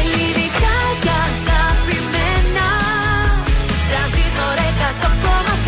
Ελληνικά και αγαπημένα Τρανζίστορ 100,3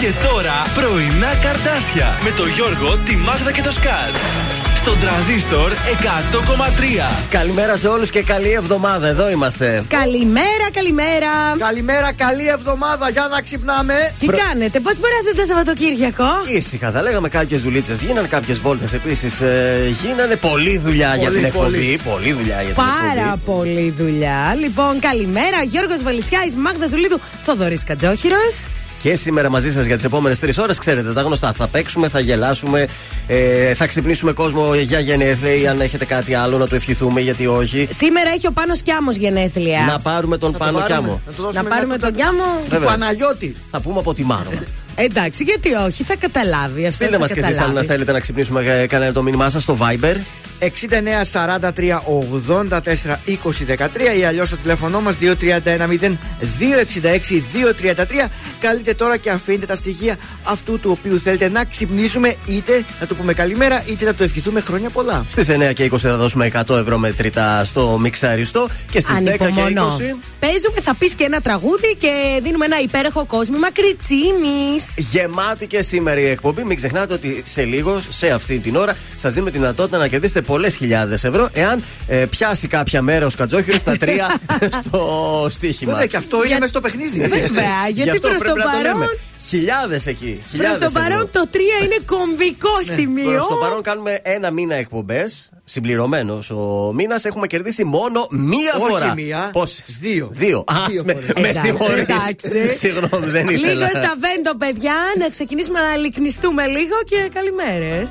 Και τώρα πρωινά καρτάσια με το Γιώργο, τη Μάγδα και το Σκάτ. Στον τραζίστορ 100,3. Καλημέρα σε όλους και καλή εβδομάδα. Εδώ είμαστε. Καλημέρα, καλημέρα. Καλημέρα, καλή εβδομάδα. Για να ξυπνάμε. Τι κάνετε, πώς περάσετε το Σαββατοκύριακο; Ήσυχα, θα λέγαμε κάποιες δουλίτσες. Γίνανε κάποιες βόλτες επίσης. Ε, γίνανε πολλή δουλειά για την εκπομπή. Πολλή δουλειά για την Πάρα εκπομπή. πολύ δουλειά. Λοιπόν, καλημέρα. Γιώργος Βαλιτσιάη, Μάγδα Ζουλίδου, Θοδωρής Κατζόχυρος. Και σήμερα μαζί σας για τις επόμενες τρεις ώρες, ξέρετε τα γνωστά. Θα παίξουμε, θα γελάσουμε, ε, θα ξυπνήσουμε κόσμο για γενέθλια ή αν έχετε κάτι άλλο να του ευχηθούμε, γιατί όχι. Σήμερα έχει ο Πάνος Κιάμος γενέθλια. Να πάρουμε τον το Πάνο πάρουμε. Κιάμο. Να του δώσουμε Να πάρουμε ένα τον Κιάμο. Βέβαια. Παναγιώτη. Θα πούμε από τη Μάρωμα. Εντάξει, γιατί όχι, θα καταλάβει. Αυτός Στείλτε μας και εσείς αν θέλετε να ξυπνήσουμε ε, κανένα το μήνυμά σας στο Viber. 69 43 84 20 13 ή αλλιώς το τηλέφωνό μας 2310 266 233. Καλείτε τώρα και αφήνετε τα στοιχεία αυτού του οποίου θέλετε να ξυπνήσουμε, είτε να του πούμε καλημέρα, είτε να του ευχηθούμε χρόνια πολλά. Στις 9 και 20 θα δώσουμε 100 ευρώ μετρητά στο μιξαριστό και στις 10 και 20. Παίζουμε, θα πεις και ένα τραγούδι και δίνουμε ένα υπέροχο κόσμημα κριτσίνη. Γεμάτη και σήμερα η εκπομπή. Μην ξεχνάτε ότι σε λίγο, σε αυτή την ώρα, σας δίνουμε τη δυνατότητα να κερδίσετε πολλές χιλιάδες ευρώ εάν ε, πιάσει κάποια μέρα ο Σκατζόχυρο τα τρία στο στοίχημα. Βέβαια και αυτό είναι Για- μέσα στο παιχνίδι. Βέβαια, Γι' γιατί αυτό προς το πρέπει να το λέμε. παρόν. Χιλιάδες εκεί. Προς Χιλιάδες το ευρώ. παρόν το 3 είναι κομβικό σημείο. Προς το παρόν κάνουμε ένα μήνα εκπομπές. Συμπληρωμένος ο μήνας. Έχουμε κερδίσει μόνο μία Όχι φορά. μία, Πόσες; δύο. Δύο. Α, Δύο με, φορές. με Εντάξει, συγχωρείς. εντάξει. Συγγνώμη, δεν ήθελα. Λίγο στα βέντο, παιδιά, να ξεκινήσουμε να λυκνιστούμε λίγο και καλημέρες.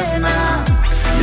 Για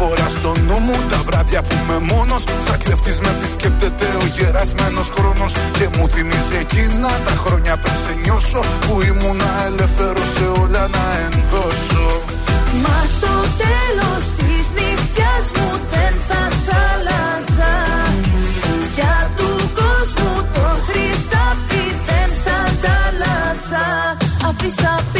φορά στο νου μου τα βράδια που είμαι μόνος. Σαν κλεφτής με επισκέπτεται ο γερασμένος χρόνος. Και μου θυμίζει εκείνα τα χρόνια πριν σε νιώσω Που ήμουνα ελεύθερος σε όλα να ενδώσω. Μα στο τέλος της νύχτιας μου δεν θα σ' άλλαζα. Για του κόσμου το χρυσάφι δεν σ' αντάλλαζα. Αφήσα πίσω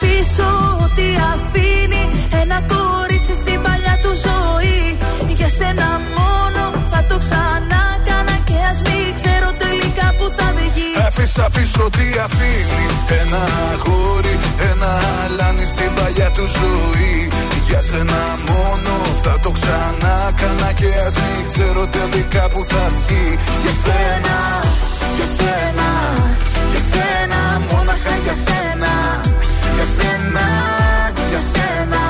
πίσω ό,τι αφήνει Ένα κορίτσι στην παλιά του ζωή. Για σένα μόνο θα το ξανά κάνα Και ας μην ξέρω τελικά που θα βγει. Άφησα πίσω τι αφήνει Ένα αγόρι, ένα αλάνι στην παλιά του ζωή. Για σένα μόνο θα το ξανά κάνα Και ας μην ξέρω τελικά που θα βγει. Για σένα, για σένα, για σένα Μόνα για σένα για σένα, για σένα,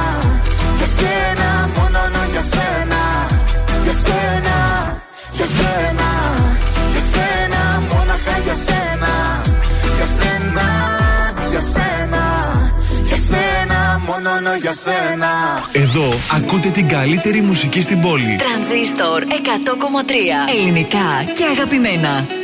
για σένα, μόνο για σένα, για σένα, για σένα, για σένα, για σένα, για σένα, για σένα, για σένα, μόνο για σένα. Εδώ ακούτε την καλύτερη μουσική στην πόλη. Τρανζίστορ 100,3 ελληνικά και αγαπημένα.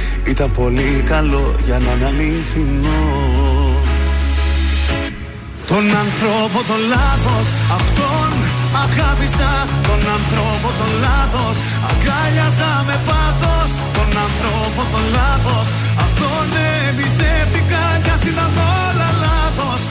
Ήταν πολύ καλό για να είναι αληθινό. Τον άνθρωπο το λάθος Αυτόν αγάπησα. Τον άνθρωπο το λάθος Αγκάλιαζα με πάθος. Τον άνθρωπο το λάθος Αυτόν εμπιστεύτηκα. Κι ας ήταν όλα λάθος. Κι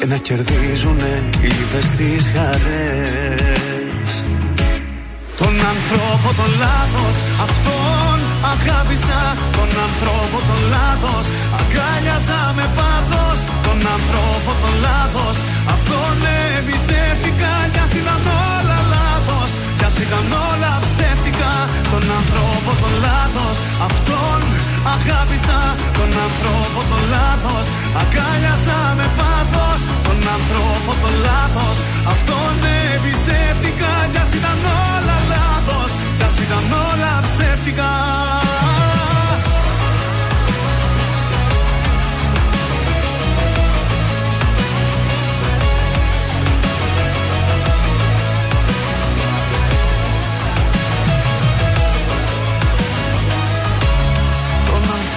Και να κερδίζουνε οι είδες τις χαρές. Τον άνθρωπο το λάθος Αυτόν αγάπησα. Τον άνθρωπο το λάθος Αγκάλιαζα με πάθος. Τον άνθρωπο το λάθος Αυτόν εμπιστεύτηκα. Κι ας ήταν όλα λάθος Κι ας ήταν όλα ψεύτικα Τον άνθρωπο το λάθος. Αυτόν αγάπησα Τον άνθρωπο το λάθος. Αγκάλιαζα με πάθος Τον άνθρωπο το λάθος. Αυτόν εμπιστεύτηκα Κι ας ήταν όλα λάθος. Κι ας ήταν όλα ψεύτικα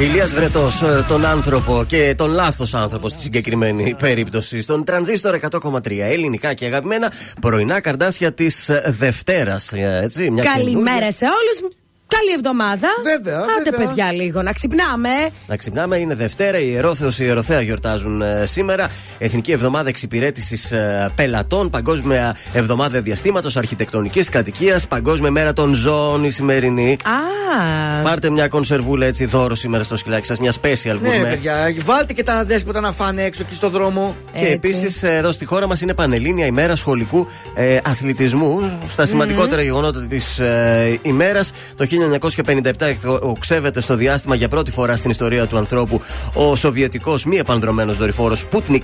Ηλίας Βρετός, ε, τον άνθρωπο και τον λάθος άνθρωπο στη συγκεκριμένη περίπτωση. Στον τρανζίστορ 100,3 ελληνικά και αγαπημένα πρωινά καρδάσια της ε, Δευτέρας. ε, Έτσι, μια Καλημέρα καινούρια. σε όλους. Καλή εβδομάδα. Βέβαια, Άντε, βέβαια. παιδιά, λίγο να ξυπνάμε. Να ξυπνάμε, είναι Δευτέρα. Οι Ιερόθεο και η Ιεροθέα γιορτάζουν ε, σήμερα. Εθνική Εβδομάδα Εξυπηρέτησης Πελατών. Παγκόσμια Εβδομάδα Διαστήματος Αρχιτεκτονικής Κατοικίας. Παγκόσμια Μέρα των Ζώων η σημερινή. Α, Πάρτε μια κονσερβούλα έτσι δώρο σήμερα στο σκυλάκι σας. Μια special που Ναι, έχουμε. παιδιά, βάλτε και τα δέσποτα να φάνε έξω εκεί στο δρόμο. Και Έτσι. επίσης εδώ στη χώρα μας είναι Πανελλήνια ημέρα σχολικού ε, αθλητισμού. Στα σημαντικότερα γεγονότα της ε, ημέρας, το 1957 οξεύεται στο διάστημα για πρώτη φορά στην ιστορία του ανθρώπου ο Σοβιετικός μη επανδρομένος δορυφόρος Sputnik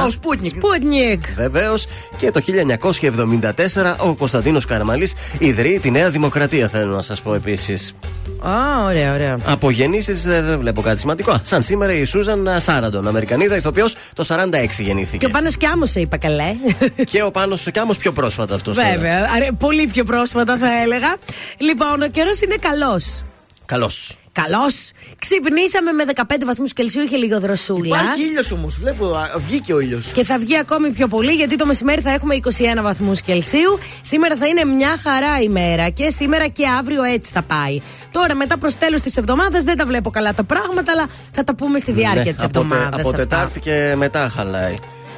1. Ο Σπούτνικ. Σπούτνικ. Βεβαίως και το 1974 ο Κωνσταντίνος Καραμαλής ιδρύει τη Νέα Δημοκρατία, θέλω να σας πω επίσης. Α, ωραία, ωραία. Από γεννήσει δεν βλέπω κάτι σημαντικό. Α, Σαν σήμερα η Σούζαν Σάραντον, Αμερικανίδα ηθοποιός, το 46 γεννήθηκε. Και ο Πάνος Κιάμος σε είπα καλέ. Και ο Πάνος Κιάμος πιο πρόσφατα αυτός. Βέβαια. Άρα, πολύ πιο πρόσφατα θα έλεγα. Λοιπόν, ο καιρός είναι καλός. Καλώ. Καλώ. Ξυπνήσαμε με 15 βαθμούς Κελσίου, είχε λίγο δροσούλα. Υπάρχει ήλιος όμως. Βλέπω, α, βγήκε ο ήλιος. Και θα βγει ακόμη πιο πολύ γιατί το μεσημέρι θα έχουμε 21 βαθμούς Κελσίου. Σήμερα θα είναι μια χαρά ημέρα και σήμερα και αύριο έτσι θα πάει. Τώρα μετά προς τέλος της εβδομάδας δεν τα βλέπω καλά τα πράγματα, αλλά θα τα πούμε στη διάρκεια Ναι, της από, τε- εβδομάδας. από Τετάρτη και μετά χαλάει.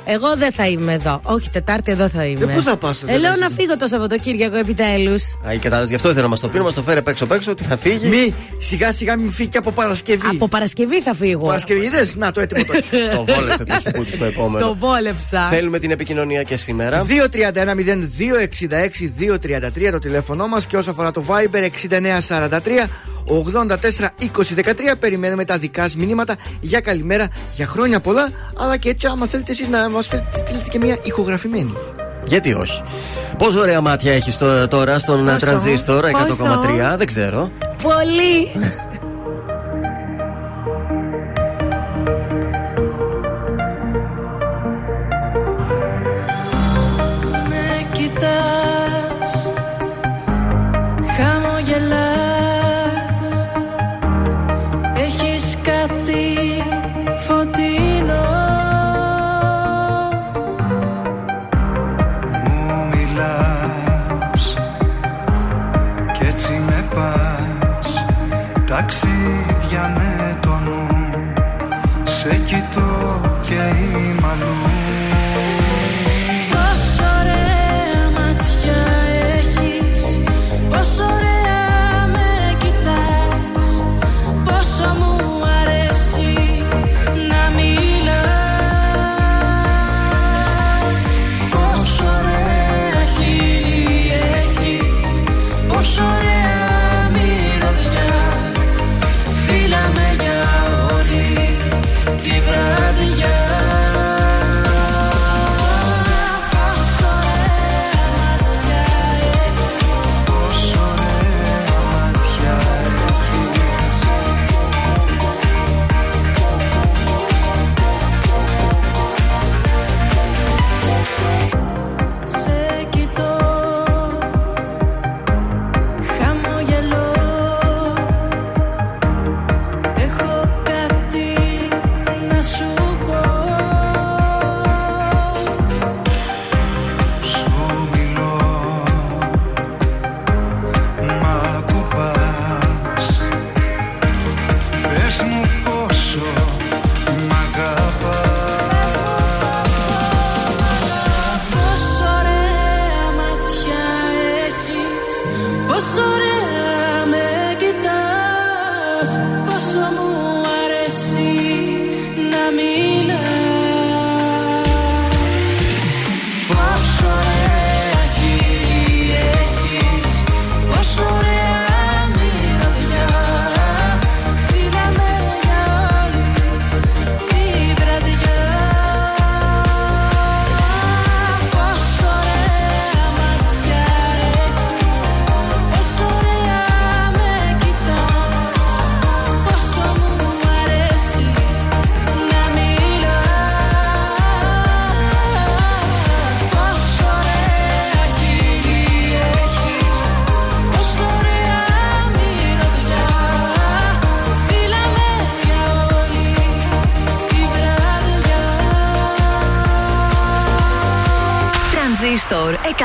Εγώ δεν θα είμαι εδώ. Όχι, Τετάρτη εδώ θα είμαι. Ε, πού θα πας, Ε, δεν λέω λες. να φύγω το Σαββατοκύριακο επιτέλους. Α, και κατάλαβες, γι' αυτό ήθελα να μας το πει, να μας το φέρει παίξω παίξω ότι θα φύγει. Μη, σιγά σιγά μην φύγει και από Παρασκευή. Από Παρασκευή θα φύγω. Παρασκευή, είδες; Να το έτοιμο το έχει. το βόλεσε το σουκούτι στο επόμενο. Το βόλεψα. Θέλουμε την επικοινωνία και σήμερα. 231-0266-233 το τηλέφωνό μας και όσο αφορά το Viber 6943 84 2013 περιμένουμε τα δικά σας μηνύματα για καλημέρα, για χρόνια πολλά αλλά και έτσι άμα θέλετε εσείς να μας στείλετε και μια ηχογραφημένη Γιατί όχι; Πόσο ωραία μάτια έχεις τώρα στον Πόσο; τρανζίστορ 100,3, Πόσο; δεν ξέρω. Πολύ.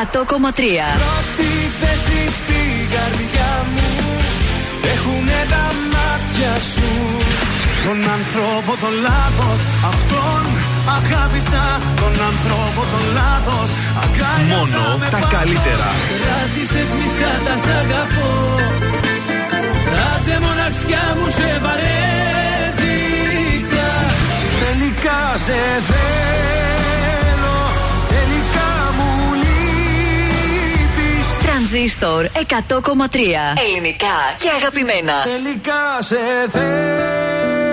100,3. Τρανζίστορ 100,3. Ελληνικά και αγαπημένα. Τελικά σε θέλω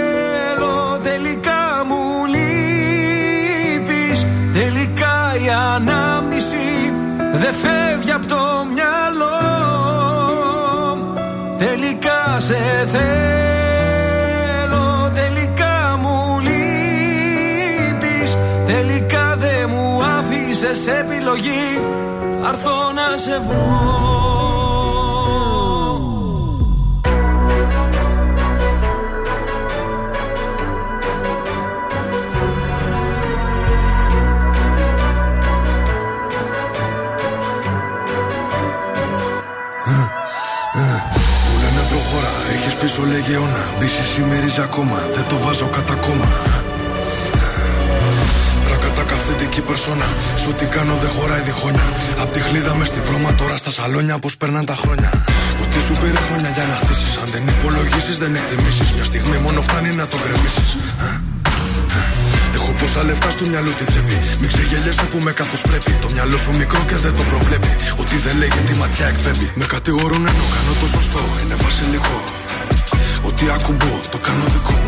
Τελικά μου λείπεις Τελικά η ανάμνηση Δεν φεύγει από το μυαλό Τελικά σε θέλω Τελικά μου λείπεις Τελικά δεν μου άφησες επιλογή θα να σε βρω. Πίσω λέγε αιώνα. Μπεις εσύ ακόμα, δεν το βάζω κατά κόμμα. Ρακατά αυθεντική περσόνα. Σ' ό,τι κάνω δεν χωράει διχόνια. Απ' τη χλίδα μες στη βρώμα τώρα στα σαλόνια πώς περνάνε τα χρόνια. Ότι σου πήρε χρόνια για να χτίσεις. Αν δεν υπολογίσεις, δεν εκτιμήσεις. Μια στιγμή μόνο φτάνει να το γκρεμίσεις. Έχω πόσα λεφτά στο μυαλό τη τσέπη. Μην ξεγελιέσαι που με καθώ πρέπει. Το μυαλό σου μικρό και δεν το προβλέπει. Ότι δεν λέγει τη ματιά εκπέμπει. Με κατηγορούν ενώ κάνω το σωστό. Είναι βασιλικό. Ότι ακουμπώ, το κάνω δικό μου,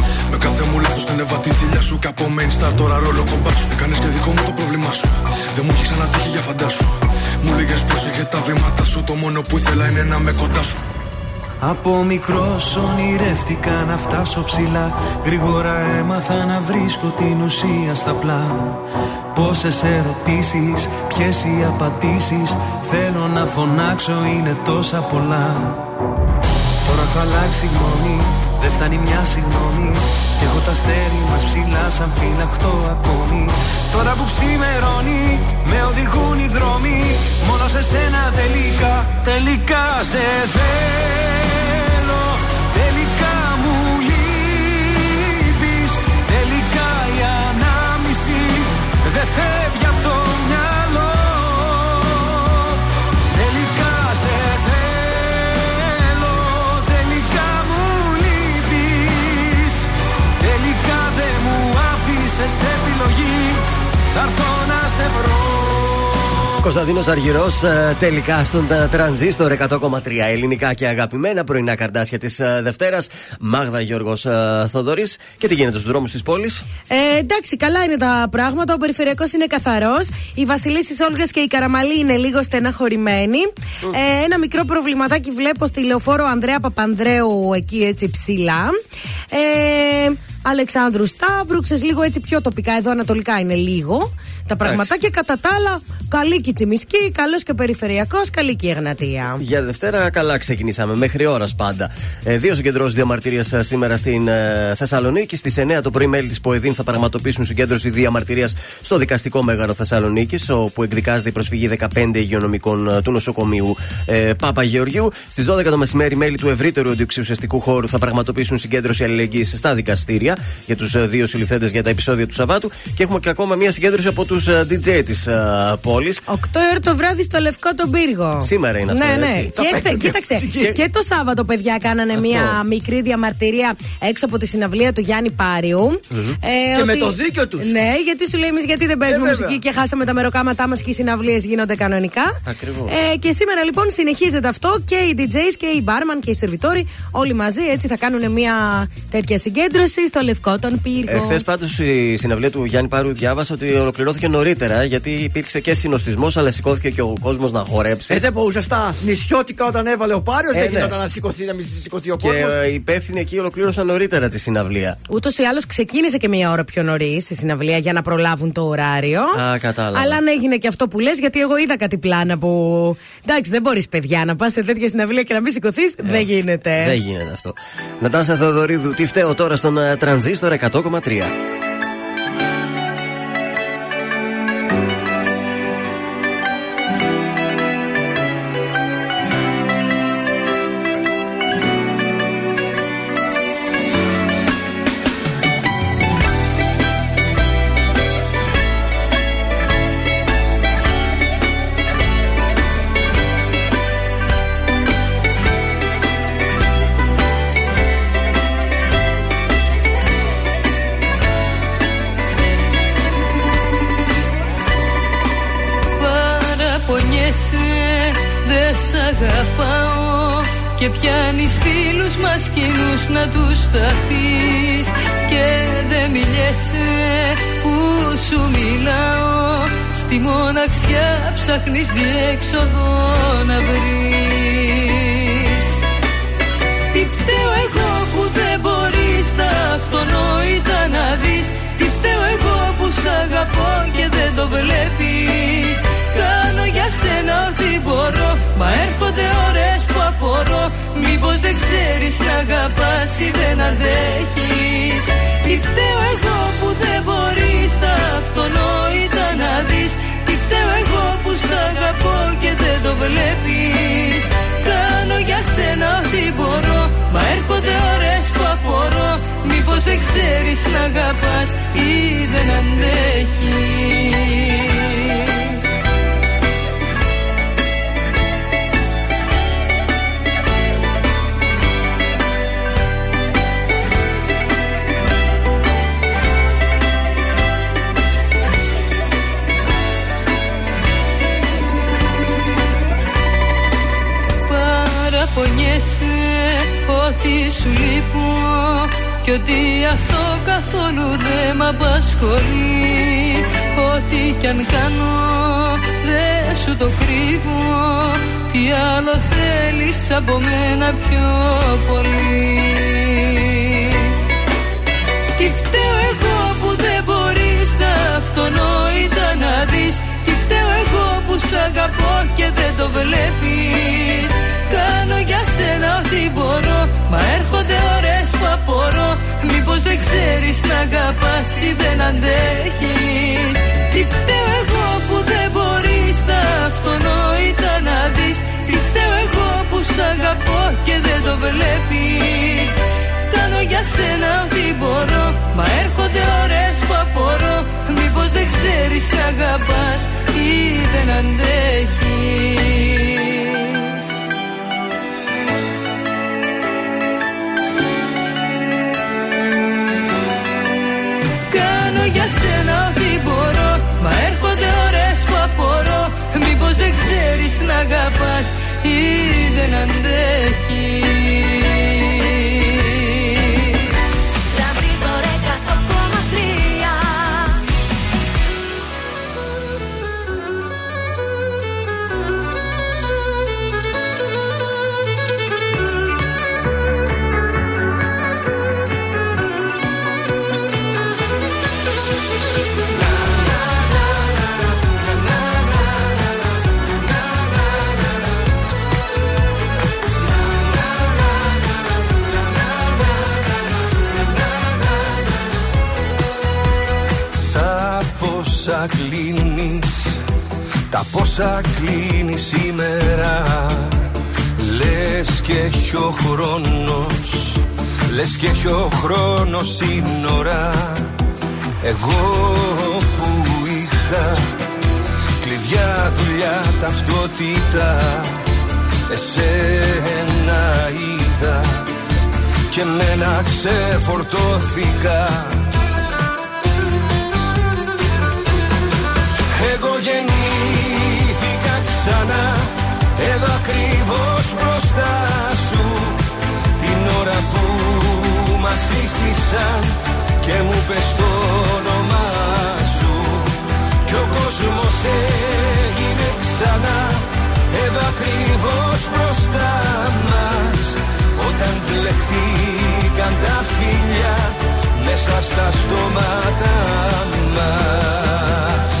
Με κάθε μου λάθο την έβα τη θηλιά σου. Και από main star τώρα ρόλο κομπάς σου. Έκανες και δικό μου το πρόβλημά σου. Δεν μου έχει ξανατύχει για φαντάσου. Μου λίγε πρόσεχε τα βήματα σου. Το μόνο που ήθελα είναι να με κοντά σου. Από μικρός ονειρεύτηκα να φτάσω ψηλά. Γρήγορα έμαθα να βρίσκω την ουσία στα πλά. Πόσες ερωτήσεις, ποιες οι απαντήσεις. Θέλω να φωνάξω, είναι τόσα πολλά. Τώρα έχω αλλάξει γνώμη, δεν φτάνει μια συγγνώμη. Έχω τα αστέρι μας ψηλά σαν φυλαχτό ακόμη. Τώρα που ξημερώνει, με οδηγούν οι δρόμοι. Μόνο σε σένα τελικά, τελικά σε θέλω. Άφησες επιλογή. Θα έρθω να σε βρω. Κωνσταντίνος Αργυρός, τελικά στον ε, τρανζίστορ 100,3 ελληνικά και αγαπημένα πρωινά καρτάσια της Δευτέρας. Μάγδα Γιώργος Θοδωρής. Και τι γίνεται στους δρόμους της πόλης; Ε, εντάξει, καλά είναι τα πράγματα. Ο περιφερειακός είναι καθαρός. Οι Βασιλίσει Όλγα και η Καραμαλή είναι λίγο στεναχωρημένοι. Ε, ένα μικρό προβληματάκι βλέπω στη λεωφόρο Ανδρέα Παπανδρέου εκεί έτσι ψηλά. Ε, Αλεξάνδρου Σταύρου, ξέρεις, λίγο έτσι πιο τοπικά εδώ ανατολικά είναι λίγο τα πραγματάκια. Κατά τα άλλα, καλή και η Τσιμισκή, καλός και περιφερειακός, καλή και η Εγνατία. Για Δευτέρα καλά ξεκινήσαμε, μέχρι ώρας πάντα. Ε, δύο συγκεντρώσει διαμαρτυρίας ε, σήμερα στην ε, Θεσσαλονίκη. Στις 9 το πρωί, μέλη της ΠΟΕΔΗΝ θα πραγματοποιήσουν συγκέντρωση διαμαρτυρίας στο δικαστικό μέγαρο Θεσσαλονίκης, όπου εκδικάζεται η προσφυγή 15 υγειονομικών ε, του νοσοκομείου ε, Πάπα Γεωργίου. Στις 12 το μεσημέρι, μέλη του ευρύτερου αντιοξιουσιαστικού χώρου θα πραγματοποιήσουν συγκέντρωση αλληλεγγύης στα δικαστήρια για τους ε, δύο συλληφθέντες για τα επεισόδια του Σαββάτου. Και έχουμε και ακόμα μια συγκέντρωση από τους DJ της πόλης. 8 ώρα το βράδυ στο Λευκό τον Πύργο. Σήμερα είναι αυτό. Ναι, ναι. έτσι. Και, χθε- κοίταξε, και το Σάββατο, παιδιά, κάνανε μία μικρή διαμαρτυρία έξω από τη συναυλία του Γιάννη Πάριου. Ε, Και με το δίκιο τους. Ναι, γιατί σου λέει εμείς γιατί δεν παίζουμε Ε, βέβαια. μουσική και χάσαμε τα μεροκάματά μας και οι συναυλίες γίνονται κανονικά. Ακριβώς. Ε, και σήμερα λοιπόν συνεχίζεται αυτό και οι DJs και οι barman και οι σερβιτόροι όλοι μαζί έτσι θα κάνουν μία τέτοια συγκέντρωση στο Λευκό τον Πύργο. Εχθές πάντως η συναυλία του Γιάννη Πάρου διάβασα ότι ολοκληρώθηκε νωρίτερα γιατί υπήρξε και συνοστισμός αλλά σηκώθηκε και ο κόσμος να χορέψει. Ε, δεν μπορούσε στα νησιώτικα όταν έβαλε ο Πάριος, Ε, δεν ναι. γινόταν να σηκωθεί, να μην σηκωθεί ο και κόσμο. ε, οι υπεύθυνοι εκεί ολοκλήρωσαν νωρίτερα τη συναυλία. Ούτως ή άλλως ξεκίνησε και μία ώρα πιο νωρίς η συναυλία για να προλάβουν το ωράριο. Α, κατάλαβα. Αλλά αν έγινε και αυτό που λες, γιατί εγώ είδα κάτι πλάνα που. Εντάξει, δεν μπορείς παιδιά να πας σε τέτοια συναυλία και να μην σηκωθείς. δεν γίνεται. Δεν γίνεται αυτό. Νατάσα Θεοδωρίδου, τι φταίω τώρα στον ε, τρανζίστορ 100,3. Να τους σταθείς Και δεν μιλιέσαι που σου μιλάω. Στη μοναξιά ψάχνεις διέξοδο να βρεις. Τι φταίω εγώ που δεν μπορείς τα αυτονόητα να δεις. Τι φταίω εγώ που σ' αγαπώ και δεν το βλέπεις. Κάνω για σένα ό,τι μπορώ. Μα έρχονται ώρες που απορώ. Μήπως δεν ξέρεις να αγαπάς ή δεν αντέχεις. Τι φταίω εγώ που δεν μπορείς τα αυτονόητα να δεις. Τι φταίω εγώ που σ' αγαπώ και δεν το βλέπεις. Κάνω για σένα ό,τι μπορώ. Μα έρχονται ώρες που απορώ. Μήπως δεν ξέρεις να αγαπάς ή δεν αντέχεις παραπονιέσαι ότι σου λείπω. Κι ότι αυτό καθόλου δεν μ' απασχολεί. Ό,τι κι αν κάνω δεν σου το κρύβω. Τι άλλο θέλεις από μένα πιο πολύ; Τι φταίω εγώ που δεν μπορείς τα αυτονόητα να δεις. Τι φταίω εγώ που σ' αγαπώ και δεν το βλέπεις Κάνω για σένα ό,τι μπορώ. Μα έρχονται ώρες που απορώ. Μήπως δεν ξέρεις να αγαπάς ή δεν αντέχεις. Τι φταίω εγώ που δεν μπορείς τα αυτονόητα να δεις. Τι φταίω εγώ που σ' αγαπώ και δεν το βλέπεις. Κάνω για σένα ό,τι μπορώ. Μα έρχονται ώρες που απορώ. Μήπως δεν ξέρεις να αγαπάς ή δεν αντέχεις για σένα ό,τι μπορώ. Μα έρχονται ώρες που απορώ. Μήπως δεν ξέρεις να αγαπάς ή δεν αντέχεις Τα πόσα κλείνεις σήμερα Λες και έχει ο χρόνος Λες και έχει ο χρόνος σύνορα Εγώ που είχα Κλειδιά, δουλειά, ταυτότητα Εσένα είδα Και μένα ξεφορτώθηκα. Εγώ γεννήθηκα ξανά. Εδώ ακριβώς μπροστά σου Την ώρα που μας σύστησαν Και μου πες το όνομά σου. Κι ο κόσμος έγινε ξανά. Εδώ ακριβώς μπροστά μας Όταν μπλεχτήκαν τα φίλια Μέσα στα στόματα μας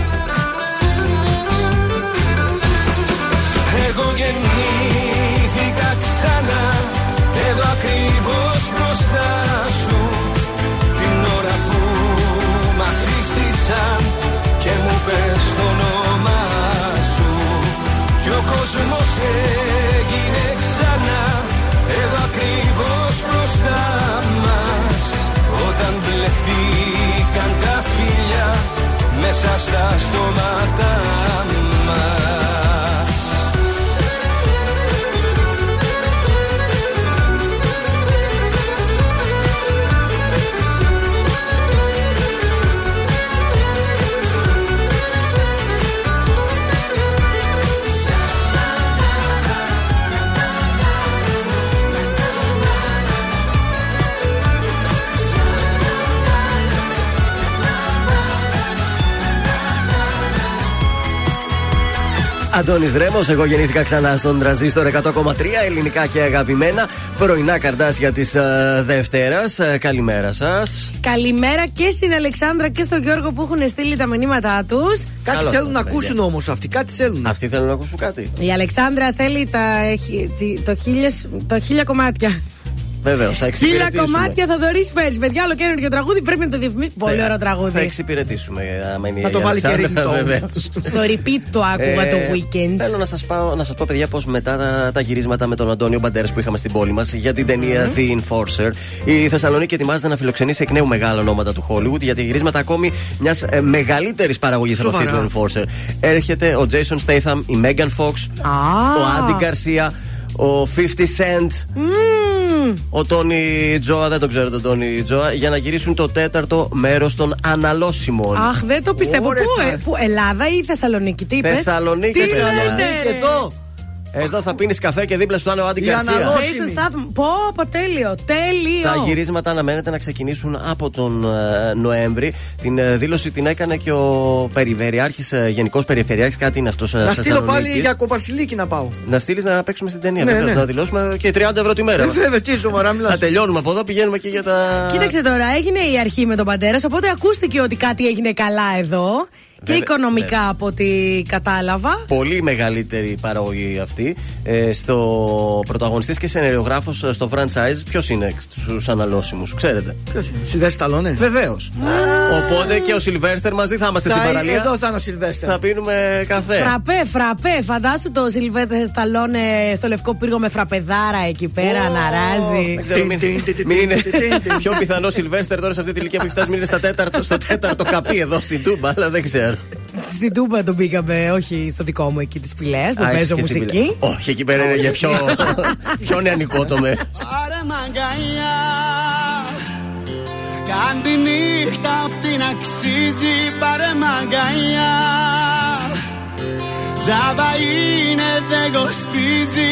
ακριβώς μπροστά σου. Την ώρα που μας σύστησαν Και μου πες το όνομά σου. Κι ο κόσμος έγινε ξανά Εδώ ακριβώς μπροστά μας. Όταν μπλεχτήκαν τα φίλια Μέσα στα στόματα Αντώνης Ρέμος, εγώ γεννήθηκα ξανά στον τραζίστορ 100,3 ελληνικά και αγαπημένα. Πρωινά καρτάσια τη uh, Δευτέρας. Ε, καλημέρα σας. Καλημέρα και στην Αλεξάνδρα και στον Γιώργο που έχουν στείλει τα μηνύματά τους. Κάτι Καλώς θέλουν να ήρθατε, ακούσουν όμως αυτοί, κάτι θέλουν. Αυτοί θέλουν να ακούσουν κάτι. Η Αλεξάνδρα θέλει τα, έχει- τι- το, χίλιες, το χίλια κομμάτια. Βεβαίως, θα Χίλια εξυπηρετήσουμε. κομμάτια θα δωρεί φέρει. Παιδιά, άλλο καινούργιο τραγούδι πρέπει να το διαφημίσει. Πολύ ωραίο Θα τραγούδι. εξυπηρετήσουμε. άμα είναι Θα η το βάλει και Αλεξάνδρα, ringtone. βεβαίως. Στο repeat το άκουγα Ε, το weekend. Θέλω να σας πω, να σας πω, παιδιά, πω μετά τα, τα γυρίσματα με τον Αντώνιο Μπαντέρας που είχαμε στην πόλη μας για την ταινία The Enforcer, η Θεσσαλονίκη ετοιμάζεται να φιλοξενήσει εκ νέου μεγάλα ονόματα του Hollywood για τα γυρίσματα ακόμη μιας ε, μεγαλύτερης παραγωγής από αυτή Σοβαρά. του Enforcer. Έρχεται ο Jason Statham, η Megan Fox, Α. ο Άντι Garcia, ο 50 Cent. Ο Τόνι Τζόα, δεν τον ξέρω τον Τόνι Τζόα, για να γυρίσουν το τέταρτο μέρος των αναλώσιμων. Αχ, δεν το πιστεύω. Ωραία, Πού, θα- ε, πού, Ελλάδα ή Θεσσαλονίκη, τι είπες; Θεσσαλονίκη, Τι παιδιά. λέτε, Και ρε; εδώ. Εδώ θα πίνεις καφέ και δίπλα σου θα είναι ο Άντι Η Γκαρσίας. αναλώσιμη. Jason Statham. Πω, πω, τέλειο. Τέλειο. Τα γυρίσματα αναμένεται να ξεκινήσουν από τον ε, Νοέμβρη. Την ε, δήλωση την έκανε και ο Περιφερειάρχη, ε, Γενικός Περιφερειάρχης, κάτι είναι αυτός. Να στείλω πάλι για κοπαρσιλίκι να πάω. Να στείλεις να παίξουμε στην ταινία. Ναι, βεβαίως, ναι. Να δηλώσουμε και 30 ευρώ τη μέρα. Ε, βέβαια, τι σοβαρά μιλάς. Θα τελειώνουμε από εδώ, πηγαίνουμε και για τα. Κοίταξε τώρα, έγινε η αρχή με τον Παντέρας, οπότε ακούστηκε ότι κάτι έγινε καλά εδώ. Και Βέβαια, οικονομικά βέβαια. από ό,τι κατάλαβα. Πολύ μεγαλύτερη παραγωγή αυτή. Ε, στο πρωταγωνιστής και σενεριογράφος στο franchise, ποιος είναι στους αναλώσιμους, ξέρετε; Ποιος είναι, ο Σιλβέστερ Σταλόνε. Βεβαίως. Οπότε και ο Σιλβέστερ μαζί θα είμαστε στην Θα- παραλία. Εδώ θα είναι ο Σιλβέστερ. Θα πίνουμε καφέ. Φραπέ, φραπέ. Φαντάσου το Σιλβέτερ Σταλόνε στο λευκό πύργο με φραπεδάρα εκεί πέρα να ράζει. Δεν ξέρω, μην, Τιν, τιν, τιν, μην είναι τιν, τιν, τιν. πιο πιθανό Σιλβέστερ τώρα σε αυτή τη ηλικία που έχει φτάσει, μην είναι στα τέταρτο, στο τέταρτο καπί εδώ στην Τούμπα, αλλά δεν ξέρω. Στην Τούμπα τον πήγαμε, όχι στο δικό μου εκεί τη Πηλαία, που Α, παίζω έχεις και στην μουσική. πηλαία. Όχι, εκεί πέρα είναι για πιο, πιο νεανικό το μέρο. Πάρε μαγκαλιά Κάν τη νύχτα αυτή να αξίζει Πάρε μαγκαλιά Τζάβα είναι δεν κοστίζει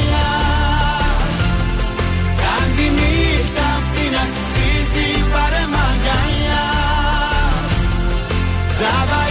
Τζάβα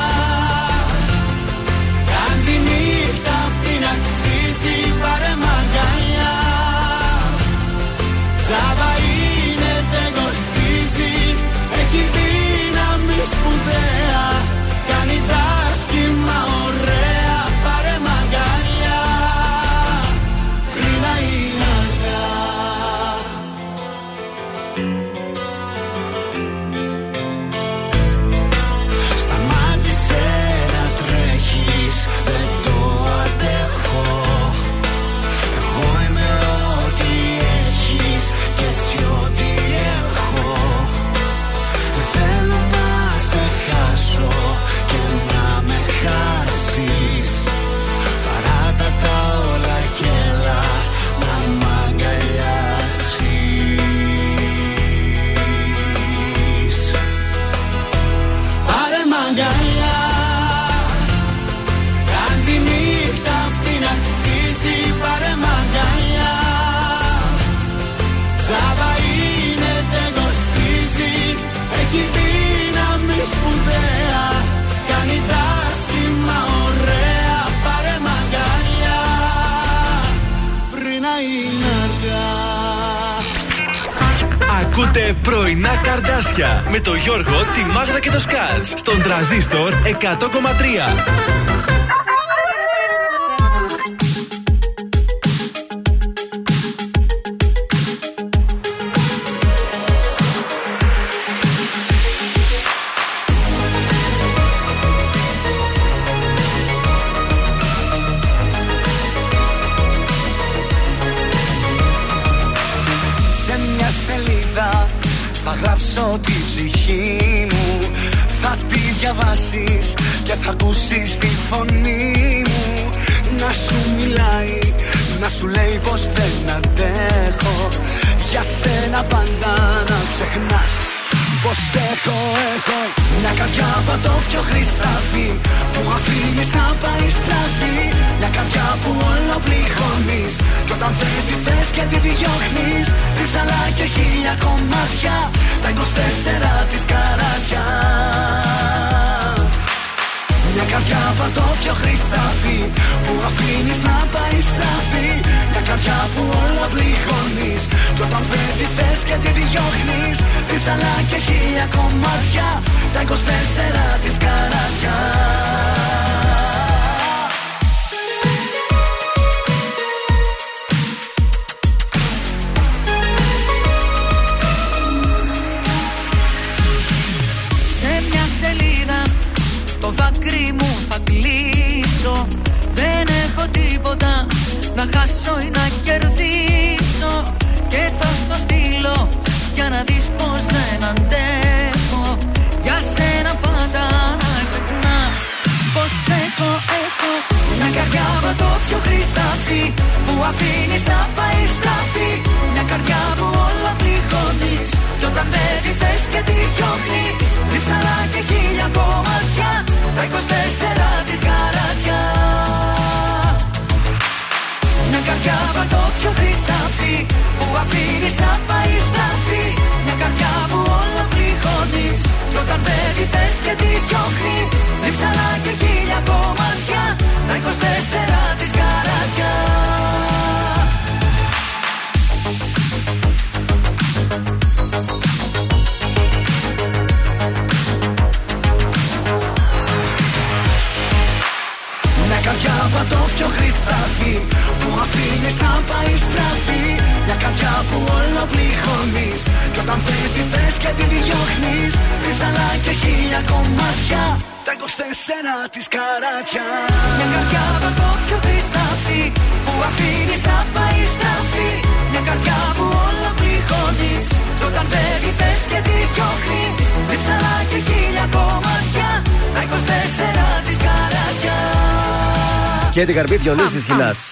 τραζίστορ 100,3.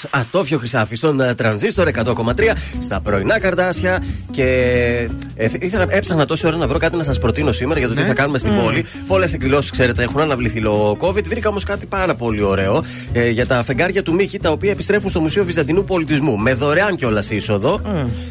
Ατόφιο χρυσάφι στον ε, τρανζίστορ 100,3 στα πρωινά καρτάσια. Και ε, ήθελα, έψαχνα τόση ώρα να βρω κάτι να σας προτείνω σήμερα για το τι Ναι. θα κάνουμε στην Μμ. πόλη. Πολλές εκδηλώσεις, ξέρετε, έχουν αναβληθεί λόγω COVID. Βρήκα όμως κάτι πάρα πολύ ωραίο ε, για τα φεγγάρια του Μίκη, τα οποία επιστρέφουν στο Μουσείο Βυζαντινού Πολιτισμού. Με δωρεάν κιόλας είσοδο.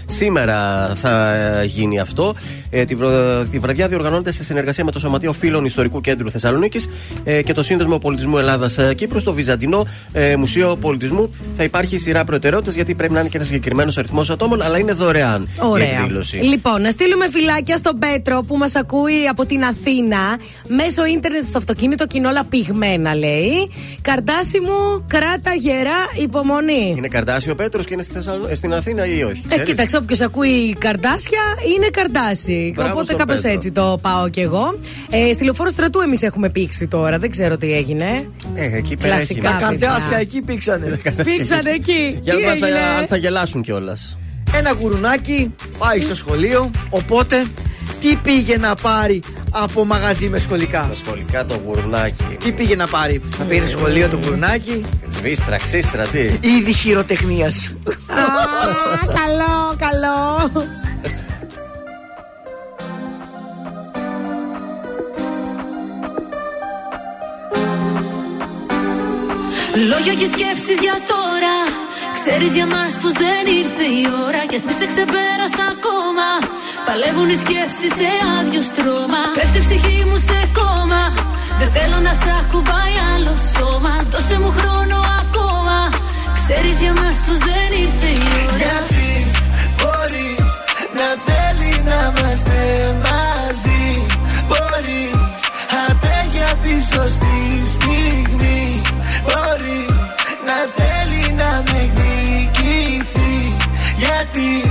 Σήμερα θα ε, γίνει αυτό. Ε, τη, βρο- τη βραδιά διοργανώνεται σε συνεργασία με το Σωματείο Φίλων Ιστορικού Κέντρου Θεσσαλονίκης ε, και το Σύνδεσμο Πολιτισμού Ελλάδας Κύπρου στο Βυζαντινό ε, Μουσείο Πολιτισμού. Θα υπάρχει σειρά προτεραιότητες γιατί πρέπει να είναι και ένας συγκεκριμένος αριθμός ατόμων, αλλά είναι δωρεάν η Ωραία. εκδήλωση. Λοιπόν, να στείλουμε φυλάκια στον Πέτρο που μας ακούει από την Αθήνα. Μέσω ίντερνετ στο αυτοκίνητο και είναι όλα πυγμένα, λέει. Καρτάσι μου, κράτα γερά υπομονή. Είναι Καρτάσιο Πέτρος και είναι στη Θεσσαλο- ε, στην Αθήνα ή όχι. Ε, ξέρεις; κοίταξε, όποιος ακούει καρτάσια είναι καρτάσι. Μπράβο Οπότε στον κάπως Πέτρο. έτσι το πάω κι εγώ. Ε, στη λεωφόρο στρατού εμείς έχουμε πήξει τώρα. Δεν ξέρω τι έγινε. Ε, εκεί πέρα Κλασικά, έχει. Τα παιδιά. καρτάσια εκεί πήξανε. Πήξανε εκεί. Για Τι να δούμε αν έγινε; θα, αν θα γελάσουν κιόλας. Ένα γουρουνάκι πάει στο σχολείο. Οπότε τι πήγε να πάρει από μαγαζί με σχολικά; Τα σχολικά το γουρνάκι. Τι πήγε να πάρει; Θα πήγε σχολείο το γουρουνάκι; Σβίστρα, ξύστρα, τι; Είδη χειροτεχνίας. Α, καλό, καλό. Λόγια και σκέψεις για τώρα. Ξέρεις για μας πως δεν ήρθε η ώρα Κι ας μη σε ξεπέρασα ακόμα. Παλεύουν οι σκέψεις σε άδειο στρώμα. Πέφτει η ψυχή μου σε κόμμα. Δεν θέλω να σ' ακουμπάει άλλο σώμα. Δώσε μου χρόνο ακόμα. Ξέρεις για μας πως δεν ήρθε η ώρα. Γιατί μπορεί να θέλει να είμαστε μαζί. Μπορεί άντε για τη σωστή στιγμή Γιατί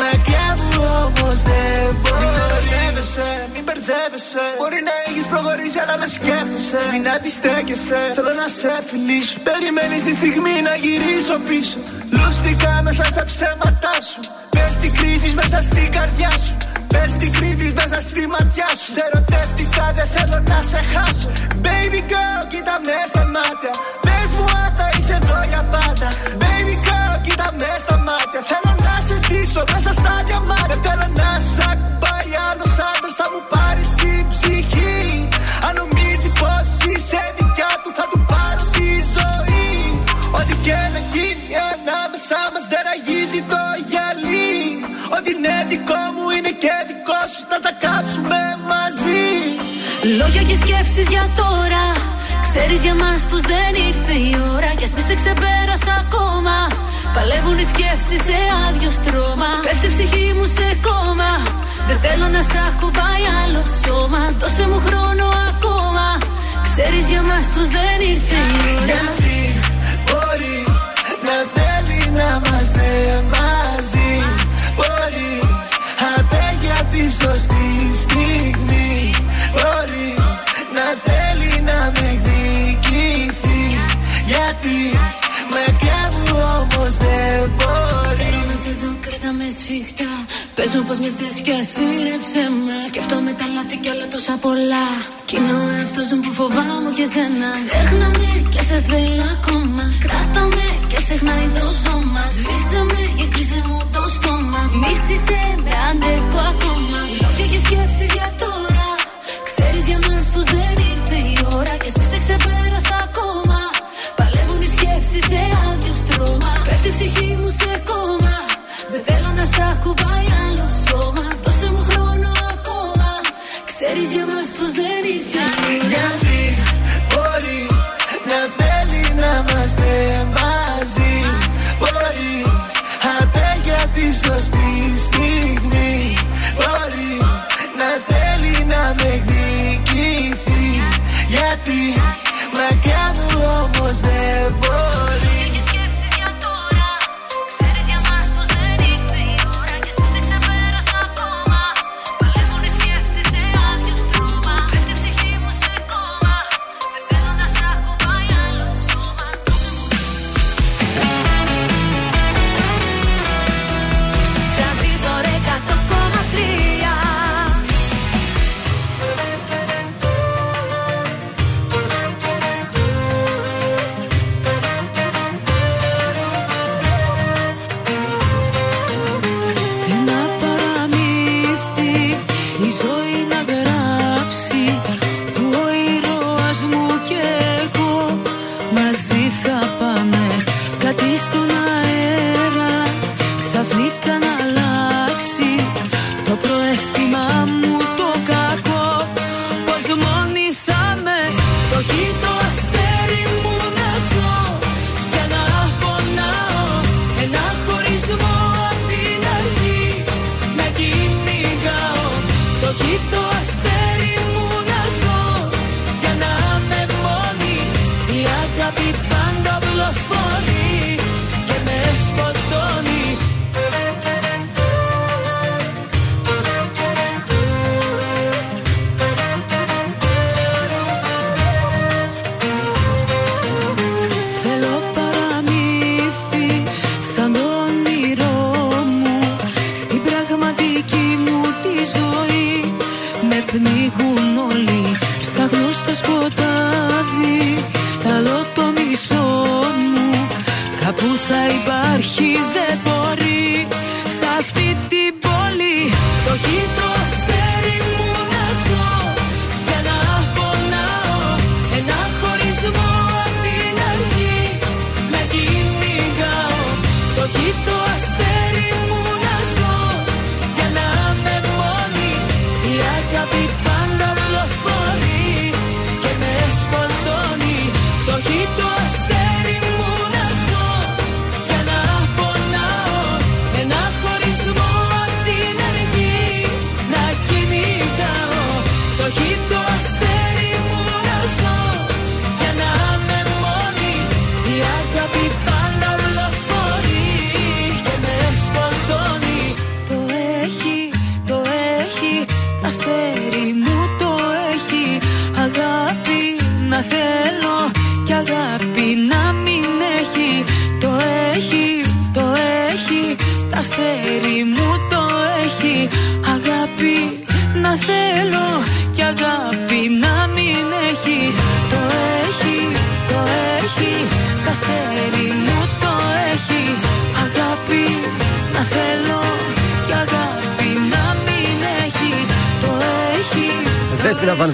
μακριά μου όμως δεν μπορεί. Μην μπερδεύεσαι, μην μπερδεύεσαι. Μπορεί να έχεις προχωρήσει αλλά με σκέφτεσαι. Μην αντιστέκεσαι, θέλω να σε φιλήσω. Περιμένεις τη στιγμή να γυρίσω πίσω. Λούστηκα μέσα στα ψέματά σου. Πες τι κρύβεις μέσα στην καρδιά σου. Πες τι κρύβεις μέσα στη ματιά σου. Σε ερωτεύτηκα δεν θέλω να σε χάσω. Baby girl κοίτα με στα μάτια. Πες μου αν θα είσαι εδώ για πάντα. Baby girl κοίτα με στα μάτια. Θέλω να σε ντύσω μέσα στα διαμάτια Θέλω να σ' ακουμπάει άλλος άντρας Θα μου πάρει την ψυχή. Αν νομίζει πως είσαι δικιά του Θα του πάρω τη ζωή. Ό,τι και να γίνει ανάμεσά μας δεν αγίζει το γυαλί. Ό,τι είναι δικό μου είναι και δικό σου Θα τα κάψουμε μαζί. Λόγια και σκέψεις για τώρα Ξέρεις για μας πως δεν ήρθε η ώρα Κι ας μη σε ξεπέρασα ακόμα. Παλεύουν οι σκέψεις σε άδειο στρώμα. Πέφτει η ψυχή μου σε κόμμα. Δεν θέλω να σ' ακουμπάει άλλο σώμα. Δώσε μου χρόνο ακόμα. Ξέρεις για μας πως δεν ήρθε η ώρα. Γιατί μπορεί να θέλει να είμαστε μαζί Μπορεί άντε για τη σωστή στιγμή σφιχτά Πες μου πως με θες και ασύρεψε με. Σκέφτομαι τα λάθη κι άλλα τόσα πολλά. Κι είναι ο εαυτός μου που φοβάμαι και σένα Ξέχνα με και σε θέλω ακόμα. Κράτα με και ξεχνάει το σώμα. Σβήσε με και κλείσε μου το στόμα. Μίσησε με αντέχω ακόμα. Λόγια και σκέψεις για τώρα. Ξέρεις για μας πως δεν ήρθε Ξέρεις για μας πως δεν ήρθε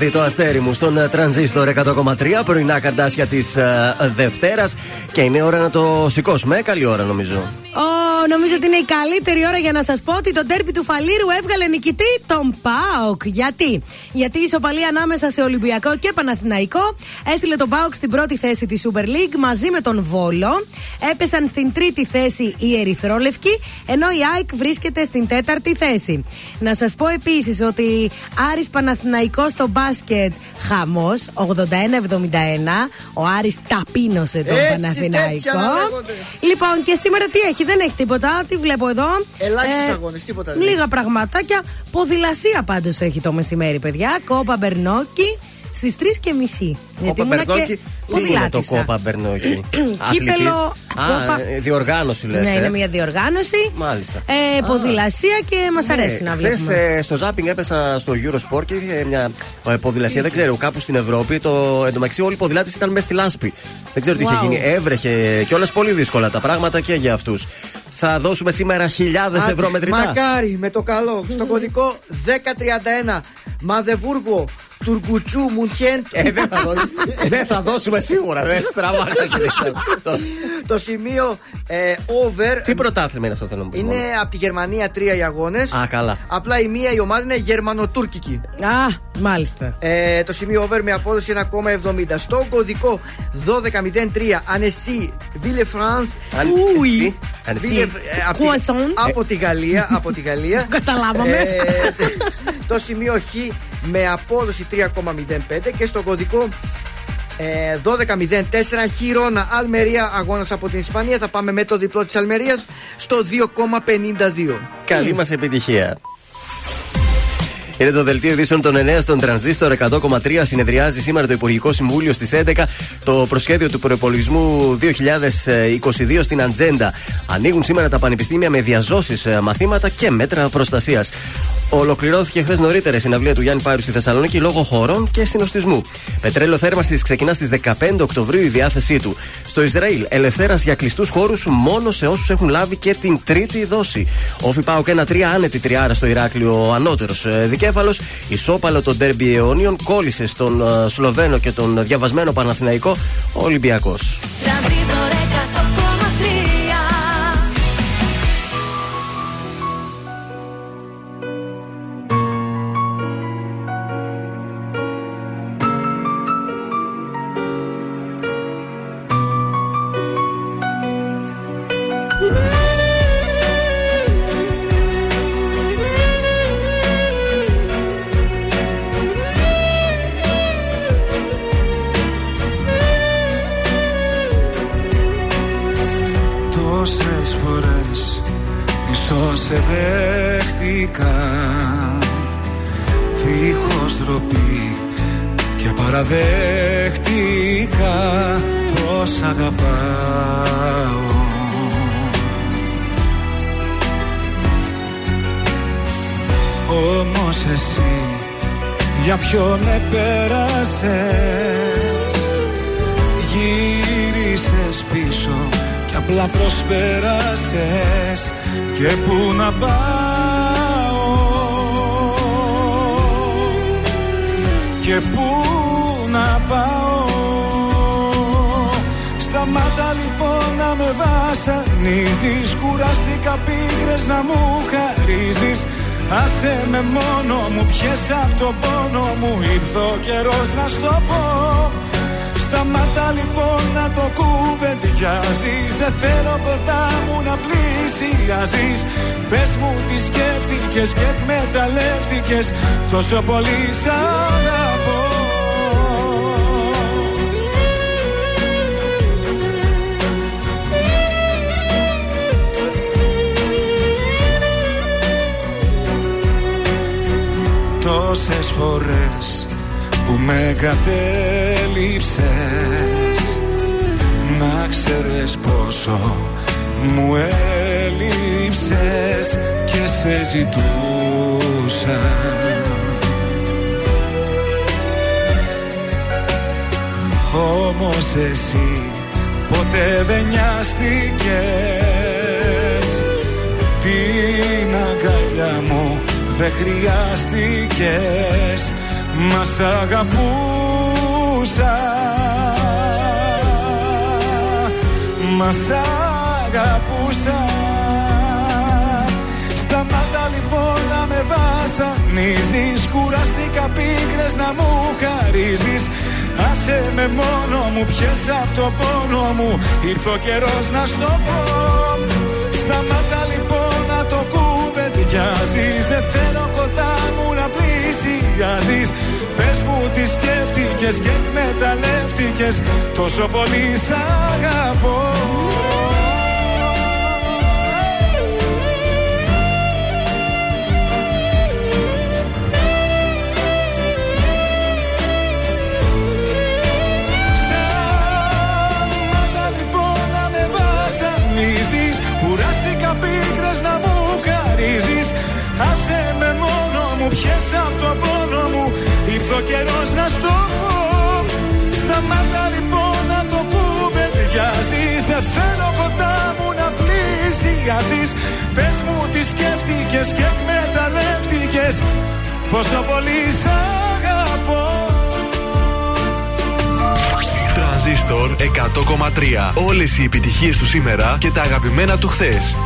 Δέσπινα Βανδύ, το αστέρι μου στον ε, τρανζίστορ 100,3 πρωινά καρτάσια της Δευτέρας. Και είναι ώρα να το σηκώσουμε. Ε, καλή ώρα νομίζω. Ω, νομίζω ότι είναι η καλύτερη ώρα για να σας πω ότι το τέρπι του Φαλήρου έβγαλε νικητή τον Πάοκ. Γιατί; Γιατί η ισοπαλία ανάμεσα σε Ολυμπιακό και Παναθηναϊκό έστειλε τον Πάοκ στην πρώτη θέση της Super League μαζί με τον Βόλο. Έπεσαν στην τρίτη θέση οι Ερυθρόλευκοι, ενώ η ΑΕΚ βρίσκεται στην τέταρτη θέση. Να σας πω επίσης ότι Άρης Παναθηναϊκός στο μπάσκετ χαμός 81-71. Ο Άρης ταπείνωσε τον Έτσι, Παναθηναϊκό. τέτοια να λέγονται. Λοιπόν, και σήμερα τι έχει, δεν έχει τίποτα. Τι βλέπω εδώ. Ελάχιστους Ε, αγώνες, τίποτα δεν Λίγα πραγματάκια. Ποδηλασία πάντως έχει το μεσημέρι, παιδιά. Κόπα Μπερνόκι στις 3 και μισή. Κόπα ήμουνα Μπερνόκι. και Τι είναι το ποδηλάτησα. κόπα Μπερνόκι. Κύπελο, Α, κόπα. ε, διοργάνωση λες. Ναι, είναι μια διοργάνωση. Μάλιστα. Ε, ποδηλασία και μας αρέσει να Χθες βλέπουμε. στο Zapping έπεσα στο Eurosport και είχε μια ε, ποδηλασία, δεν ξέρω, κάπου στην Ευρώπη. Το, εντωμεταξύ όλοι οι ποδηλάτες ήταν μέσα στη λάσπη. Δεν ξέρω τι είχε Wow. γίνει. Έβρεχε και όλα πολύ δύσκολα τα πράγματα και για αυτούς. Θα δώσουμε σήμερα χιλιάδες Άντε, ευρώ μετρητά. Μακάρι με το καλό. Στο κωδικό 1031 Μαδεβούργο Τουρκουτσού Μουνχέν. Ε, δεν, θα δώσουμε, δεν θα δώσουμε σίγουρα. Δεν στραβά ξεκινήσαμε. Το- Το σημείο ε, over. Τι πρωτάθλημα είναι αυτό θέλω να πω. Είναι από τη Γερμανία τρία οι αγώνες. Α, καλά. Απλά η μία η ομάδα είναι γερμανοτούρκικη. Α, μάλιστα. Ε, το σημείο over με απόδοση 1,70. Στο κωδικό 1203 Ανεσί Ville France. Αν- Ουι. τι; Ανεσί. Ville- ε, από, τη, Croissant. από τη Γαλλία. από τη Γαλλία. Καταλάβαμε. Ε, το σημείο Χ με απόδοση 3,05 και στο κωδικό ε, 1204 Χιρόνα Αλμερία αγώνας από την Ισπανία. Θα πάμε με το διπλό της Αλμερίας στο 2,52. Καλή μας επιτυχία. Είναι το δελτίο ειδήσεων των 9 στον Τρανζίστορ 100,3. Συνεδριάζει σήμερα το Υπουργικό Συμβούλιο στις 11 το προσχέδιο του προπολογισμού 2022 στην ατζέντα. Ανοίγουν σήμερα τα πανεπιστήμια με διαζώσεις μαθήματα και μέτρα προστασίας. Ολοκληρώθηκε χθες νωρίτερα η συναυλία του Γιάννη Πάρου στη Θεσσαλονίκη λόγω χωρών και συνοστισμού. Πετρέλαιο θέρμανσης ξεκινά στις 15 Οκτωβρίου η διάθεσή του. Στο Ισραήλ, ελευθέρας για κλειστούς χώρους μόνο σε όσους έχουν λάβει και την τρίτη δόση. Ο ΦΙΠΑΟΚ 1-3 άνετη τριάρα στο Ηράκλειο ανώτερος δικέφαλο. Ισόπαλο τον Ντέρμπι αιώνιων κόλλησε στον ε, Σλοβαίνο και τον διαβασμένο Παναθηναϊκό ο Ολυμπιακό. Βασανίζεις Κουράστηκα πίκρες να μου χαρίζεις. Άσε με μόνο μου, πιες απ' το πόνο μου. Ήρθε ο καιρός να στο πω. Σταμάτα λοιπόν να το κουβεντιάζεις. Δεν θέλω κοντά μου να πλησιάζεις. Πες μου τι σκέφτηκες και εκμεταλλεύτηκες. Τόσο πολύ σ' αγαπώ Τόσες φορές που με κατέληψες Να ξέρεις πόσο μου έλειψες και σε ζητούσα. Όμως εσύ ποτέ δεν νοιάστηκες. Την αγκαλιά μου δεν χρειάστηκες Μας σ' αγαπούσα Μας σ' αγαπούσα Σταμάτα λοιπόν να με βασανίζεις Κουραστήκα πίκρες να μου χαρίζεις. Άσε με μόνο μου πιες απ' το πόνο μου Ήρθε ο καιρός να στο πω. Σταμάτα λοιπόν να το κουβεντιάζεις Δεν θέλω κοντά μου να πλησιάζεις. Πες μου τι σκέφτηκες και εκμεταλλεύτηκες Τόσο πολύ σ' αγαπώ μου πιες απ' το πόνο μου Ήρθε ο καιρός να στο πω Σταμάτα λοιπόν να το κουβεντιάζεις Δεν θέλω κοντά μου να πλησιάζεις Πες μου τι σκέφτηκες και εκμεταλλεύτηκες Πόσο πολύ σ' αγαπώ Τρανζίστορ 100,3. Όλες οι επιτυχίες του σήμερα και τα αγαπημένα του χθες.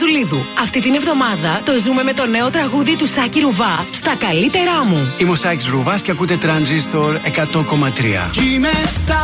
Είμαι η Μάγδα Ζουλίδου. Αυτή την εβδομάδα το ζούμε με το νέο τραγούδι του Σάκη Ρουβά στα καλύτερά μου. Είμαι ο Σάκης Ρουβάς και ακούτε Transistor 100,3. Κι είμαι στα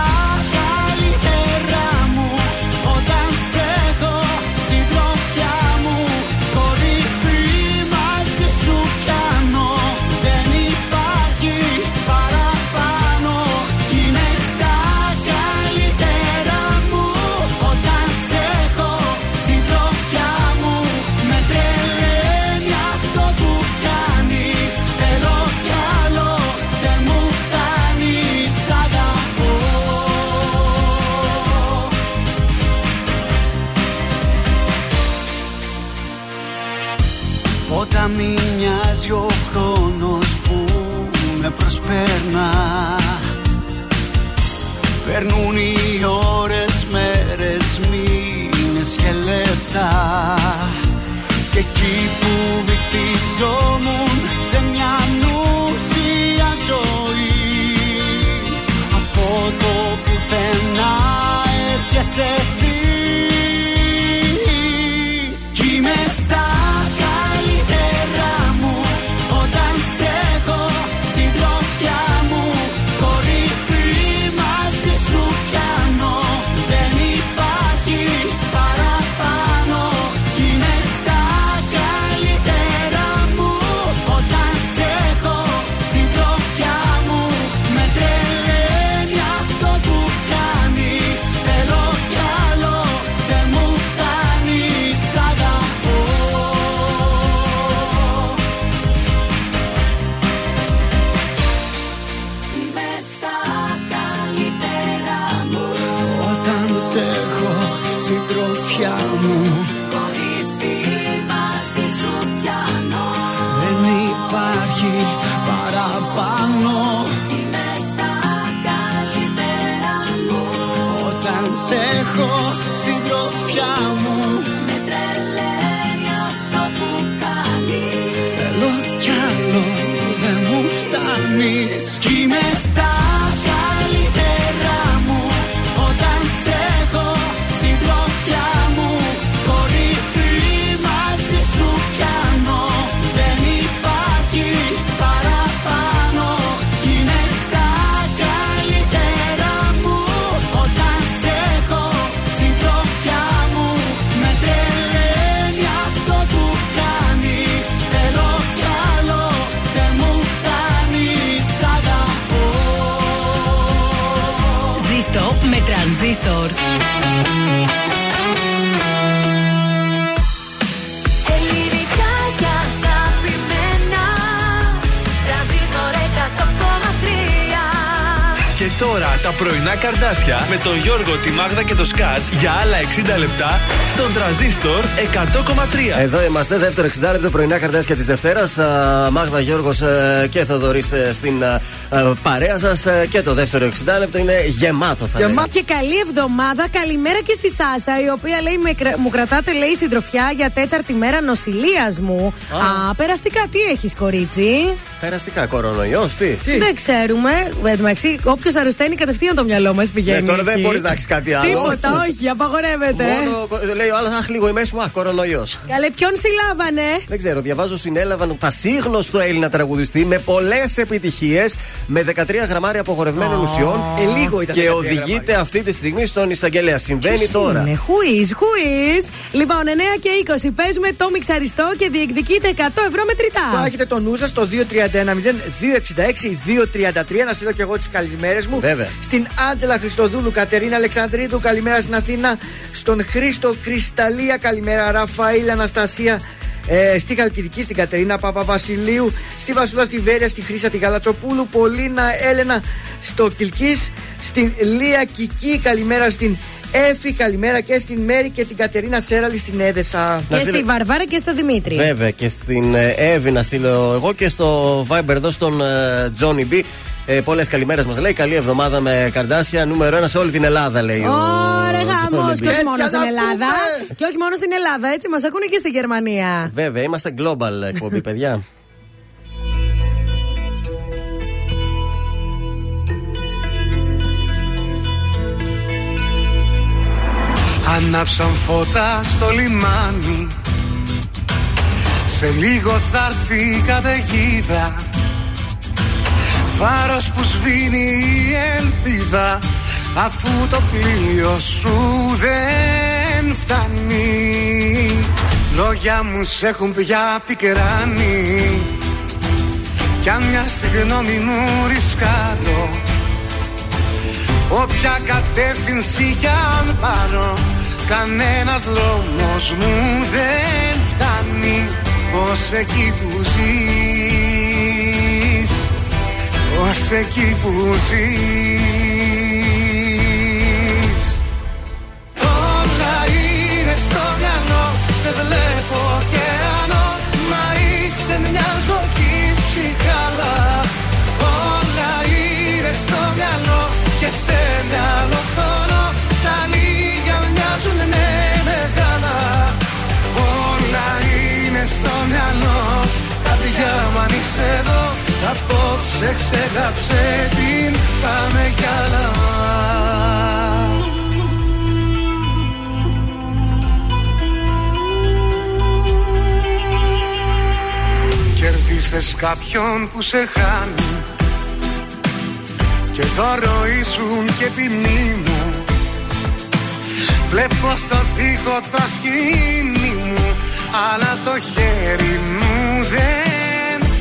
βυθιζόμουν σε μια νουσία ζωή. Από το πουθενά έρχεσαι εσύ τα πρωινά καρδάσια με τον Γιώργο, τη Μάγδα και το Σκάτς για άλλα 60 λεπτά στον τραζίστορ 100,3. Εδώ είμαστε, δεύτερο 60 λεπτό πρωινά καρτάσια της Δευτέρας. Μάγδα Γιώργος και Θοδωρής στην α, α, παρέα σας. Και το δεύτερο 60 λεπτό είναι γεμάτο, θα λέγαμε. Και καλή εβδομάδα. Καλημέρα και στη Σάσα, η οποία λέει με κρα- μου κρατάτε λέει συντροφιά για τέταρτη μέρα νοσηλείας μου. Α, περαστικά τι έχεις, κορίτσι; Περαστικά κορονοϊός, τι; Δεν ξέρουμε. Εν τω μεταξύ, όποιος αρρωσταίνει κατευθείαν το μυαλό μας πηγαίνει. Ναι, τώρα δεν εκεί. μπορείς να έχεις κάτι άλλο. Τίποτα, όχι, απαγορεύεται. Μόνο, κο- λέει ο άλλος, Αχ, λίγο η μέση μου, Αχ, κορονοϊός. Καλέ, ποιον συλλάβανε; Δεν ξέρω, διαβάζω συνέλαβαν πασίγνωστο Έλληνα τραγουδιστή με πολλές επιτυχίες, με 13 γραμμάρια απογορευμένων ουσιών. Ε, λίγο ήταν Και 13 οδηγείται αυτή τη στιγμή στον εισαγγελέα. Συμβαίνει τώρα. Είναι; Who is, who is; Λοιπόν, 9 και 20 παίζουμε το μιξαριστό και διεκδικείτε 100 ευρώ μετρητά. Το έχετε το νου σας στο 231-0266-233. Να στείλω και εγώ τις καλημέρες μου. Βέβαια. Στην Άντζελα Χριστοδούλου, Κατερίνα Αλεξανδρίδου, καλημέρα στην Αθήνα. Στον Χρήστο Κρυσταλία, καλημέρα. Ραφαήλ Αναστασία. Ε, στη Χαλκιδική, στην Κατερίνα Παπαβασιλείου, στη Βασούλα, στη Βέρεια, στη Χρήσα, τη Γαλατσοπούλου, Πολίνα Έλενα, στο Κιλκή, στην Λία Κική, καλημέρα στην Έφη, καλημέρα και στην Μέρη και την Κατερίνα Σέραλη στην Έδεσα. Και στη Βαρβάρα και στο Δημήτρη. Βέβαια και στην ε, Εύη να στείλω εγώ και στο Viber εδώ στον ε, Johnny B. Ε, Πολλές καλημέρες μας λέει. Καλή εβδομάδα με καρδάσια. Νούμερο ένα σε όλη την Ελλάδα λέει. ο Ωραία, γάμο. Johnny Και B. όχι μόνο Έτσι, στην να Ελλάδα. πούμε. Και όχι μόνο στην Ελλάδα, έτσι. Μας ακούνε και στη Γερμανία. Βέβαια, είμαστε global εκπομπή, παιδιά. Άναψαν φώτα στο λιμάνι. Σε λίγο θα έρθει η καταιγίδα. Φάρος που σβήνει η ελπίδα Αφού το πλοίο σου δεν φτάνει. Λόγια μου σε έχουν πια πικράνει Κι αν μια συγγνώμη μου ρισκάρω Όποια κατεύθυνση κι αν πάρω Κανένας δρόμος μου δεν φτάνει Ως εκεί που ζεις. Ως εκεί που ζεις. Όλα είναι στο μυαλό Σε βλέπω ωκεανό Μα είσαι μια ζωή ψυχάλα Όλα είναι στο μυαλό Και σε μυαλό Καρδιά μου αν είσαι εδώ. Απόψε ξέχαψε την Πάμε κι άλλα. Κερδίσες κάποιον που σε χάνει. Και δώρο ήσουν και ποινή μου. Βλέπω στο τοίχο το σκηνή μου Αλλά το χέρι μου δεν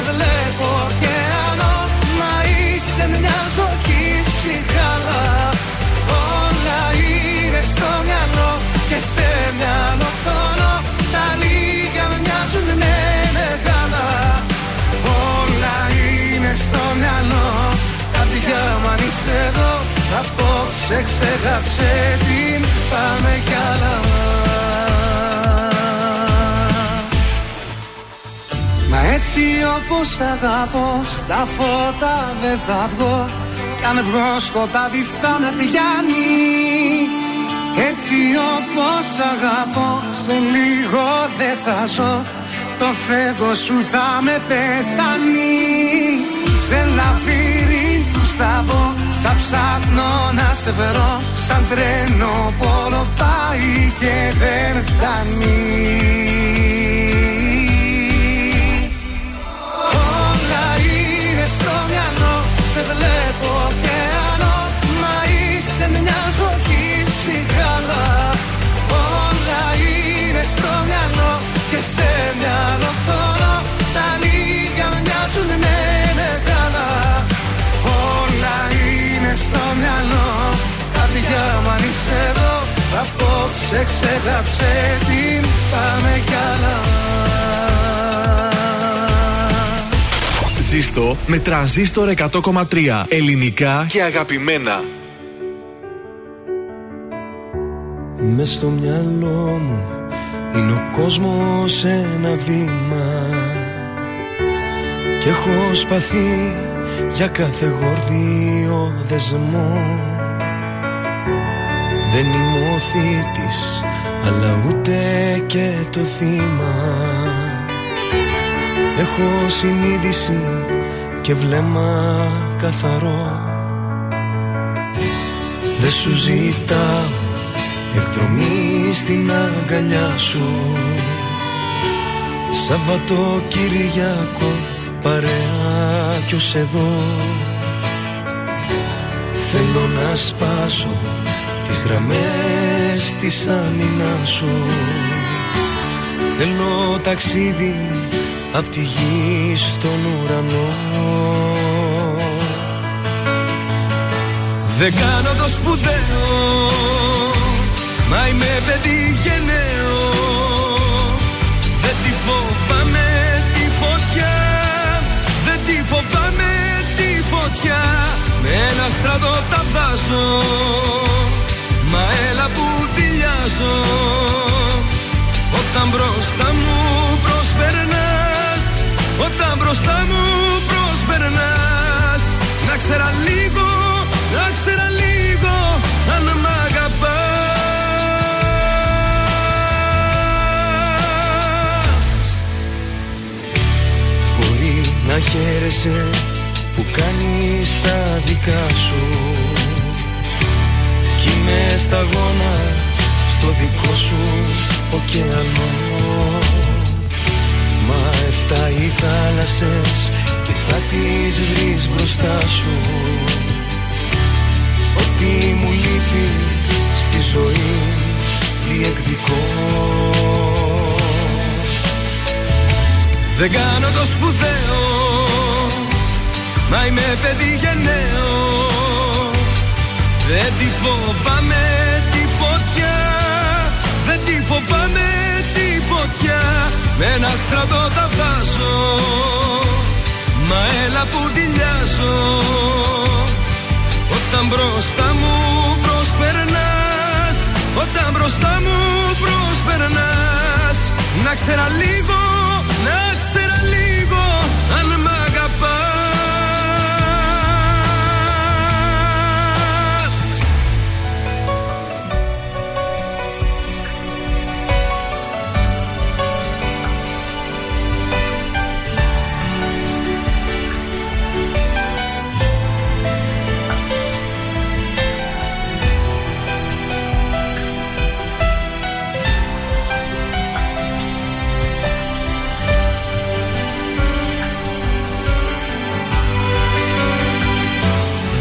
Σε βλέπω ωκεανό Μα είσαι μια ζωή ψυχάλα Όλα είναι στο μυαλό Και σε μυαλό χρόνο Τα λίγα μοιάζουν με μεγάλα. Όλα είναι στο μυαλό. Καρδιά μου αν είσαι εδώ. Απόψε ξέχαψε την. Πάμε κι άλλα έτσι όπως αγαπώ Στα φώτα δεν θα βγω. Κι αν βγω σκοτάδι θα με πιάνει Έτσι όπως αγαπώ Σε λίγο δεν θα ζω. Το φεύγω σου θα με πεθάνει. Σε λαβύρινθους θα μπω Θα ψάχνω να σε βρω. Σαν τρένο πόλο πάει και δεν φτάνει Σε βλέπω ωκεανό Μα είσαι μια ζωή ψυχάλα Όλα είναι στο μυαλό Και σε μυαλό χώρο Τα λίγα μοιάζουν με μεγάλα. Όλα είναι στο μυαλό. Καρδιά μου αν είσαι εδώ Απόψε ξέχαψε την Πάμε κι άλλα Ζήστο με τρανζίστορ 100,3 ελληνικά και αγαπημένα. Μες στο μυαλό μου είναι ο κόσμος ένα βήμα. Κι έχω σπαθεί για κάθε γορδίο δεσμό. Δεν είμαι ο θήτης αλλά ούτε και το θύμα Έχω συνείδηση και βλέμμα καθαρό. Δεν σου ζητάω εκδρομή στην αγκαλιά σου. Σαββατοκύριακο παρέα κι ως εδώ. Θέλω να σπάσω τις γραμμές της άμυνας σου. Θέλω ταξίδι απ' τη γη στον ουρανό. Δεν κάνω το σπουδαίο Μα είμαι παιδί γενναίο. Δεν τη φοβάμαι τη φωτιά Δεν τη φοβάμαι τη φωτιά. Με ένα στρατό τα βάζω βάζω Όταν μπροστά μου προσπερνάς Όταν μπροστά μου προσπερνάς. Να ξέρα λίγο, να ξέρα λίγο Αν μ' αγαπάς. Μπορεί να χαίρεσαι που κάνεις τα δικά σου. Κι είμαι σταγόνα στο δικό σου ωκεανό Μα εφτά οι θάλασσες και θα τις βρεις μπροστά σου. Ό,τι μου λείπει στη ζωή διεκδικώ. Δεν κάνω το σπουδαίο Μα είμαι παιδί γενναίο. Δεν τη φοβάμαι τη φωτιά Δεν τη φοβάμαι τη φωτιά Με ένα στρατό τα βάζω Μα έλα που δηλιάζω Όταν μπροστά μου προσπερνάς Όταν μπροστά μου προσπερνάς. Να ξέρα λίγο, να ξέρα λίγο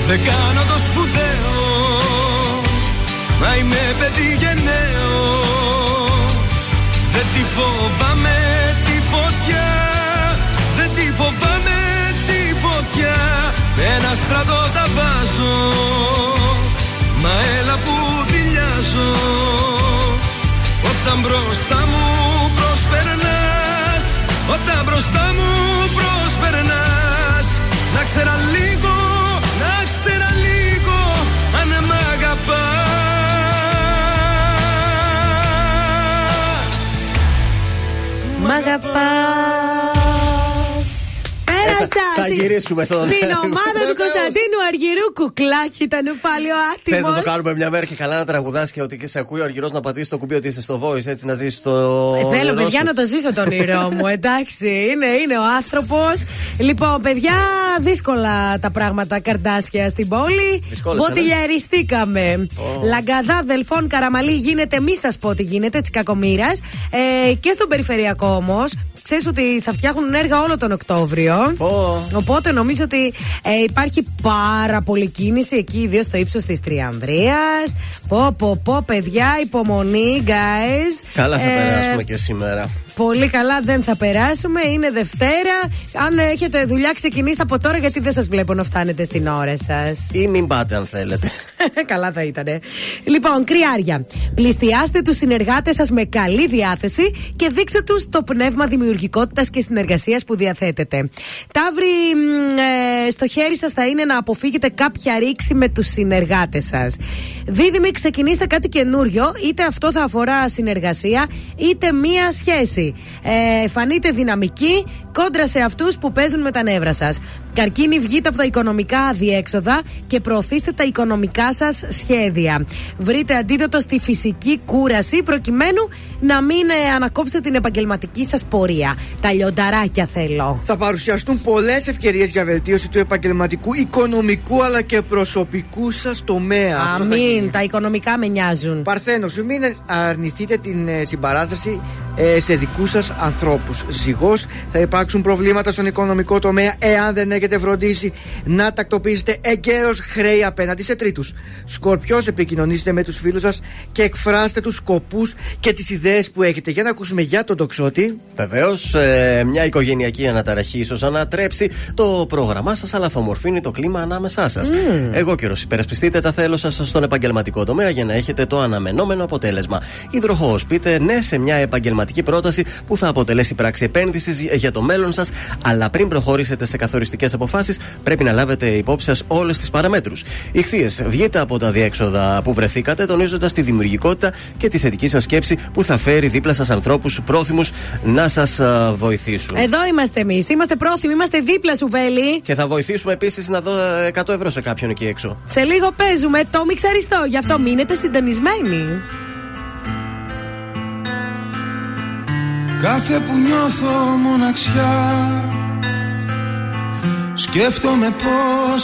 Δεν κάνω το σπουδαίο Μα είμαι παιδί γενναίο. Δεν τη φοβάμαι τη φωτιά Δεν τη φοβάμαι τη φωτιά. Με ένα στρατό τα βάζω Μα έλα που δηλιάζω. Όταν μπροστά μου προσπερνάς Όταν μπροστά μου προσπερνάς Να ξέρα λίγο να ξέρα λίγο αν μ' αγαπάς. Μ' αγαπάς. Πέρασα θα στη- γυρίσουμε στον- Στην ομάδα του Κωνσταντίνου Αργυρού Κουκλάκι ήταν πάλι ο Θες να το άτιμος κάνουμε μια μέρα και καλά να τραγουδάς και ότι και σε ακούει ο Αργυρός να πατήσει το κουμπί ότι είσαι στο voice έτσι να ζήσει το. Ε, Θέλω, όνειρό παιδιά, σου. να το ζήσω τον όνειρό μου. Εντάξει, είναι, είναι ο άνθρωπος. Λοιπόν, παιδιά, δύσκολα τα πράγματα καρτάσια στην πόλη. Δυσκόλεψε, ναι. Μποτιλιαριστήκαμε. Λαγκαδά, Δελφών, Καραμαλή γίνεται. Μη σας πω τι γίνεται, της κακομήρα. Ε, και στον περιφερειακό όμως. Ξέρεις ότι θα φτιάχνουν έργα όλο τον Οκτώβριο. Οπότε νομίζω ότι ε, υπάρχει πάρα πολύ κίνηση εκεί, ιδίως στο ύψος της Τριανδρίας. Πω, πω, πω, παιδιά, υπομονή, guys. Καλά θα Ε, περάσουμε και σήμερα. Πολύ καλά, δεν θα περάσουμε. Είναι Δευτέρα. Αν έχετε δουλειά, ξεκινήστε από τώρα, γιατί δεν σας βλέπω να φτάνετε στην ώρα σας. Ή μην πάτε αν θέλετε. Καλά θα ήταν. Λοιπόν, κρυάρια. Πληστιάστε τους συνεργάτες σας με καλή διάθεση και δείξτε τους το πνεύμα δημιουργικότητας και συνεργασίας που διαθέτετε. Ταύρι, μ, ε, στο χέρι σας θα είναι να αποφύγετε κάποια ρήξη με τους συνεργάτες σας. Δίδυμοι, ξεκινήστε κάτι καινούριο, είτε αυτό θα αφορά συνεργασία, είτε μία σχέση. Ε, φανείτε δυναμικοί κόντρα σε αυτούς που παίζουν με τα νεύρα σας. Καρκίνη, βγείτε από τα οικονομικά αδιέξοδα και προωθήστε τα οικονομικά σας σχέδια. Βρείτε αντίδοτο στη φυσική κούραση προκειμένου να μην ε, ανακόψετε την επαγγελματική σας πορεία. Τα λιονταράκια θέλω. Θα παρουσιαστούν πολλές ευκαιρίες για βελτίωση του επαγγελματικού, οικονομικού αλλά και προσωπικού σας τομέα. Αυτό θα γίνει. Αμήν, τα οικονομικά με νοιάζουν. Παρθένος, μην αρνηθείτε την ε, συμπαράσταση ε, σε δικούς σας ανθρώπους. Ζυγός, θα υπάρξουν προβλήματα στον οικονομικό τομέα εάν δεν έχετε φροντίσει να τακτοποιήσετε εγκαίρως χρέη απέναντι σε τρίτους. Σκορπιός, επικοινωνήστε με τους φίλους σας και εκφράστε τους σκοπούς και τις ιδέες που έχετε. Για να ακούσουμε για τον τοξότη. Βεβαίως, μια οικογενειακή αναταραχή ίσως ανατρέψει το πρόγραμμά σας, αλλά θα ομορφύνει το κλίμα ανάμεσά σας. Εγώ καιρο, υπερασπιστείτε τα θέλω σας στον επαγγελματικό τομέα για να έχετε το αναμενόμενο αποτέλεσμα. Υδροχός, πείτε ναι σε μια επαγγελματική χρηματική πρόταση που θα αποτελέσει πράξη επένδυσης για το μέλλον σας. Αλλά πριν προχωρήσετε σε καθοριστικές αποφάσεις, πρέπει να λάβετε υπόψη σας όλες τις παραμέτρους. Ηχθείες, βγείτε από τα διέξοδα που βρεθήκατε, τονίζοντας τη δημιουργικότητα και τη θετική σας σκέψη που θα φέρει δίπλα σας ανθρώπους πρόθυμους να σας βοηθήσουν. Εδώ είμαστε εμείς. Είμαστε πρόθυμοι, είμαστε δίπλα σου, Βέλη. Και θα βοηθήσουμε επίσης να δω 100 ευρώ σε κάποιον εκεί έξω. Σε λίγο παίζουμε το μιξαριστό, γι' αυτό μείνετε συντονισμένοι. Κάθε που νιώθω μοναξιά Σκέφτομαι πως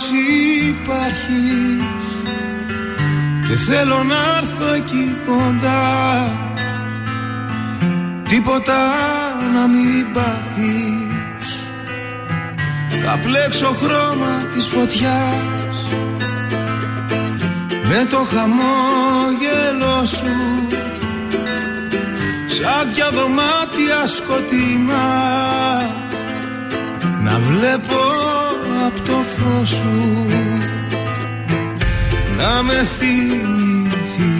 υπάρχεις. Και θέλω να έρθω εκεί κοντά. Τίποτα να μην πάθεις. Θα πλέξω χρώμα της φωτιάς. Με το χαμόγελο σου Σαν δυο δωμάτια σκοτεινά. Να βλέπω από το φως σου. Να με θυμηθείς.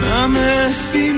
Να με θυμηθείς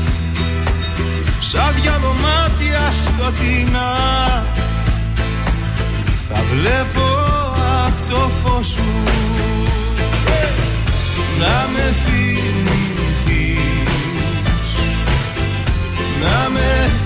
Σαν δυο δωμάτια σκοτεινά Θα βλέπω απ' το φως σου. Να με θυμηθείς. Να με θυμηθείς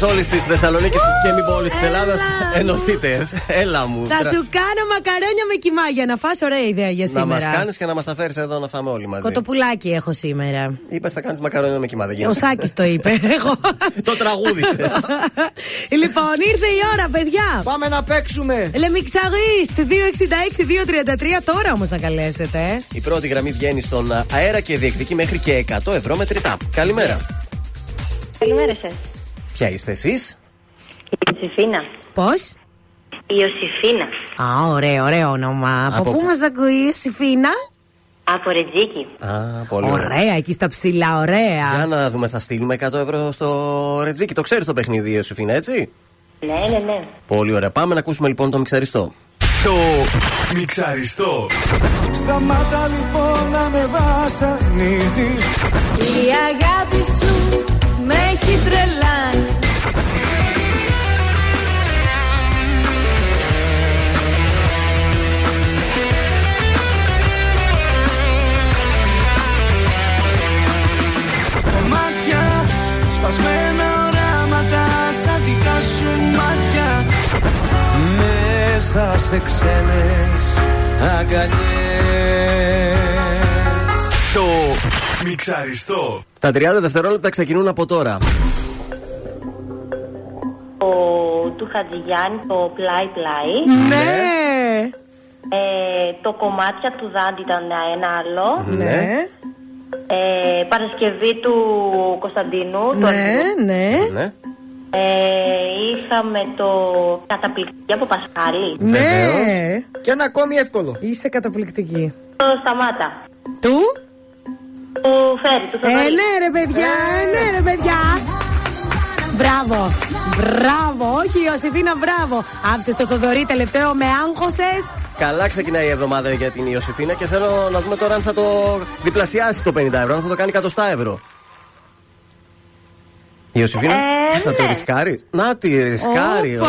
Ρουβίτσε όλης της Θεσσαλονίκης και μη πόλη της Ελλάδας. Ενωθείτε. Έλα μου. Θα σου κάνω μακαρόνια με κοιμά για να φας ωραία ιδέα για Να σήμερα. μας κάνεις και να μας τα φέρεις εδώ να φάμε όλοι μαζί. Κοτοπουλάκι έχω σήμερα. Είπες θα κάνεις μακαρόνια με κοιμά, δεν Ο γίνεται. Σάκης το είπε. Εγώ. Το τραγούδισες. λοιπόν, ήρθε η ώρα, παιδιά. Πάμε να παίξουμε. Λεμιξαγίστ 266-233. Τώρα όμως να καλέσετε. ε. Η πρώτη γραμμή βγαίνει στον αέρα και διεκδικεί μέχρι και 100 ευρώ μετρητά. Καλημέρα. Καλημέρα σας. Ποια είστε εσείς, Η Ιωσήφίνα. Πώς; Η Ιωσήφίνα. Α, ωραίο, ωραίο όνομα. Από, Από πού πού; μας ακούει η Ιωσήφίνα; Από Ρετζίκη. Α, πολύ ωραία. Ωραία, εκεί στα ψηλά, ωραία. Για να δούμε, θα στείλουμε 100 ευρώ στο Ρετζίκι. Το ξέρει το παιχνίδι, Ιωσήφινα, έτσι; Ναι, ναι, ναι. Πολύ ωραία. Πάμε να ακούσουμε λοιπόν το μιξαριστό. Το μιξαριστό. Σταμάτα λοιπόν να με βασανίζεις Η αγάπη σου με έχει τρελάνει. Μάτια, σπασμένα οράματα στα δικά σου μάτια. Μέσα σε ξένες αγκαλιές. Το μιξαριστό. Τα 30 δευτερόλεπτα ξεκινούν από τώρα. Ο του Χατζηγιάννη το πλάι πλάι. Ναι. Ε, το κομμάτια του Δάντη ήταν ένα άλλο. Ναι. Ε, Παρασκευή του Κωνσταντίνου. του Ναι, Αργού. ναι. Ναι. Ε, είχαμε το καταπληκτική από Πασχάλη. Ναι. Και ένα ακόμη εύκολο. Είσαι καταπληκτική. Το Σταμάτα. Του; Του Φέρι, του Ε, Θοδωρή. ναι, ρε παιδιά, ε, ναι, ρε παιδιά. Μπράβο. Μπράβο. Όχι, Ιωσήφίνα, μπράβο. Άφησες το Θοδωρή τελευταίο, με άγχωσες. Καλά ξεκινάει η εβδομάδα για την Ιωσήφινα και θέλω να δούμε τώρα αν θα το διπλασιάσει το 50 ευρώ, αν θα το κάνει 100 ευρώ. Η Ιωσήφινα, Ε, θα το ναι. ρισκάρεις. Να τη ρισκάρει. Όπα.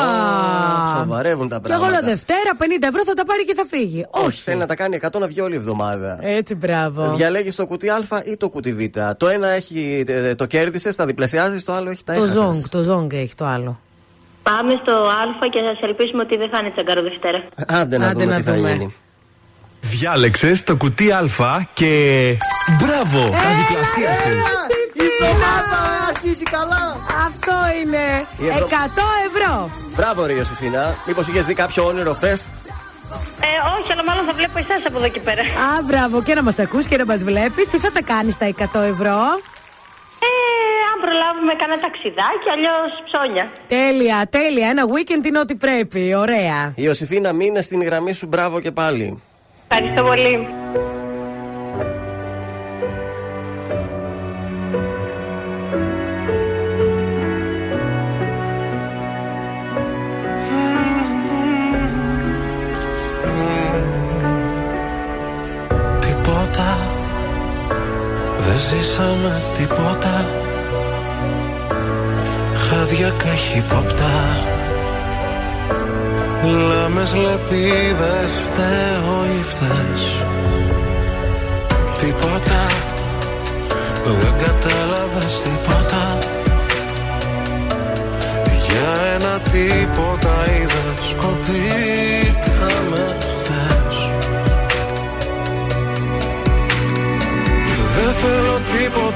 Ω, Σοβαρεύουν τα Και εγώ λέω πράγματα. Δευτέρα, 50 ευρώ θα τα πάρει και θα φύγει. Όχι, θέλει να τα κάνει 100 να βγει όλη η εβδομάδα. Έτσι, μπράβο. Διαλέγεις το κουτί Α ή το κουτί Β. Το ένα έχει, ε, το κέρδισες, τα διπλασιάζεις, το άλλο έχει τα Το έχασες. ζόγκ, το ζόγκ έχει το άλλο. Πάμε στο Α και θα ελπίσουμε ότι δεν θα είναι τσαγκάρο Δευτέρα. Άντε να Άντε δούμε να τι θα δούμε. γίνει. Διάλεξες το κουτί Α και. Μπράβο! Τα διπλασίασες. Η εβδομάδα αρχίζει καλά. Αυτό είναι. Η εβδο- 100 ευρώ. Μπράβο, ρε Ιωσήφινα. Μήπως είχες δει κάποιο όνειρο χθες; Ε, όχι, αλλά μάλλον θα βλέπω εσάς από εδώ και πέρα. Α, μπράβο, και να μας ακούς και να μας βλέπεις. Τι θα τα κάνεις τα 100 ευρώ; Ε, αν προλάβουμε κανένα ταξιδάκι, αλλιώς ψώνια. Τέλεια, τέλεια. Ένα weekend είναι ό,τι πρέπει. Ωραία. Η Ιωσήφινα μείνε στην γραμμή σου, μπράβο και πάλι. Ευχαριστώ πολύ. Ζήσαμε τίποτα. Χάδια καχύποπτα Λάμες λεπίδες φταίω ή φταίς. Τίποτα. Δεν κατάλαβες τίποτα. Για ένα τίποτα είδες Κοπήκαμε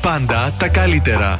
Πάντα τα καλύτερα.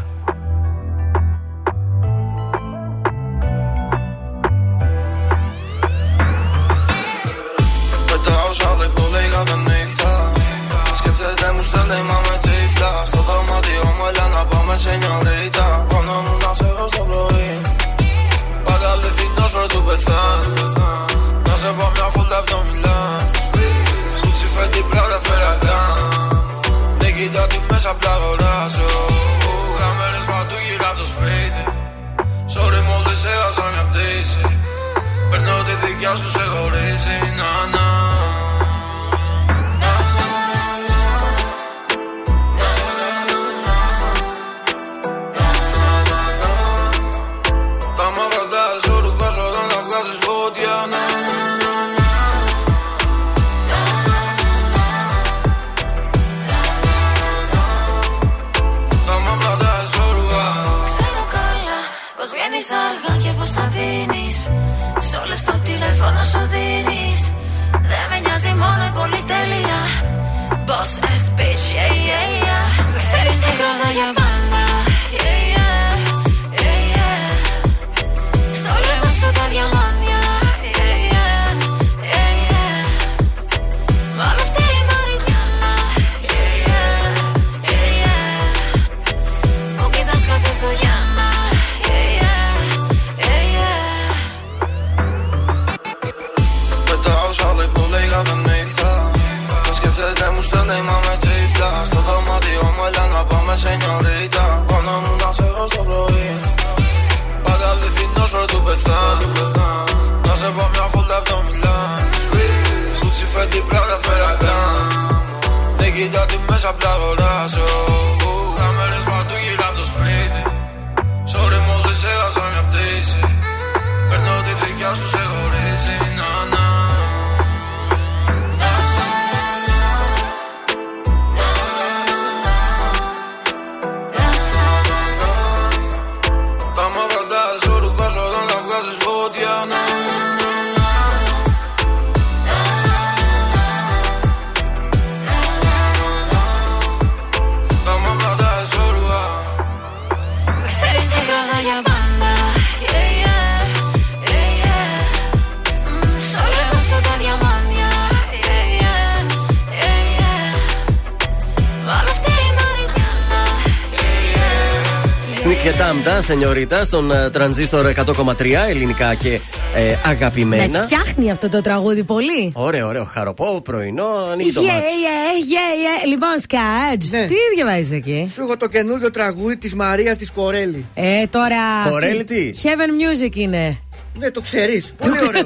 Σενιωρίτα, Σενιωρίτα, στον ε, τρανζίστορ 100,3 ελληνικά και ε, αγαπημένα. Με φτιάχνει αυτό το τραγούδι πολύ. Ωραίο, ωραίο. Χαροπό, πρωινό, ανοίγει το yeah, yeah, yeah, yeah. Λοιπόν, Σκάτζ, ναι. τι διαβάζεις εκεί; Σου έχω το καινούριο τραγούδι της Μαρίας της Κορέλη. Ε, τώρα. Κορέλη τι; Heaven Music είναι. Ναι, το ξέρεις. Πολύ ωραίο.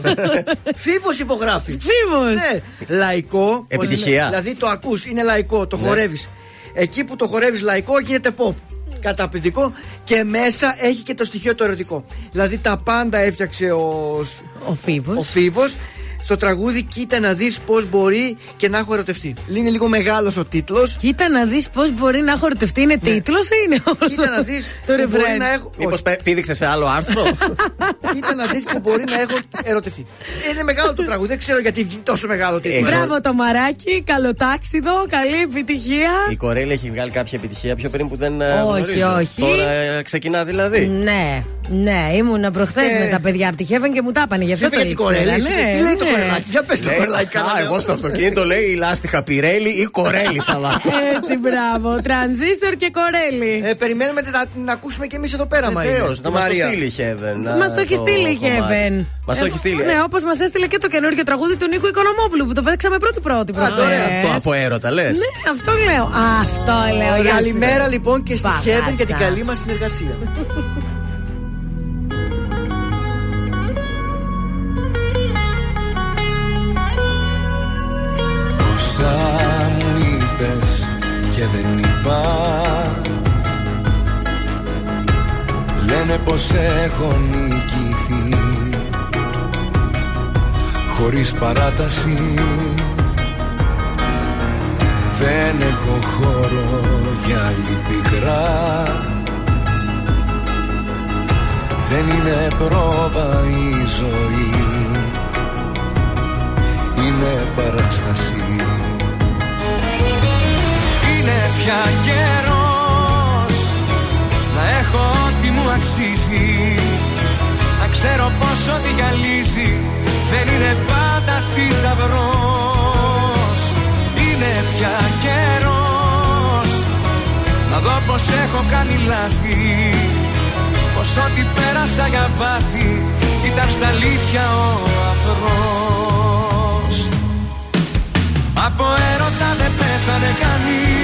Φίβος υπογράφει. Φίβος. Ναι. Λαϊκό. Επιτυχία. Δηλαδή το ακούς, είναι λαϊκό, το ναι. χορεύεις. Εκεί που το χορεύεις λαϊκό γίνεται pop. Καταπληκτικό και μέσα έχει και το στοιχείο το ερωτικό. Δηλαδή τα πάντα έφτιαξε ο, ο Φίβος. Ο Φίβος. Στο τραγούδι κοίτα να δεις πώς μπορεί και να έχω ερωτευτεί. Είναι λίγο μεγάλος ο τίτλος. Κοίτα να δεις πώς μπορεί να έχω ερωτευτεί. Είναι τίτλος ή είναι όλο Ναι. Κοίτα να δεις το που μπορεί ρεφρέν. να έχω... Μήπως πήδηξε σε άλλο άρθρο; Κοίτα να δεις που μπορεί να έχω ερωτευτεί. Είναι μεγάλο το τραγούδι, δεν ξέρω γιατί βγει τόσο μεγάλο τίτλο. Μπράβο το μαράκι, καλοτάξιδο, καλή επιτυχία. Η Κορέλη έχει βγάλει κάποια επιτυχία πιο πριν που δεν ε, Όχι, γνωρίζω. όχι. Τώρα ε, ξεκινά δηλαδή. Ναι, ναι, ήμουνα προχθές με τα παιδιά από τη Heaven και μου τα είπανε. Γι' αυτό Σου το είπε για την ήξερα. Κορέλη, σου είπε, ναι, τι λέει το ναι. κορελάκι, για πες το Λέει, κορελάκι, «Α, καλά, Εγώ στο αυτοκίνητο λέει η λάστιχα Πιρέλη ή Κορέλη θα βάλω. Έτσι, μπράβο. Τρανζίστορ και κορέλι. Ε, περιμένουμε να, να ακούσουμε και εμείς εδώ πέρα, μα Βεβαίως, είναι. να μας το Μαρία. στείλει η Heaven. Μας το έχει στείλει η Heaven. Μας το έχει στείλει. Ναι, όπως μας έστειλε και το καινούργιο τραγούδι του Νίκου Οικονομόπουλου που το παίξαμε πρώτη-πρώτη προχθές. Το από έρωτα λες. Ναι, αυτό λέω. Α, αυτό λέω. γεια σου. Καλημέρα λοιπόν και στη Παγάσα. Heaven και την καλή μας συνεργασία. Και δεν είπα. Λένε πως έχω νικηθεί. Χωρίς παράταση. Δεν έχω χώρο για άλλη πικρά. Δεν είναι πρόβα η ζωή. Είναι παράσταση Είναι πια καιρός. Να έχω ό,τι μου αξίζει. Να ξέρω πως ό,τι γυαλίζει Δεν είναι πάντα θησαυρός. Είναι πια καιρός. Να δω πως έχω κάνει λάθη. Πως ό,τι πέρασα για βάθη Ήταν στα αλήθεια ο αφρός. Από έρωτα δεν πέθανε κανείς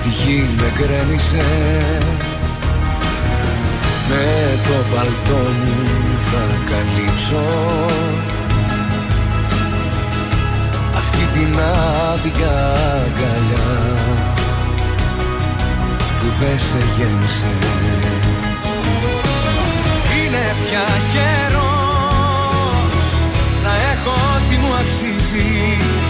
Στη γη με γκρέμισε. Με το παλτό μου θα καλύψω. Αυτή την άδεια αγκαλιά που δεν σε γέμισε. Είναι πια καιρός να έχω ό,τι μου αξίζει. Να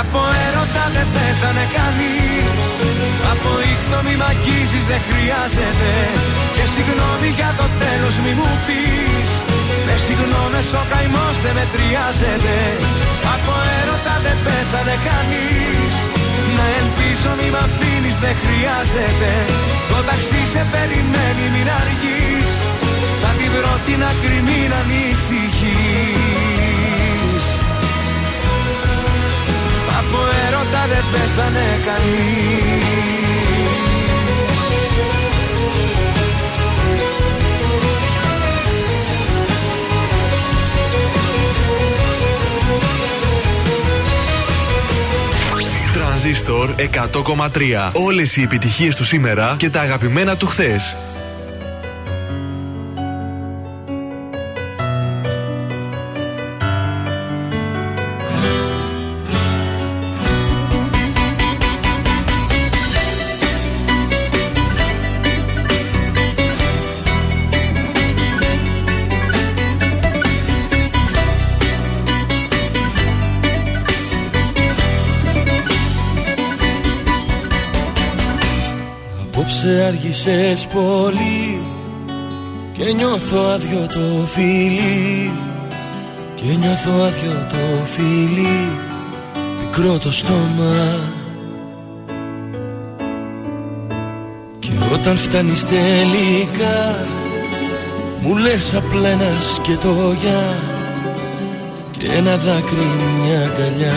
Από έρωτα δεν πέθανε κανείς. Από ήχτο μη μ' αγγίζεις δεν χρειάζεται. Και συγγνώμη για το τέλος μη μου πεις. Με συγγνώμες ο καημός δεν μετριάζεται. Από έρωτα δεν πέθανε κανείς. Να ελπίζω μη μ' αφήνεις δεν χρειάζεται. Το ταξί σε περιμένει μην αργείς. Θα την βρω την άκρη μην ανησυχείς Από έρωτα δεν πέθανε κανείς Τρανζίστορ 100,3. Όλες οι επιτυχίες του σήμερα και τα αγαπημένα του χθες. Απόψε άργησες πολύ Και νιώθω άδειο το φίλι. Και νιώθω άδειο το φίλι Πικρό το στόμα. Και όταν φτάνεις τελικά Μου λες απλά ένα σκετόγια Και ένα δάκρυ μια αγκαλιά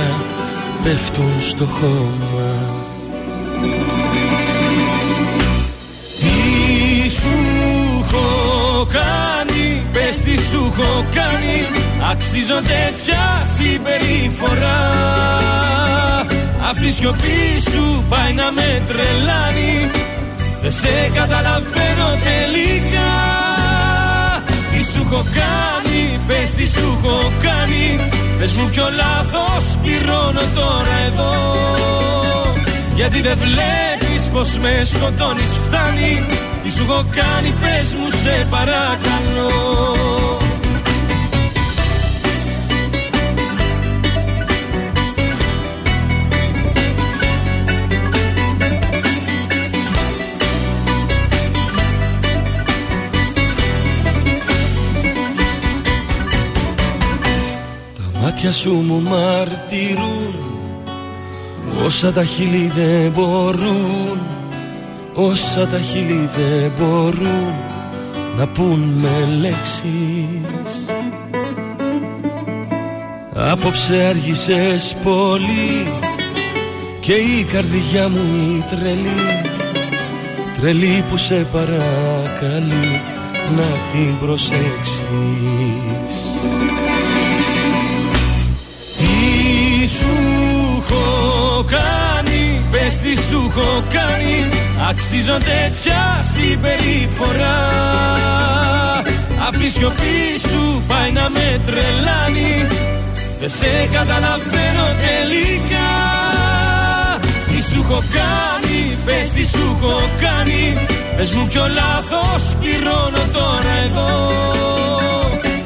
Πέφτουν στο χώμα σου έχω κάνει. Αξίζω τέτοια συμπεριφορά. Αυτή η σιωπή σου πάει να με τρελάνει. Δεν σε καταλαβαίνω τελικά. Τι σου έχω κάνει Πες τι σου έχω κάνει. Πες μου ποιο λάθος πληρώνω τώρα εδώ. Γιατί δεν βλέπεις πως με σκοτώνεις φτάνει. Τι σου έχω κάνει πες μου σε παρακαλώ μάτια σου μου μαρτυρούν Όσα τα χείλη δεν μπορούν Όσα τα χείλη δεν μπορούν Να πούν με λέξεις. Απόψε άργησες πολύ Και η καρδιά μου η τρελή. Τρελή που σε παρακαλεί Να την προσέξεις κάνει Πες τι σου έχω κάνει. Αξίζω τέτοια συμπεριφορά. Αυτή η σιωπή σου πάει να με τρελάνει. Δεν σε καταλαβαίνω τελικά. Τι σου έχω κάνει Πες τι σου έχω κάνει. Πες μου ποιο λάθος πληρώνω τώρα εδώ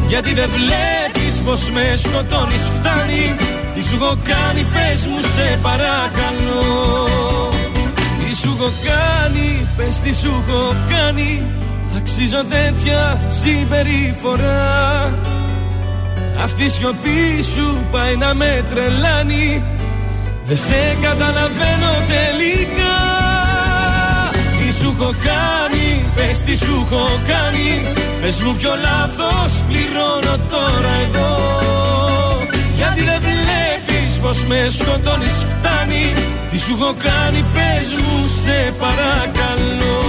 γιατί δεν βλέπεις πως με σκοτώνεις φτάνει. Τι σου έχω κάνει πες μου σε παρακαλώ. Τι σου έχω κάνει πες τι σου έχω κάνει. Αξίζω τέτοια συμπεριφορά. Αυτή η σιωπή σου πάει να με τρελάνει. Δεν σε καταλαβαίνω τελικά. Τι σου έχω κάνει πες τι σου έχω κάνει. Πες μου ποιο λάθος πληρώνω τώρα εδώ. Γιατί δεν βλέπεις πως με σκοτώνεις φτάνει Τι σου έχω κάνει πες μου σε παρακαλώ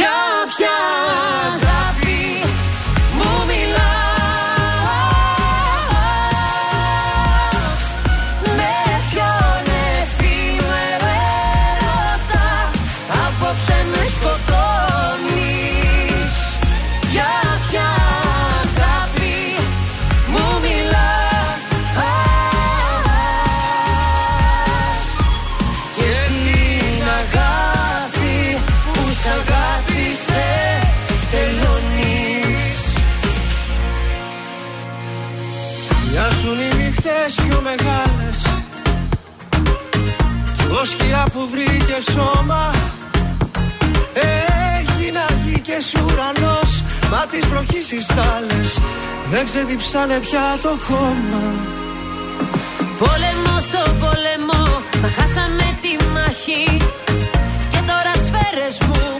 Για ποια μεγάλες. Κι εγώ σκιά που βρήκε σώμα. Έγινα γη και ουρανός. Μα τις βροχής οι στάλες Δεν ξεδιψάνε πια το χώμα. Πόλεμο στο πόλεμο, μα χάσαμε τη μάχη. Και τώρα σφαίρες μου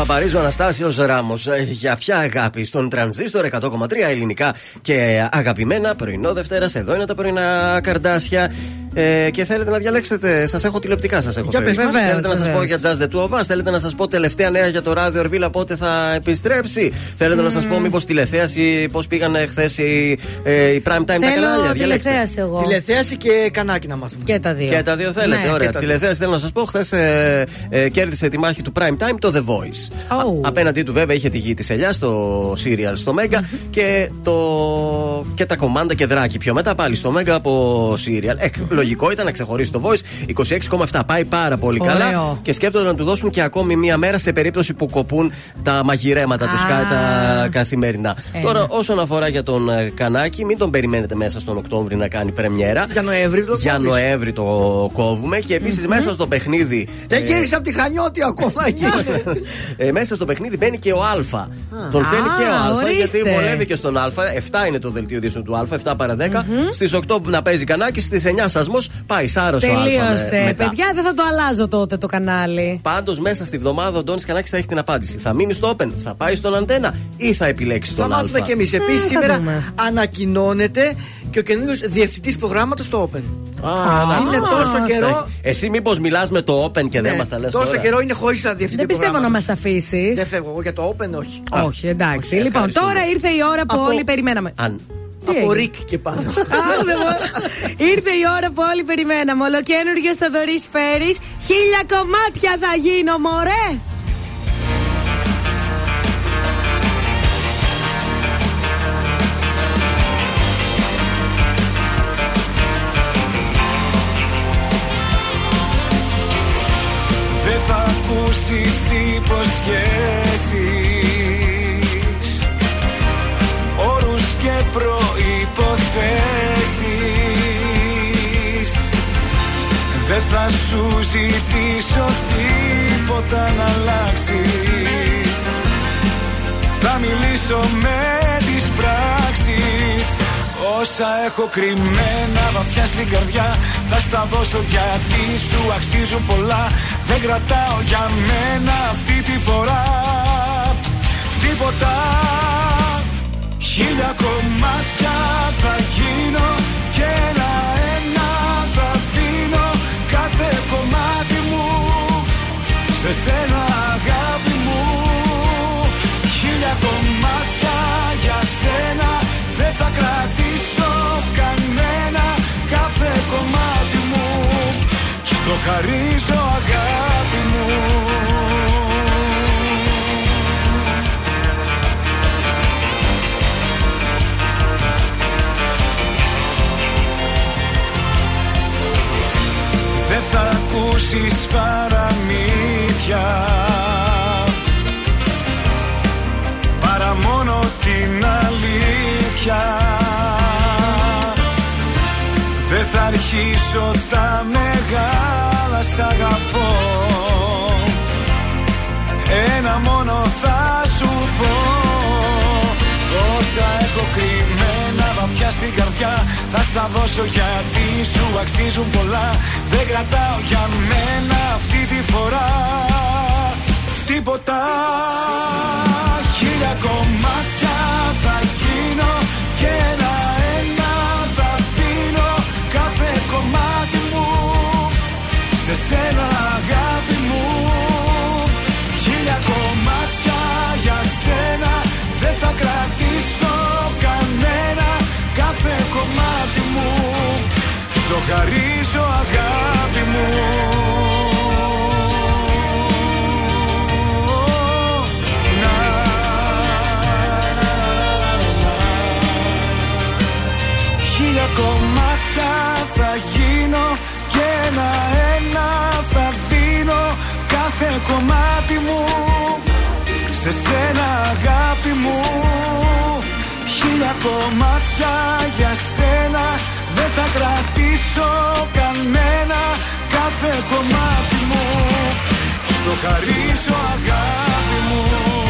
Παπαρίζου, Αναστάσιος Ράμος. Για ποια αγάπη στον τρανζίστορ 100,3 ελληνικά και αγαπημένα πρωινό Δευτέρας. Εδώ είναι τα πρωινά καρδάσια. Ε, και θέλετε να διαλέξετε, σας έχω τηλεοπτικά, σας έχω Για φέρει. πες μας. Θέλετε να σας βεβαίως. πω για Jazz the Two of Us, θέλετε να σας πω τελευταία νέα για το ράδιο Ορβίλα πότε θα επιστρέψει. Θέλετε να σας πω μήπως τηλεθέαση, πώς πήγαν χθες οι, ε, οι prime time τα κανάλια. Θέλω Διαλέξτε. τηλεθέαση εγώ. Τηλεθέαση και κανάκι να μάθουμε. Και τα δύο. Και τα δύο θέλετε, Ναι. ωραία. Και τα δύο. Τηλεθέαση θέλω να σας πω. Χθες ε, ε, κέρδισε τη μάχη του Prime Time το The Voice. Oh. Α- απέναντί του, βέβαια, είχε τη γη της ελιάς στο serial στο Mega και, το, και τα κομμάντα και δράκι πιο μετά πάλι στο Mega από serial. Ε, λογικό ήταν να ξεχωρίσει το Voice. 26,7 πάει πάρα πολύ Ωραίο. καλά. Και σκέφτονται να του δώσουν και ακόμη μία μέρα σε περίπτωση που κοπούν τα μαγειρέματα τους Α. Sky τα καθημερινά. Ε, Τώρα, ναι. όσον αφορά για τον ε, Κανάκη, μην τον περιμένετε μέσα στον Οκτώβρη να κάνει πρεμιέρα. Για Νοέμβρη το Για κόβεις. Νοέμβρη το κόβουμε και επίσης μέσα στο παιχνίδι. Δεν γύρισε από τη Χανιώτη ακόμα εκεί. ε, μέσα στο παιχνίδι μπαίνει και ο Α. Τον θέλει και ο Α, ορίστε. γιατί βολεύει και στον Α. 7 είναι το δελτίο ειδήσεων του Α, 7 παρα 10. Στις 8 να παίζει κανάκι, στις 9 σασμό πάει Σάρο ο Α. Τελείωσε. με- μετά. Παιδιά, δεν θα το αλλάζω τότε το κανάλι. Πάντως μέσα στη βδομάδα ο Ντόνι Κανάκη θα έχει την απάντηση. Θα μείνει στο Open, θα πάει στον Αντένα ή θα επιλέξει Θα τον Α. μάθουμε κι εμείς. Επίσης, θα σήμερα δούμε. ανακοινώνεται και ο καινούριο διευθυντής προγράμματος στο Open. Α, είναι να- τόσο Α, καιρό. Εσύ μήπως μιλάς με το Open και δεν Ναι, μας τα λες. τόσο καιρό είναι χωρίς να διευθυντή Δεν πιστεύω να προγράμματος. μας αφήσεις. Δεν φεύγω εγώ για το Open, όχι. Όχι, εντάξει. όχι, λοιπόν, ευχαριστούμε. τώρα ήρθε η ώρα που Από- όλοι περιμέναμε. Αν Τι Από έγινε; Ρικ και πάνω. Αχ, δεν μπορώ. Ήρθε η ώρα που όλοι περιμέναμε. Ολοκένουργιος Θοδωρής Φέρης. Χίλια κομμάτια θα γίνω, μωρέ! Δεν θα ακούσεις υποσχέσεις σου ζητήσω τίποτα να αλλάξεις. Θα μιλήσω με τις πράξεις. Όσα έχω κρυμμένα βαθιά στην καρδιά Θα στα δώσω γιατί σου αξίζουν πολλά. Δεν κρατάω για μένα αυτή τη φορά Τίποτα. Χίλια κομμάτια θα γίνω Και Σε σένα αγάπη μου Χίλια κομμάτια για σένα. Δεν θα κρατήσω κανένα Κάθε κομμάτι μου. Στο χαρίζω αγάπη μου. Δεν θα ακούσεις παραμύθια φωτιά Παρά μόνο την αλήθεια. Δεν θα αρχίσω τα μεγάλα σ' αγαπώ. Ένα μόνο θα σου πω. Όσα έχω κρυμμένα βαθιά στην καρδιά Θα στα δώσω γιατί σου αξίζουν πολλά. Δεν κρατάω για μένα αυτή τη φορά. Τίποτα Χίλια κομμάτια θα γίνω Και ένα-ένα θα δίνω Κάθε κομμάτι μου Σε σένα αγάπη μου. Χίλια κομμάτια για σένα Δεν θα κρατήσω κανένα Κάθε κομμάτι μου. Στο χαρίζω αγάπη μου κάθε κομμάτι μου σε σένα αγάπη μου. Χίλια κομμάτια για σένα δεν θα κρατήσω κανένα κάθε κομμάτι μου. Στο χαρίζω αγάπη μου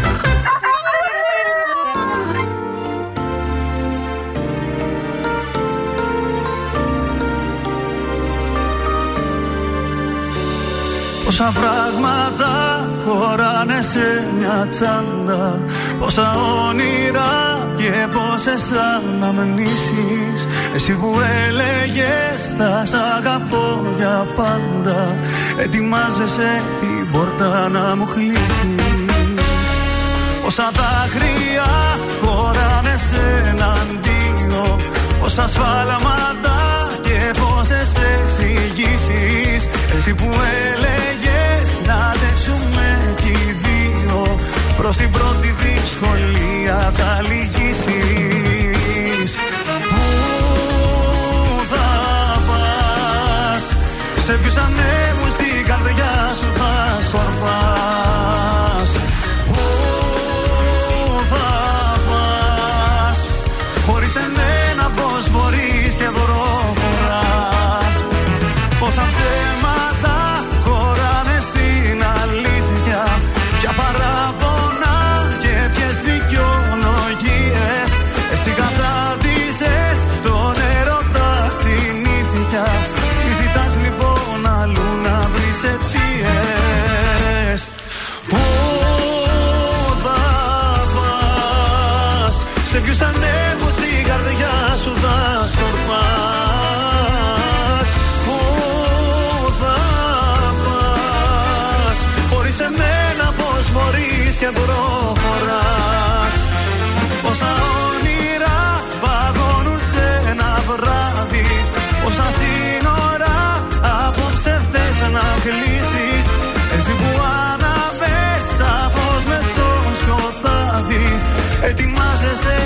Πόσα πράγματα χωράνε σε μια τσάντα Πόσα όνειρα και πόσες αναμνήσεις. Εσύ που έλεγες θα σ' αγαπώ για πάντα Ετοιμάζεσαι την πόρτα να μου κλείσεις. Πόσα δάκρυα χωράνε σε έναν δύο Πόσα σφάλματα και πόσες εξηγήσεις Εσύ που έλεγες να αντέξουμε κι οι δύο Προς την πρώτη δυσκολία θα λυγίσεις. Πού θα πας Σε ποιους ανέμους στην καρδιά σου θα σκορπάς προχωράς Πόσα όνειρα παγώνουν σε ένα βράδυ. Πόσα σύνορα απόψε θες να κλείσεις. Εσύ που αναβες σαφώς μες στο σκοτάδι. Ετοιμάζεσαι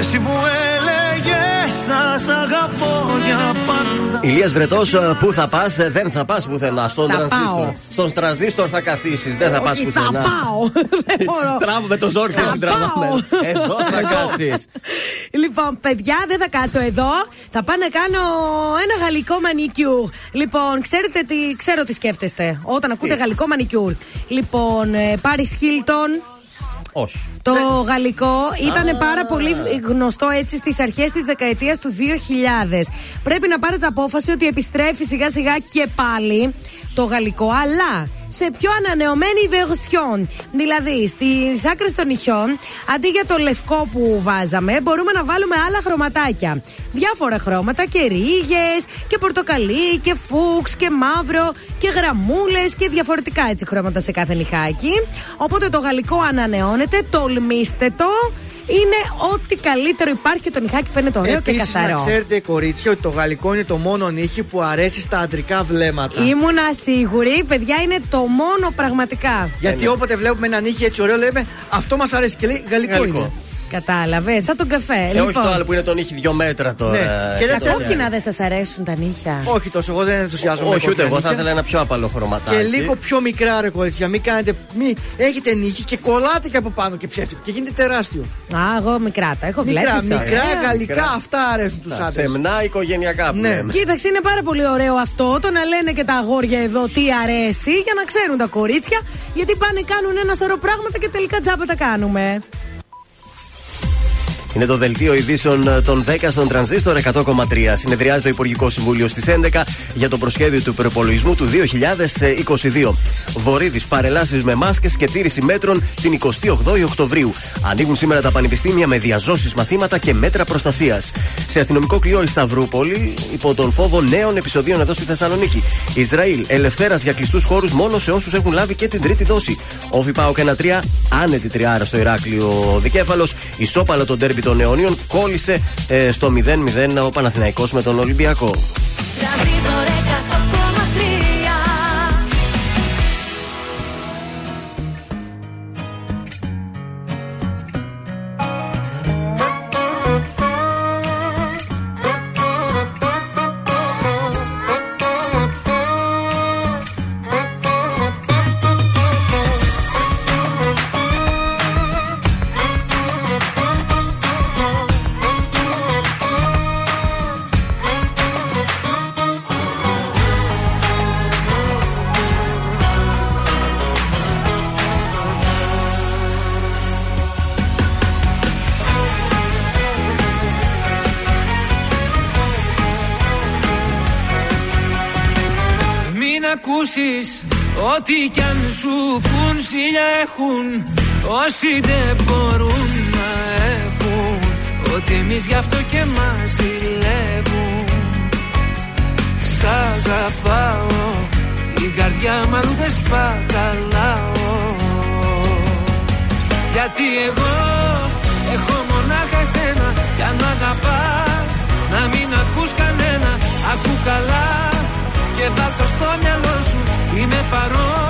Εσύ που έλεγες θα σ' αγαπώ για πάντα Ηλίας Βρετός, πού θα πας, δεν θα πας πουθενά. Στον Θα τρανζίστορ. πάω. Στον τρανζίστορ θα καθίσεις, δεν θα πας Όχι, πουθενά. Θα πάω. Δεν μπορώ. Τραβάμε το ζόρι και Θα την τραβάμε. πάω. Εδώ θα κάτσεις. Λοιπόν, παιδιά, δεν θα κάτσω εδώ. Θα πάω να κάνω ένα γαλλικό μανικιούρ. Λοιπόν, ξέρετε τι, ξέρω τι σκέφτεστε όταν ακούτε γαλλικό μανικιούρ. Λοιπόν, Πάρι Χίλτον. Όχι. Το γαλλικό ήταν πάρα πολύ γνωστό έτσι στις αρχές της δεκαετίας του 2000. Πρέπει να πάρετε απόφαση ότι επιστρέφει σιγά σιγά και πάλι το γαλλικό, αλλά σε πιο ανανεωμένη version. Δηλαδή, στις άκρες των νυχιών, αντί για το λευκό που βάζαμε, μπορούμε να βάλουμε άλλα χρωματάκια. Διάφορα χρώματα και ρίγες και πορτοκαλί και φούξ και μαύρο και γραμμούλες και διαφορετικά έτσι χρώματα σε κάθε νυχάκι. Οπότε το γαλλικό ανανεώνεται, τολμήστε το. Είναι ό,τι καλύτερο υπάρχει και το νυχάκι φαίνεται ωραίο και Επίσης, να καθαρό. ξέρετε, κορίτσια, ότι το γαλλικό είναι το μόνο νύχι που αρέσει στα αντρικά βλέμματα. Ήμουνα σίγουρη, παιδιά, είναι το μόνο πραγματικά. Γιατί όποτε βλέπουμε ένα νύχι έτσι ωραίο, λέμε αυτό μας αρέσει και λέει γαλλικό, Γαλλικό. είναι. Κατάλαβες, σαν τον καφέ. Ε, όχι το άλλο που είναι τον ήχη δύο μέτρα τώρα. Ναι. Και δεν Αυτό. Όχι να δεν σας αρέσουν τα νύχια. Όχι τόσο, εγώ δεν ενθουσιάζομαι. Όχι, με ούτε εγώ κόκκινα θα νύχια. ήθελα ένα πιο απαλό χρωματάκι. Και λίγο πιο μικρά ρε κορίτσια. Μην κάνετε. Μη έχετε νύχι και κολλάτε και από πάνω και ψεύτικο. Και γίνεται τεράστιο. Α, εγώ μικρά τα έχω Μικρά, βλέπεις. μικρά, γαλλικά, αυτά αρέσουν τους Τα άντρες. Σεμνά οικογενειακά που Ναι. λέμε. Κοίταξε, είναι πάρα πολύ ωραίο αυτό το να λένε και τα αγόρια εδώ τι αρέσει για να ξέρουν τα κορίτσια. Γιατί πάνε κάνουν ένα σωρό πράγματα και τελικά τζάμπα τα κάνουμε. Είναι το δελτίο ειδήσεων ε, των 10 στον τρανζίστορ 100,3. Συνεδριάζει το Υπουργικό Συμβούλιο στις 11 για το προσχέδιο του προπολογισμού του 2022. Βορύδης, παρελάσεις με μάσκες και τήρηση μέτρων την 28η Οκτωβρίου. Ανοίγουν σήμερα τα πανεπιστήμια με διαζώσεις μαθήματα και μέτρα προστασίας. Σε αστυνομικό κλειό η Σταυρούπολη, υπό τον φόβο νέων επεισοδίων εδώ στη Θεσσαλονίκη. Ισραήλ, ελευθέρας για κλειστούς χώρους μόνο σε όσους έχουν λάβει και την τρίτη δόση. Όφη Πάο και ένα τρία, άνετη τριάρα στο Ηράκλειο Δικέφαλος. Ισόπαλο τον τέρμπι των αιωνίων κόλλησε ε, στο 0-0 ο Παναθηναϊκός με τον Ολυμπιακό. Όσοι δεν μπορούν να έχουν Ότι εμείς γι' αυτό και μας ζηλεύουν. Σ' αγαπάω η καρδιά μου αλλού δεν σπαταλάω. Γιατί εγώ έχω μονάχα εσένα Κι αν μ' αγαπάς να μην ακούς κανένα. Ακού καλά και βάλ' το στο μυαλό σου Είμαι παρόν. και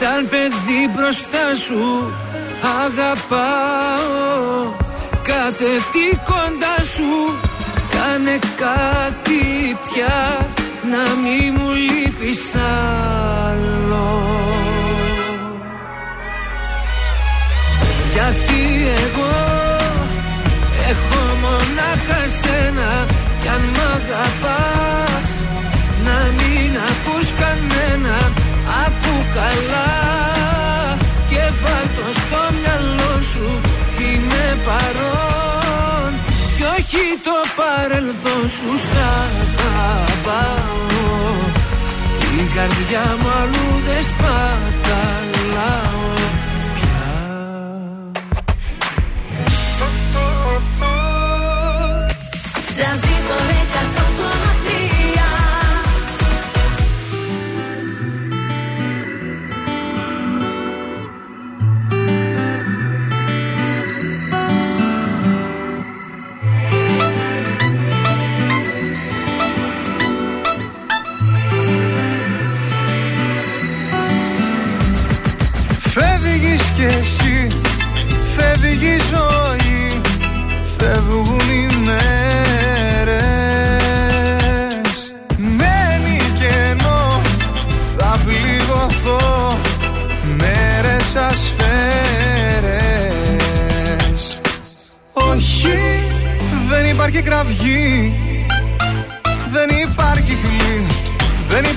Σαν παιδί μπροστά σου. Αγαπάω Κάθε τι κοντά σου. Κάνε κάτι πια Να μη μου λείπεις άλλο. Γιατί εγώ Έχω μονάχα σένα. Κι αν μ' αγαπάς Να μην ακούς κανένα. Ακού καλά σου Σ' αγαπάω. Την καρδιά μου αλλού δεν σπαταλάω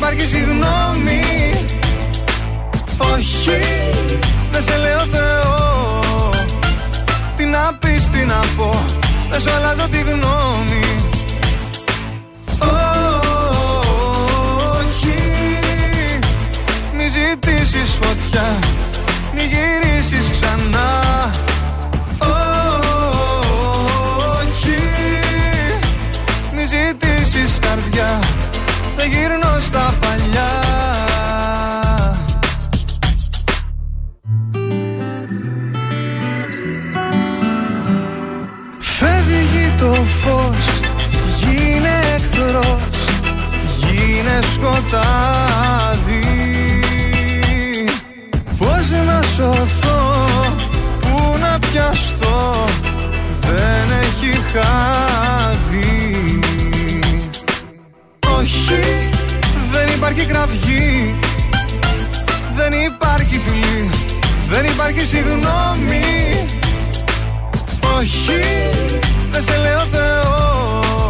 υπάρχει συγγνώμη. Όχι, δεν σε λέω Θεό. Τι να πεις, τι να πω Δεν σου αλλάζω τη γνώμη. Όχι Μη ζητήσεις φωτιά Μη γυρίσεις ξανά. Όχι Μη ζητήσεις καρδιά Δεν γυρνώ στα παλιά. Φεύγει το φως, γίνε εχθρός, γίνε σκοτάδι. Πώς να σωθώ, πού να πιαστώ, δεν έχει χάδι υπάρχει κραυγή, δεν υπάρχει φιλή, δεν υπάρχει συγγνώμη. Όχι, δεν σε λέω Θεό.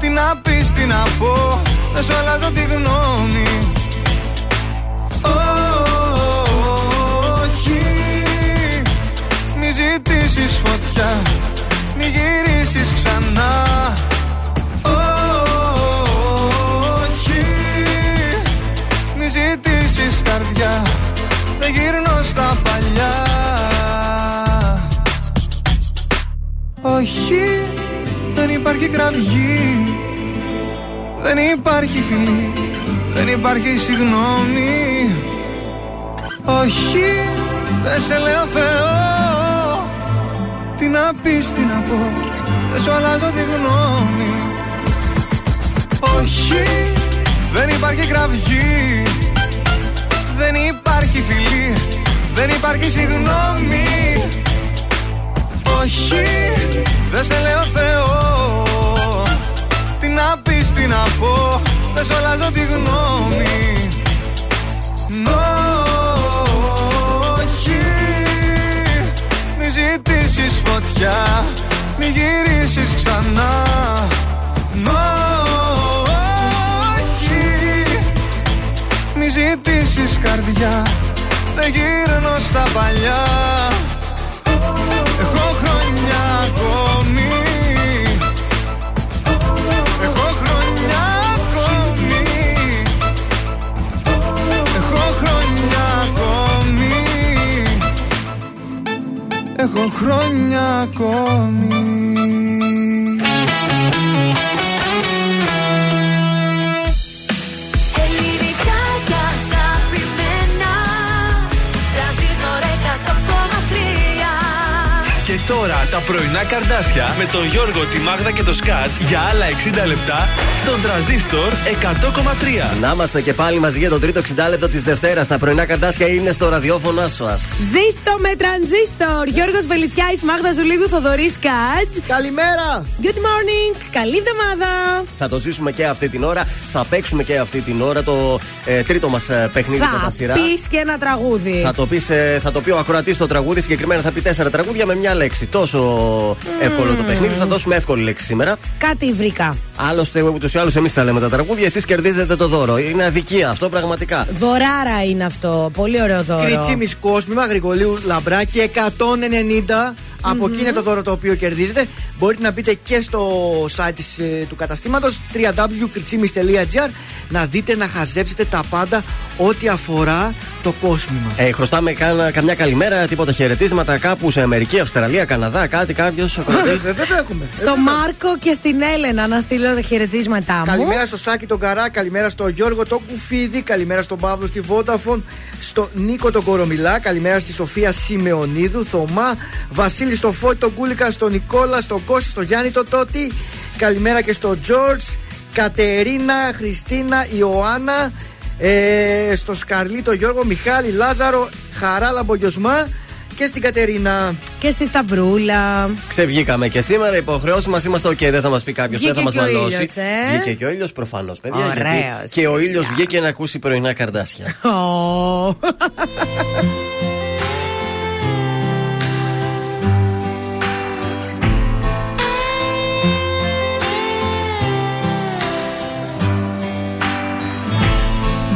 Τι να πεις, τι να πω Δεν σου αλλάζω τη γνώμη. Όχι Μη ζητήσεις φωτιά Μη γυρίσεις ξανά ζητήσεις καρδιά. Δεν γυρνώ στα παλιά. Όχι, δεν υπάρχει κραυγή. Δεν υπάρχει φιλή. Δεν υπάρχει συγγνώμη. Όχι, δεν σε λέω Θεό. Τι να πεις, τι να πω. Δεν σου αλλάζω τη γνώμη. Όχι, δεν υπάρχει κραυγή Δεν υπάρχει φιλή Δεν υπάρχει συγγνώμη. Όχι, δεν σε λέω Θεό. Τι να πεις, τι να πω Δεν σου αλλάζω τη γνώμη. Όχι. Μη ζητήσεις φωτιά Μη γυρίσεις ξανά ζητήσεις καρδιά. Δεν γύρνω στα παλιά. Έχω χρόνια ακόμη. Έχω χρόνια ακόμη. Έχω χρόνια ακόμη. Έχω χρόνια ακόμη τώρα τώρα τα πρωινά καρδάσια με τον Γιώργο, τη Μάγδα και το Σκάτς για άλλα 60 λεπτά στον τραζίστορ 100,3. Να είμαστε και πάλι μαζί για το τρίτο 60 λεπτό της Δευτέρας. Τα πρωινά καρδάσια είναι στο ραδιόφωνο σας. Ζήστο με τρανζίστορ. Γιώργος Βελιτσιάης, Μάγδα Ζουλίδου, Θοδωρής Κάτ. Καλημέρα. Good morning. Καλή εβδομάδα. Θα το ζήσουμε και αυτή την ώρα. Θα παίξουμε και αυτή την ώρα το ε, τρίτο μας παιχνίδι κατά Θα σειρά. πεις και ένα τραγούδι. Θα το, πεις, ε, θα το πει ο ακροατής το τραγούδι. Συγκεκριμένα θα πει τέσσερα τραγούδια με μια λέξη. Τόσο εύκολο το παιχνίδι. Θα δώσουμε εύκολη λέξη σήμερα. Κάτι βρήκα. Άλλωστε, ούτως ή άλλως εμείς τα λέμε τα τραγούδια. Εσείς κερδίζετε το δώρο. Είναι αδικία αυτό πραγματικά. Δωράρα είναι αυτό. Πολύ ωραίο δώρο. Κριτσίμη Κόσμημα, Γρηγολίου Λαμπράκη, 190. Από εκεί είναι το δώρο το οποίο κερδίζετε. Μπορείτε να μπείτε και στο site της, ε, του καταστήματος www.kritsimis.gr να δείτε να χαζέψετε τα πάντα ό,τι αφορά το κόσμημα. Ε, χρωστάμε κάνα, καμιά καλημέρα, τίποτα χαιρετίσματα κάπου σε Αμερική, Αυστραλία, Καναδά, κάτι κάποιος. Ε, βέβαια έχουμε. Στο Μάρκο και στην Έλενα να στείλω τα χαιρετίσματά μου. Καλημέρα στο Σάκη τον Καρά, καλημέρα στο Γιώργο τον Κουφίδη, καλημέρα στον Παύλο στη Βόταφον, στο Νίκο τον Κορομιλά, καλημέρα στη Σοφία Σιμεωνίδου, Θωμά, Βασίλη στο Φώτη τον Κούλικα, στον Νικόλα, στον Κώστα, στο Γιάννη το Τότι, καλημέρα και στο Τζορτζ, Κατερίνα, Χριστίνα, Ιωάννα, ε, στο Σκαρλί τον Γιώργο, Μιχάλη, Λάζαρο, Χαρά Λαμπογιοσμά και στην Κατερίνα. Και στη Σταυρούλα. Ξεβγήκαμε και σήμερα. Υποχρεώσεις μας είμαστε οκ. Δεν θα μας πει κάποιος, δεν θα Βγήκε μας και ο μαλώσει. ήλιος, ε. Βγήκε και ο ήλιος προφανώς, παιδιά. Ωραίος, γιατί και ο ήλιος βγήκε να ακούσει πρωινά καρντάσια. Ω.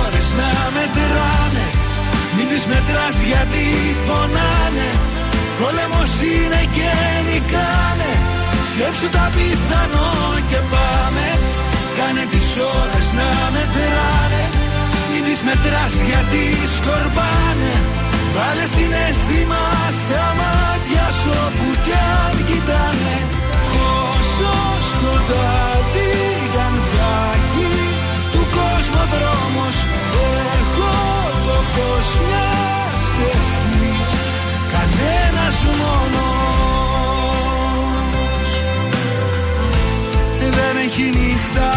ώρες να μετράνε. Μην τις μετράς γιατί πονάνε. Πόλεμος είναι και νικάνε. Σκέψου τα πιθανό και πάμε. Κάνε τις ώρες να μετράνε. Μην τις μετράς γιατί σκορπάνε. Βάλε συναίσθημα στα μάτια σου όπου κι αν κοιτάνε. Όσο σκοτάδι το φως μιας ευθύς Κανένας μόνος. Δεν έχει νύχτα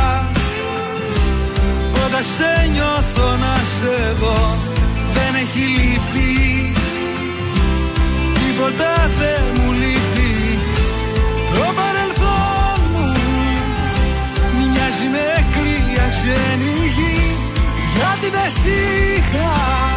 Όταν σε νιώθω να σε δω Δεν έχει λύπη. Τίποτα δεν μου λείπει. Το παρελθόν μου Μοιάζει με κρύα ξένη γη Γιατί δεν σ' είχα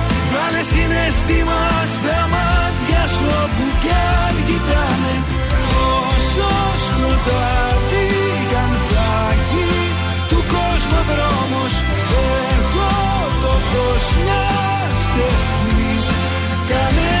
Βάλε συναίσθημα στα μάτια σου όπου κι αν κοιτάνε. Όσο σκοτάδι κι αν θα έχει του κόσμου ο δρόμος Εγώ το φως μιας ευθύς κανένας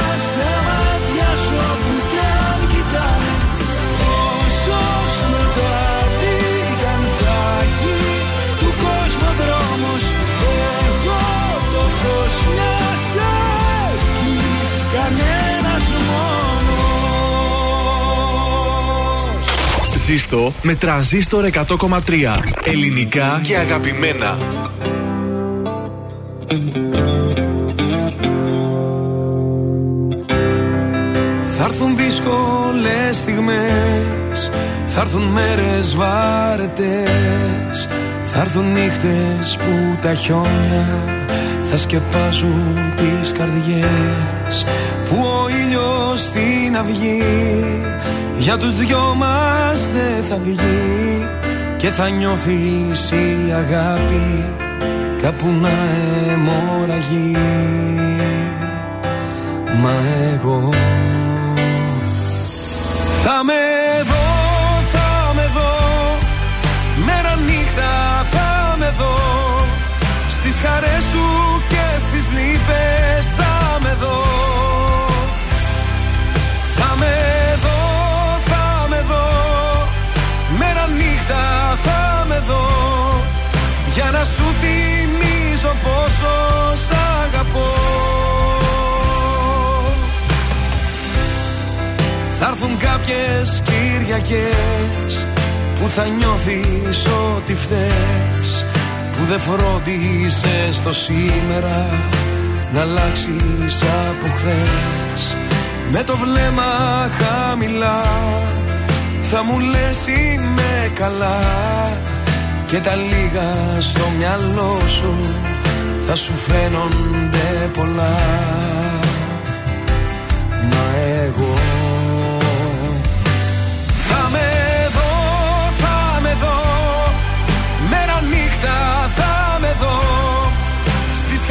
Τρανζίστο με τρανζίστορ 100,3. Ελληνικά και αγαπημένα. Θα έρθουν δύσκολες στιγμές Θα έρθουν μέρες βάρετες Θα έρθουν νύχτες που τα χιόνια Θα σκεπάζουν τις καρδιές Που ο ήλιος στην αυγή Για τους δυο μας δεν θα βγει Και θα νιώθεις η αγάπη Κάπου να αιμορραγεί. Μα εγώ θα με έρθουν κάποιες Κυριακές Που θα νιώθεις ότι φταίς Που δεν φρόντισες το σήμερα Να αλλάξεις από χθες. Με το βλέμμα χαμηλά Θα μου λες είμαι καλά Και τα λίγα στο μυαλό σου Θα σου φαίνονται πολλά Μα εγώ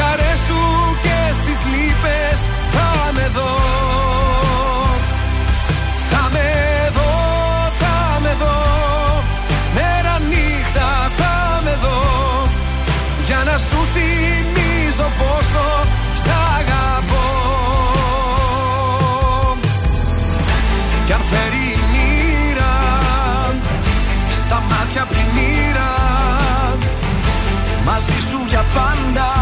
χαρές σου και στις λύπες θα με δω. Θα με δω, θα με δω. Μέρα νύχτα θα με δω. Για να σου θυμίζω πόσο σ' αγαπώ. Κι αν φέρει η μοίρα Στα μάτια πλημμύρα Μαζί σου για πάντα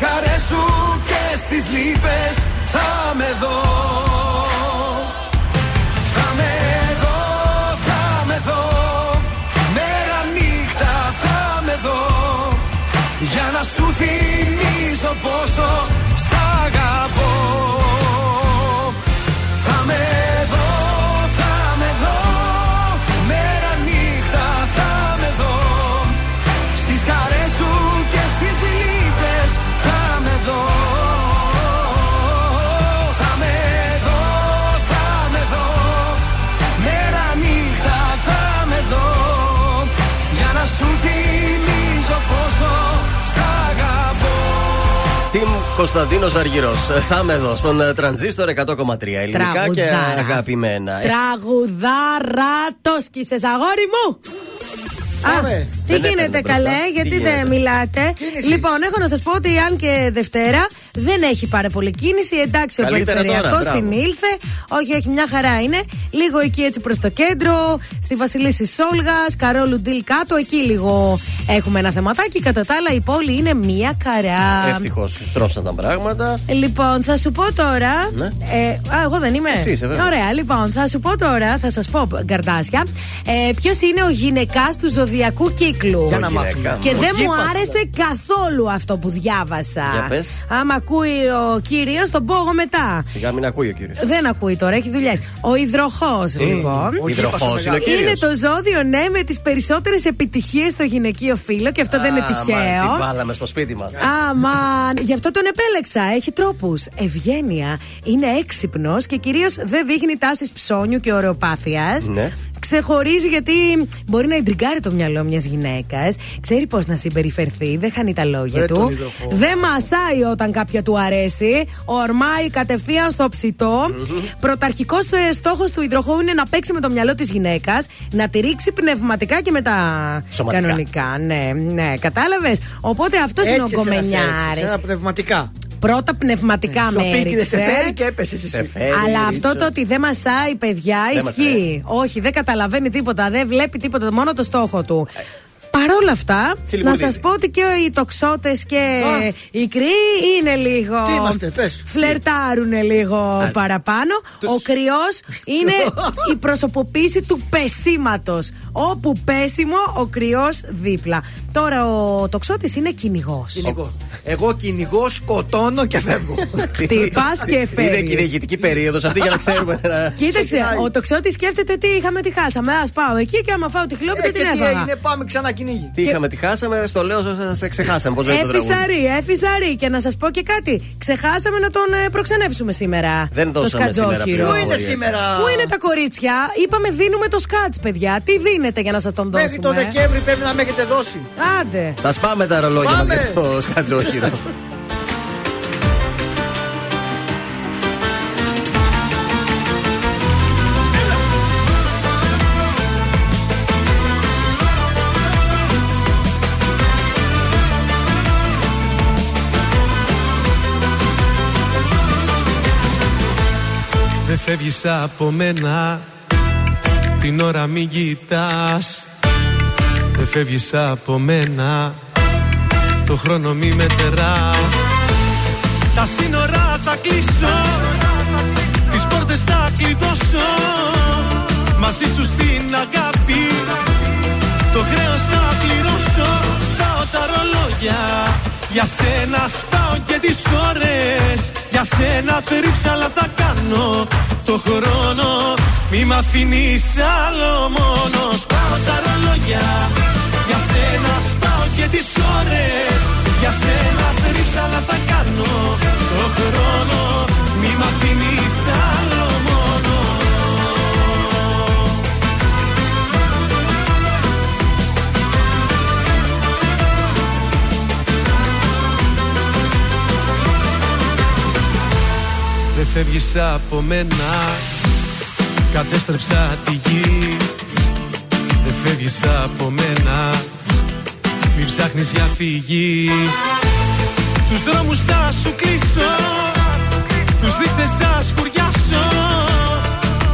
χαρές σου και στις λύπες θα με δω. Θα με δω, θα με δω. Μέρα νύχτα θα με δω. Για να σου θυμίζω πόσο Κωνσταντίνος Αργυρός. Θα με εδώ στον ε, τρανζίστορ 100,3. Ελληνικά και Τραγουδάρα. αγαπημένα. Ε, Τραγουδάρα το σκίσες αγόρι μου! Α, τι Δεν γίνεται έπαιρνε καλέ, μπροστά. γιατί Τι δεν γίνεται; μιλάτε. Λοιπόν, έχω να σας πω ότι αν και Δευτέρα δεν έχει πάρα πολύ κίνηση. Εντάξει, ο Καλύτερα τώρα, περιφερειακός μπράβο. συνήλθε. Όχι, όχι, μια χαρά είναι. Λίγο εκεί έτσι προς το κέντρο, στη Βασιλίση Σόλγας, Καρόλου Ντίλ κάτω. Εκεί λίγο έχουμε ένα θεματάκι. Κατά τα άλλα, η πόλη είναι μια χαρά. Ευτυχώς στρώσαν τα πράγματα. Λοιπόν, θα σου πω τώρα. Ναι. Ε, α, εγώ δεν είμαι. Εσύ είσαι, βέβαια. Ωραία, λοιπόν, θα σου πω τώρα, θα σας πω γκαρδάσια, ε, ποιος είναι ο γυναικάς του ζωδιακού κύκλου; Για να μάθουμε. Και Ο δεν μου Γήπας. άρεσε καθόλου αυτό που διάβασα. Για πες. Άμα ακούει ο κύριος, τον πω εγώ μετά. Σιγά μην ακούει ο κύριος. Δεν ακούει τώρα, έχει δουλειές. Ο υδροχός, λοιπόν. Ο Υδροχός είναι ο Είναι κύριος. το ζώδιο, ναι, με τις περισσότερες επιτυχίες στο γυναικείο φύλλο και αυτό δεν είναι τυχαίο. Τι βάλαμε στο σπίτι μας. Αμάν, γι' αυτό τον επέλεξα. Έχει τρόπους. Ευγένεια. Είναι έξυπνος και κυρίως δεν δείχνει τάσεις ψώνιου και ωρεοπάθειας. Ναι. Ξεχωρίζει γιατί μπορεί να εντριγκάρει το μυαλό μιας γυναίκας. Ξέρει πώς να συμπεριφερθεί. Δεν χάνει τα λόγια Ρε του. τον υδροχό. Δεν μασάει όταν κάποια του αρέσει. Ορμάει κατευθείαν στο ψητό. Πρωταρχικός στόχος του υδροχώου είναι να παίξει με το μυαλό της γυναίκας, να τη ρίξει πνευματικά και μετά Σωματικά. κανονικά. Ναι, ναι, κατάλαβες. Οπότε αυτός είναι ο Έτσι σε ένα σεξ, κομμενιάρη. σε ένα πνευματικά. Πρώτα πνευματικά με Σου πει και δεν σε έριξε. φέρει και έπεσες εσύ. Σε φέρει, Αλλά ρίξε. αυτό το ότι δεν μασάει, παιδιά, Δεν ισχύει. Όχι, δεν καταλαβαίνει τίποτα, δεν βλέπει τίποτα, μόνο το στόχο του. παρόλα αυτά, να Τσιλιμολίδη. σας πω ότι και οι τοξότες και Α. οι κρύοι είναι λίγο. Τι είμαστε, πες. Φλερτάρουν λίγο παραπάνω. Ο κρυός είναι η προσωποποίηση του πεσήματο. Όπου πέσιμο, ο κρυός δίπλα. Τώρα ο τοξότης είναι κυνηγός. Κυνηγό. Εγώ κυνηγό, σκοτώνω και φεύγω. Χτυπάς και φεύγεις. Είναι κυνηγητική περίοδος αυτή για να ξέρουμε. να- Κοίταξε, Ξεκινάει. ο τοξότη σκέφτεται τι είχαμε, τι χάσαμε. Α πάω εκεί και άμα φάω τη χλόπη Ε, δεν και την τι έφαγα. έγινε, πάμε ξανά κυνήγι. Τι είχαμε, τι χάσαμε, στο λέω, σε- σε ξεχάσαμε. Πώς λέγεται το τραγούδι. Έφυσαρή, έφυσαρή. Και να σας πω και κάτι. Ξεχάσαμε να τον ε, προξενέψουμε σήμερα. Δεν το δώσαμε σήμερα σκατζόχυρο. Πού είναι πληροφορίες. σήμερα; Πού είναι τα κορίτσια, είπαμε δίνουμε το σκάτς, παιδιά. Τι δίνετε για να σας τον δώσουμε. Μέχρι το Δεκέμβρη πρέπει να με έχετε δώσει. Άντε. Θα σπάμε τα ρολόγια μας Πάμε. για το σκατζόχυρο. Δεν φεύγεις από μένα Την ώρα μην κοιτάς Δεν φεύγεις από μένα Το χρόνο μη μετεράς Τα σύνορα θα κλείσω Τις πόρτες θα κλειδώσω. Μαζί σου στην αγάπη Το χρέος θα πληρώσω. Σπάω τα ρολόγια Για σένα σπάω και τις ώρες. Για σένα θρύψαλα θα κάνω Το χρόνο. Μη μ' αφήνεις άλλο μόνο. Σπάω τα ρολόγια Για σένα σπάω και τις ώρες Για σένα θρύψαλα θα κάνω. Το χρόνο Μη μ' αφήνεις άλλο μόνο. Δεν φεύγεις από μένα. Κατέστρεψα τη γη. Δεν φεύγεις από μένα Μην ψάχνεις για φυγή. Τους δρόμους θα σου κλείσω. Τους δείχτες θα σκουριάσω.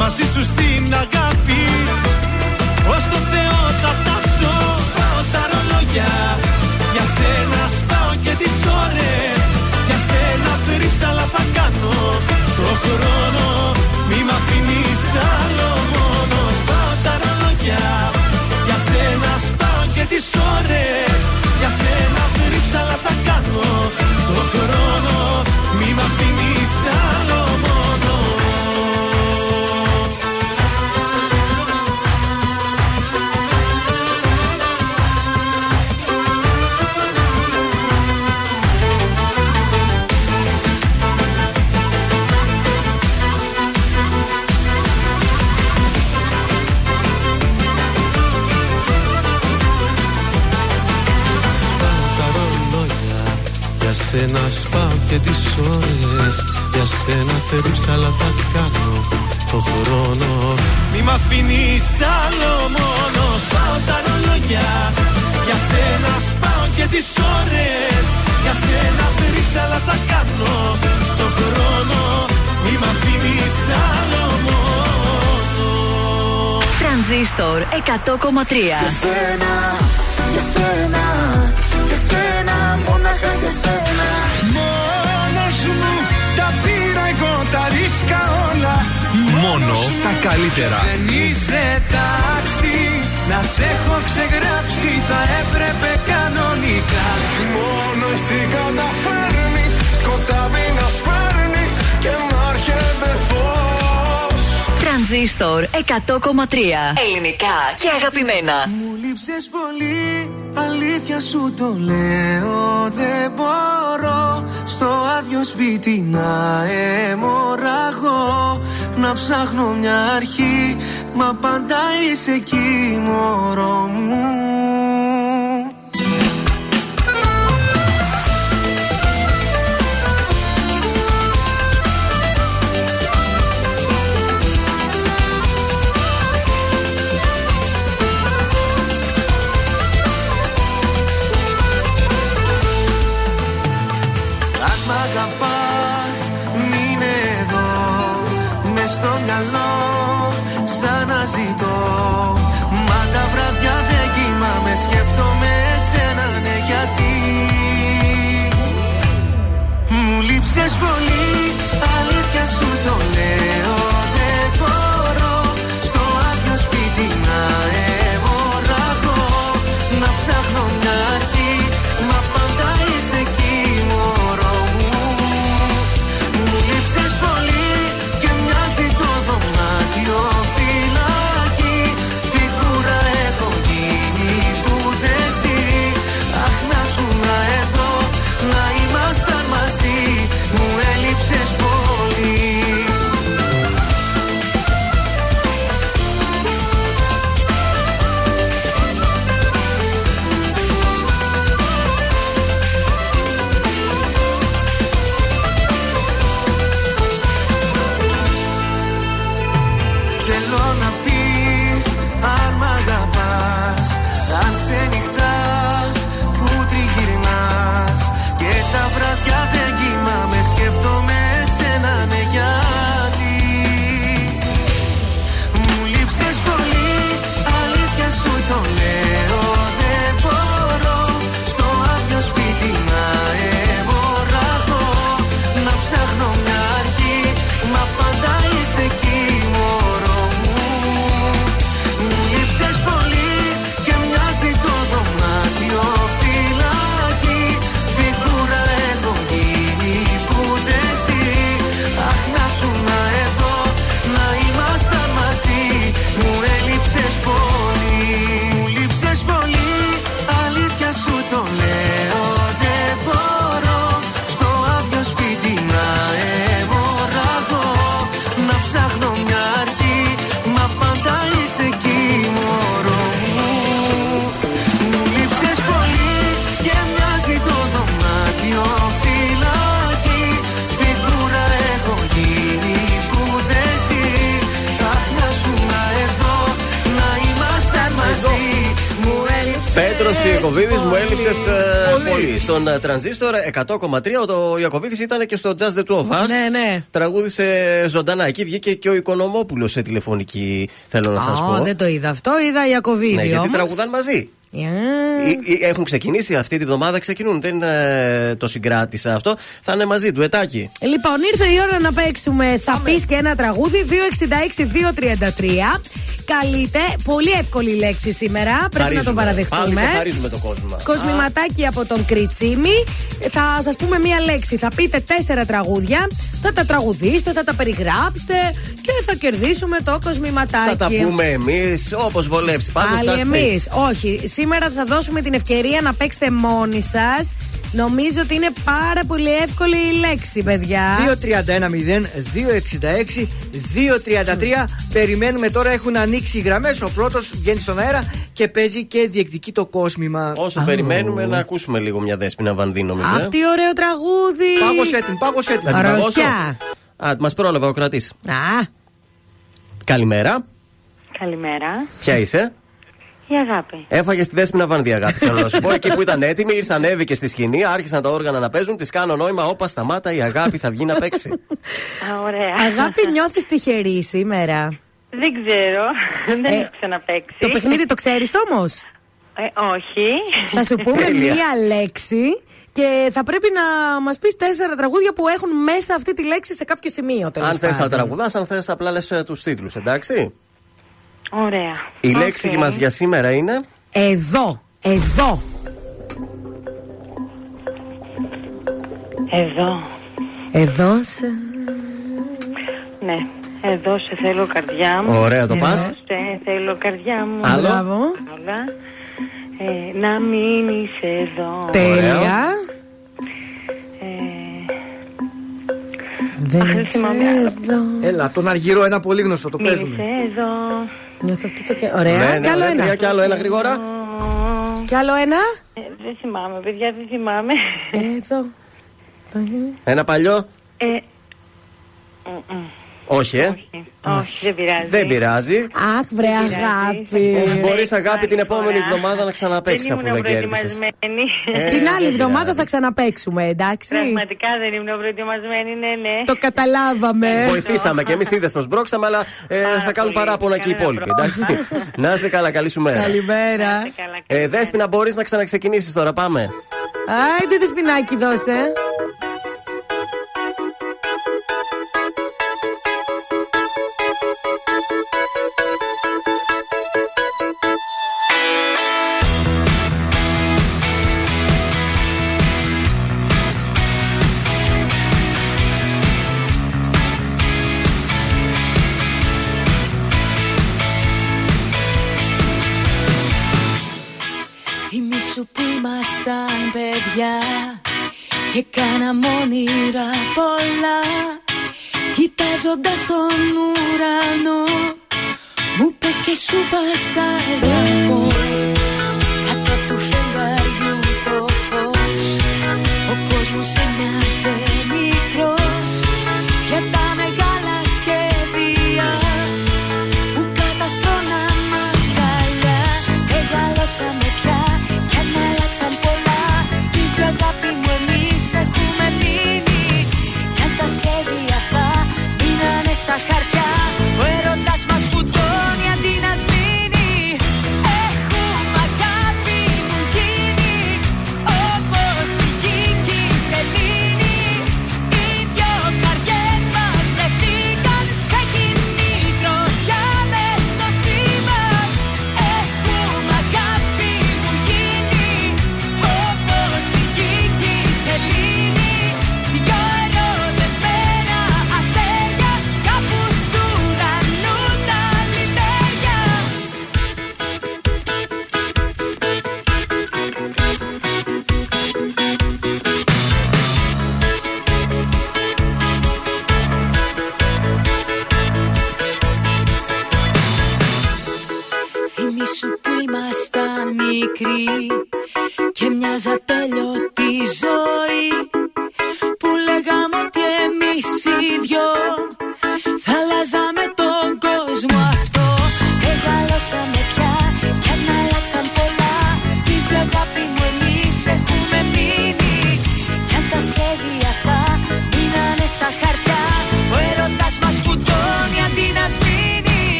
Μαζί σου στην αγάπη. Ως το Θεό θα φτάσω. Σπάω τα ρολόγια. Για σένα σπάω και τις ώρες. Για σένα θρύψαλα θα κάνω Το χρόνο. Μη μ' αφήνεις Για σένα θρύψαλα θα κάνω. Το χρόνο Μη μ' αφήνεις άλλο μόνο σένα σπάω και τις ώρες. Για σένα θρύψαλα θα κάνω Το χρόνο. Μη μ' αφήνεις άλλο μόνο Σπάω τα ρολόγια. Για σένα σπάω και τις ώρες. Για σένα θρύψαλα θα κάνω Το χρόνο. Μη μ' αφήνεις άλλο μόνο. Τρανζίστορ 100,3. σένα, για σένα, για σένα, μόναχα για σένα. Μόνο τα καλύτερα. Δεν είσαι τάξη Να σε έχω ξεγράψει Θα έπρεπε κανονικά Μόνο εσύ καταφέρνεις, σκοτάδι να σπέρνεις και να έρχεται φως. Τρανζίστορ 100,3. Ελληνικά και αγαπημένα. Μου λείψες πολύ, αλήθεια σου το λέω Δεν μπορώ στο άδειο σπίτι να αιμορραγώ Να ψάχνω μια αρχή, μα πάντα είσαι εκεί μωρό μου Στον ε, τρανζίστορ 100,3 ο Ιακοβίδη ήταν και στο Jazz the Two of Us. Ναι, ναι. Τραγούδισε ζωντανά. Εκεί βγήκε και ο Οικονομόπουλος σε τηλεφωνική, θέλω να σας Ω, πω. δεν το είδα αυτό, είδα Ιακοβίδη. Ναι, γιατί όμως. τραγουδάν μαζί. Ε, ε, Έχουν ξεκινήσει αυτή τη βδομάδα, ξεκινούν. Δεν ε, το συγκράτησα αυτό. Θα είναι μαζί του, ετάκι. Λοιπόν, ήρθε η ώρα να παίξουμε. Θα πεις και ένα τραγούδι. 266-233. Καλείτε. Πολύ εύκολη λέξη σήμερα. Πρέπει να το Χαρίζουμε. παραδεχτούμε. Πάλι και χαρίζουμε το κόσμο. Κοσμηματάκι από τον Κριτσίμη. Θα σας πούμε μία λέξη. Θα πείτε τέσσερα τραγούδια. Θα τα τραγουδήσετε, θα τα περιγράψετε και θα κερδίσουμε το κοσμηματάκι. Θα τα πούμε εμείς όπως βολεύσει. Πάντως Πάλι θα έρθει. εμείς. Όχι. Σήμερα θα δώσουμε την ευκαιρία να παίξετε μόνοι σας. Νομίζω ότι είναι πάρα πολύ εύκολη η λέξη, παιδιά. 2-31-0-266-233. Περιμένουμε τώρα, έχουν ανοίξει οι γραμμές. Ο πρώτος βγαίνει στον αέρα και παίζει και διεκδικεί το κόσμημα. Όσο περιμένουμε να ακούσουμε λίγο μια δέσπινα βανδύ, νομίζω. ε. Αχ, τι ωραίο τραγούδι. Πάγωσέ την, πάγωσέ την. Να την παγώσω. Ροκιά. Α, μας πρόλαβε ο κρατή. Α, Καλημέρα. Καλημέρα. Ποια είσαι; Η αγάπη. Έφαγε τη δέσπινα βανδύ, αγάπη. Θέλω να σου πω εκεί που ήταν έτοιμη, ήρθε, ανέβηκε στη σκηνή, άρχισαν τα όργανα να παίζουν, της κάνω νόημα. Όπα, σταμάτα, η αγάπη θα βγει να παίξει. Α, ωραία. αγάπη, νιώθεις τυχερή σήμερα; Δεν ξέρω. Δεν Ε, έχω ξαναπέξει. Το παιχνίδι το ξέρεις όμως; Ε, όχι. Θα σου πούμε Τέλεια. μία λέξη και θα πρέπει να μας πεις τέσσερα τραγούδια που έχουν μέσα αυτή τη λέξη σε κάποιο σημείο. τέλος αν θες να πάντων. τραγουδάς, αν θες απλά λες τους τίτλους, εντάξει. Ωραία. Η Οκ. λέξη μας για σήμερα είναι; Εδώ, εδώ. Εδώ. Εδώ σε... Ναι. Εδώ σε θέλω καρδιά μου. Ωραία, το Εδώ πας. Σε θέλω καρδιά μου. Άλλο. Μπράβο. Όλα. Ε, να μείνεις εδώ. Τέλεια. Ε, Δεν δεν θυμάμαι άλλο. ξέρω. Έλα, τον Αργυρό, ένα πολύ γνωστό, το μείνεις παίζουμε. εδώ. Νιώθω αυτό το και... Ωραία. Ναι, ναι, κι άλλο ωραία, ένα. τρία κι άλλο ένα γρήγορα. Κι άλλο ένα. Ε, δεν θυμάμαι, παιδιά, δεν θυμάμαι. Εδώ. Το είναι. Ένα παλιό. Ε, μ, μ, Όχι, ε. όχι. όχι, δεν πειράζει. Δεν πειράζει. Αχ, βρε αγάπη. Μπορείς, αγάπη, την επόμενη φορά. εβδομάδα να ξαναπέξεις δεν αφού ήμουν δεν κέρδισες. προετοιμασμένη. Ε, Την άλλη δεν εβδομάδα πειράζει. θα ξαναπέξουμε, εντάξει. Πραγματικά δεν ήμουν προετοιμασμένη, ναι, ναι. Το καταλάβαμε. Βοηθήσαμε και εμείς είδες, τον σπρώξαμε, αλλά ε, Πάρα θα κάνουν πολύ. παράπονα και οι Κανένα υπόλοιποι. Εντάξει. Να είσαι καλά, καλή σου μέρα. Καλημέρα. Καλά, Ε, καλά. Δέσποινα, μπορείς να ξαναξεκινήσεις τώρα, πάμε. Άιντε τη σπινάκι δώσε. και κάναμε μόνιρά πολλά κοιτάζοντας τον ουρανό μου πες και σου πασάγαπω κατά του φεγγαριού το φως ο κόσμος είναι.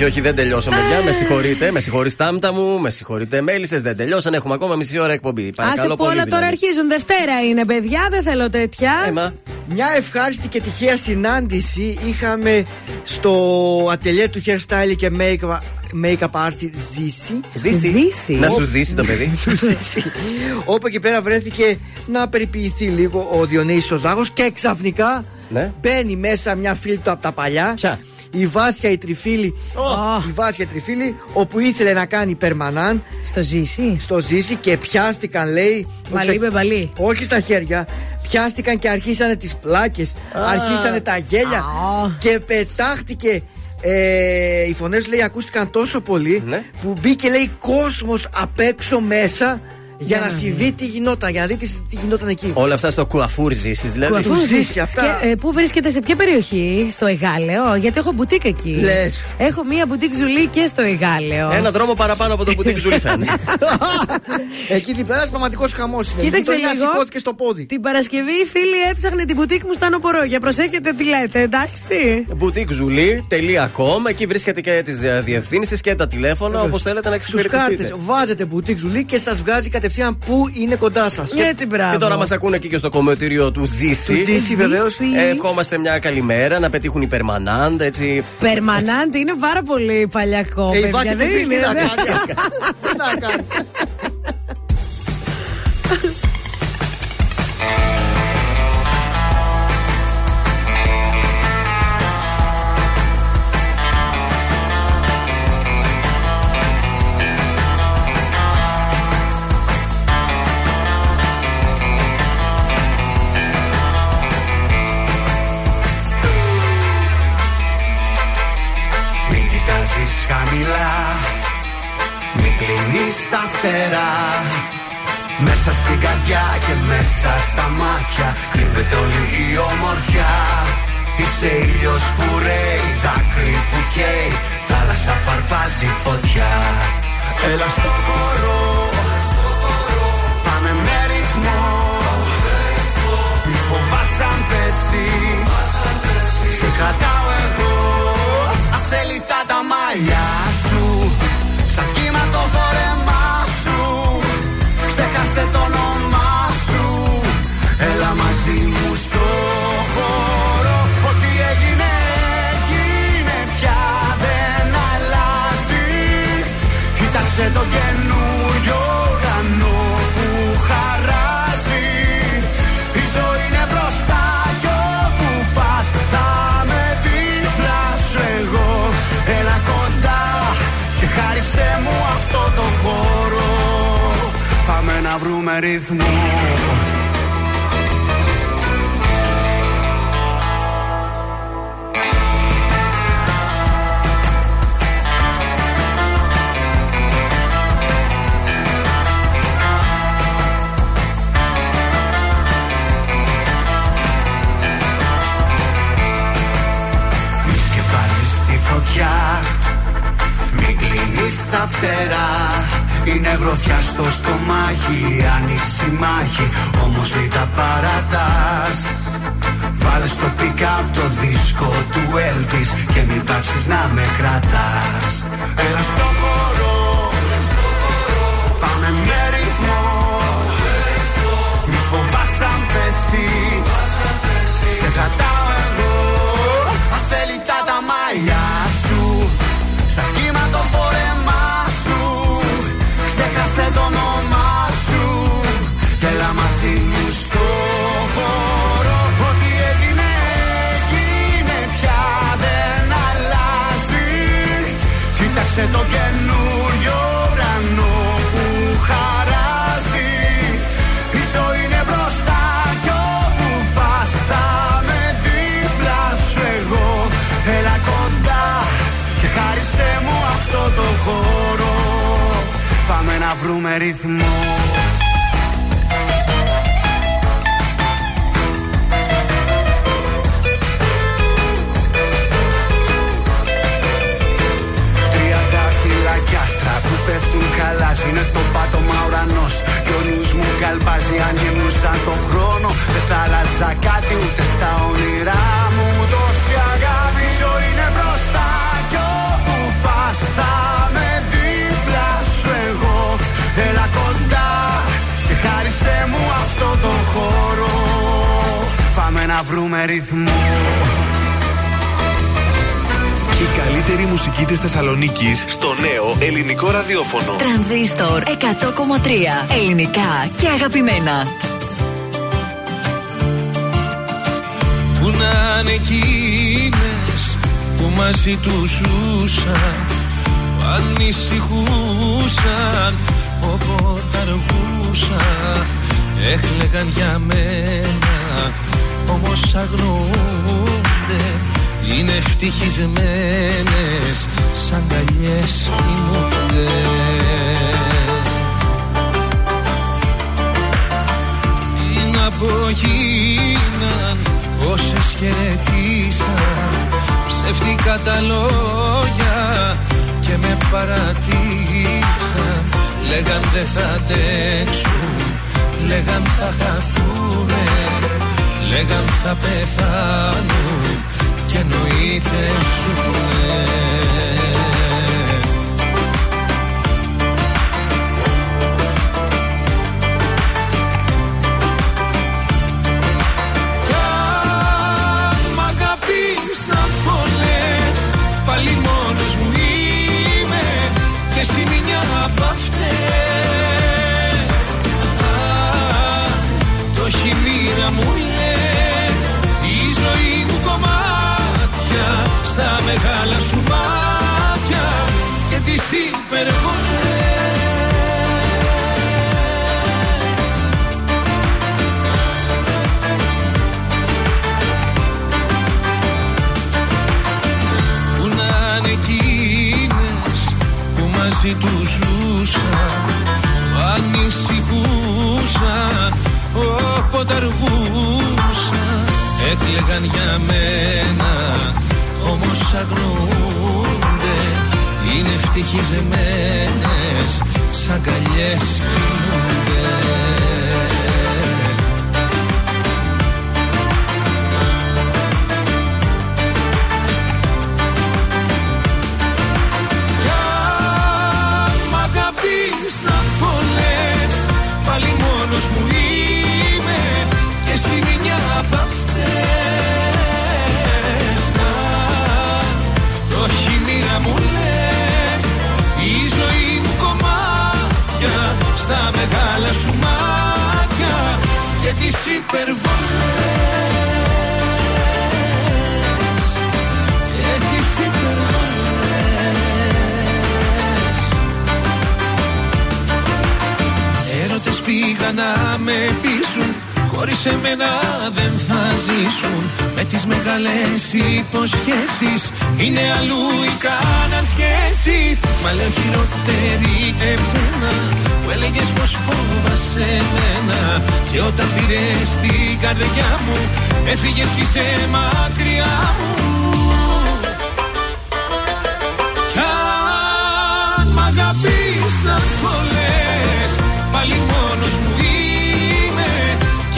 Όχι, όχι, δεν τελειώσαμε, παιδιά. Με συγχωρείτε. Με συγχωρείς τάμτα μου, με συγχωρείτε μέλισσες. Δεν τελειώσαν. Έχουμε ακόμα μισή ώρα εκπομπή. Άσε Παρακαλώ πολλά πολύ. τώρα δηλαδή. αρχίζουν. Δευτέρα είναι, παιδιά. Δεν θέλω τέτοια. Έμα. Μια ευχάριστη και τυχαία συνάντηση είχαμε στο ατελιέ του hairstyle και make-up, make-up artist Ζήση. Ζήσει. Ζήσει. Να σου ζήσει το παιδί. Του Ζήση. Όπου εκεί πέρα βρέθηκε να περιποιηθεί λίγο ο Διονύσης ο Ζάχος και ξαφνικά Ναι. μπαίνει μέσα μια φίλη του από τα παλιά. Ποια; Η Βάσια η Τριφίλη, η Βάσια Τριφίλη, όπου ήθελε να κάνει περμανάν Στο ζήσει. στο Ζήση και πιάστηκαν, λέει. Μπαλί με μπαλί. Όχι στα χέρια. Πιάστηκαν και αρχίσανε τις πλάκες Αρχίσανε τα γέλια. Α. Και πετάχτηκε. Ε, οι φωνές λέει ακούστηκαν τόσο πολύ Ναι. που μπήκε λέει κόσμος απ' έξω μέσα για να συμβεί τι γινόταν, για να δει τι, τι γινόταν εκεί. Όλα αυτά στο κουαφούρ ζήσεις, δηλαδή. Κουαφούρ. Πού ζήσεις ζεις αυτά. και, ε, Πού βρίσκεται, σε ποια περιοχή, στο Εγάλεο, γιατί έχω μπουτίκ εκεί. Λες. Έχω μία μπουτίκ ζουλή και στο Εγάλεο. Ένα δρόμο παραπάνω από το που την φαίνεται. Εκεί την πέρασε πραγματικός χαμός. Κοίταξε λίγο. σηκώθηκε στο πόδι. Την Παρασκευή η φίλη έψαχνε την μπουτίκ μου στα Νοπορό. Για προσέχετε τι λέτε, εντάξει. Boutiquezuli.com Εκεί βρίσκεται και τις διευθύνσεις και τα τηλέφωνα όπως θέλετε να Στους εξυπηρετηθείτε. κάρτες βάζετε μπουτίκ ζουλή και σας βγάζει κατευθείαν πού είναι κοντά σας. Έτσι, μπράβο. Και τώρα μας ακούνε εκεί και στο κομμωτήριο του Ζήση. Του Ζήση, βεβαίως. Ε, Ευχόμαστε μια καλημέρα να πετύχουν οι περμανάντ, έτσι. Περμανάντη είναι πάρα πολύ παλιακό. Ε, η παιδιά, βάση δεν τι τι είναι, να δεν- κάνει. Μην κλείνεις τα φτερά. Μέσα στην καρδιά και μέσα στα μάτια Κρύβεται όλη η ομορφιά. Είσαι ήλιος που ρέει, δάκρυ που καίει Θάλασσα που αρπάζει φωτιά. Έλα στο χώρο Πάμε με ρυθμό. Μη φοβάσαι αν πέσεις. Σε κρατάω εγώ Ασέλιτα τα μαλλιά σου Σαν κύμα το φόρεμά σου. Ξέχασε το όνομά σου. Έλα μαζί μου στο χώρο. Ό,τι έγινε έγινε πια. Δεν αλλάζει. Κοίταξε το καινούριο ουρανό που χαράζει να βρούμε ρυθμό. Μη σκεπάζεις τη φωτιά Μην κλείνεις τα φτερά Είναι γροθιά στο στομάχι, άνηση μάχη, όμως μην τα παρατάς. Βάλε στο pick up το δίσκο του Elvis και μην πάψεις να με κρατάς. Έλα στο χώρο, πάμε με ρυθμό. Μη φοβάσαι αν πέσεις, σε κρατάω εγώ. Ασέλιτα τα μαλλιά σου, σαν κύμα το φόρεμά σου Ξέχασε το όνομά σου και έλα μαζί μου στο χώρο. Ό,τι έγινε έγινε πια δεν αλλάζει. Κοίταξε το καινούριο ουρανό που χαράζει βρούμε ρυθμό. Τριαντάφυλλα κι άστρα που πέφτουν καλά Είναι το πάτωμα ουρανός. Και ο νους μου καλπάζει αν γεμνούσα τον χρόνο. Δεν θα άλλαζα κάτι ούτε στα όνειρά μου. Τόση αγάπη ζωή είναι μπροστά. Κι όπου πας θα Έλα κοντά και χάρισε μου αυτό το χώρο Πάμε να βρούμε ρυθμό Η καλύτερη μουσική της Θεσσαλονίκης στο νέο ελληνικό ραδιόφωνο. Τρανζίστορ 100,3 ελληνικά και αγαπημένα. Που να είναι εκείνες που μαζί τους ζούσαν που ανησυχούσαν όποτε αργούσαν έκλεγαν για μένα όμως αγνοούνται είναι ευτυχισμένες σαν καλιές κοιμούνται. Τι να πω γίναν όσες χαιρετήσαν ψεύτικα τα λόγια και με παρατήσαν λέγαν δεν θα αντέξουν λέγαν θα χαθούνε λέγαν θα πεθάνουν και εννοείται ζουνε μεγάλα σου μάτια Και τις υπερβολές. Που να είναι εκείνες που μαζί τους ζούσαν που ανησυχούσαν όποτε αργούσαν έκλεγαν για μένα όμως αγνοούνται είναι ευτυχισμένες σαν καλιές κοιμούνται Στα μεγάλα σου μάτια Και τις υπερβολές. Και τις υπερβολές. Έρωτες πήγαν να με πείσουν Χωρίς εμένα δεν θα ζήσουν. Με τις μεγάλες υποσχέσεις. Είναι αλλού οι κάναν σχέσεις Μα λέω χειρότερη εσένα. Που έλεγες πως φόβασαι εμένα Και όταν πήρες την καρδιά μου Έφυγες κι είσαι μακριά μου. Κι αν μ' αγαπήσαν πολλές Πάλι μόνος μου είμαι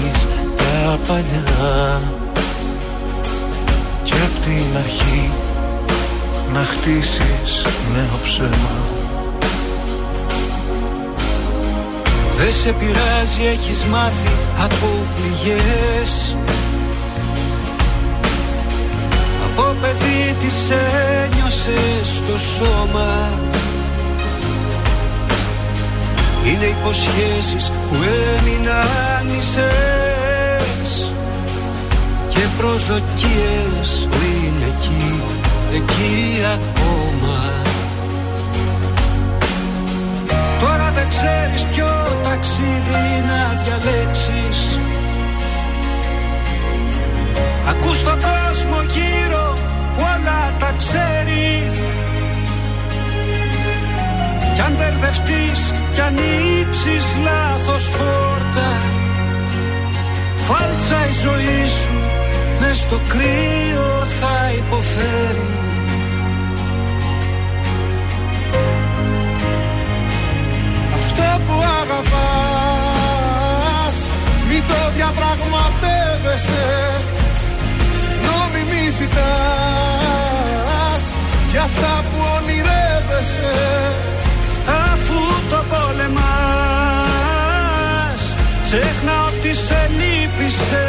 ξεχάσεις τα παλιά. Και απ' την αρχή να χτίσεις νέο ψέμα Δεν σε πειράζει, έχεις μάθει από πληγές. Από παιδί τις ένιωσες στο σώμα Είναι υποσχέσεις που έμειναν μισές Και προσδοκίες που είναι εκεί, εκεί ακόμα. Τώρα δεν ξέρεις ποιο ταξίδι να διαλέξεις. Ακούς τον κόσμο γύρω που όλα τα ξέρει. Κι αν μπερδευτείς κι ανοίξεις λάθος πόρτα. Φάλτσα η ζωή σου μες στο κρύο θα υποφέρει. Αυτό που αγαπάς Μην το διαπραγματεύεσαι. Συγγνώμη μη ζητάς. Για αυτά που ονειρεύεσαι Αφού το πολεμάς Ξέχνα ότι σε λύπησε.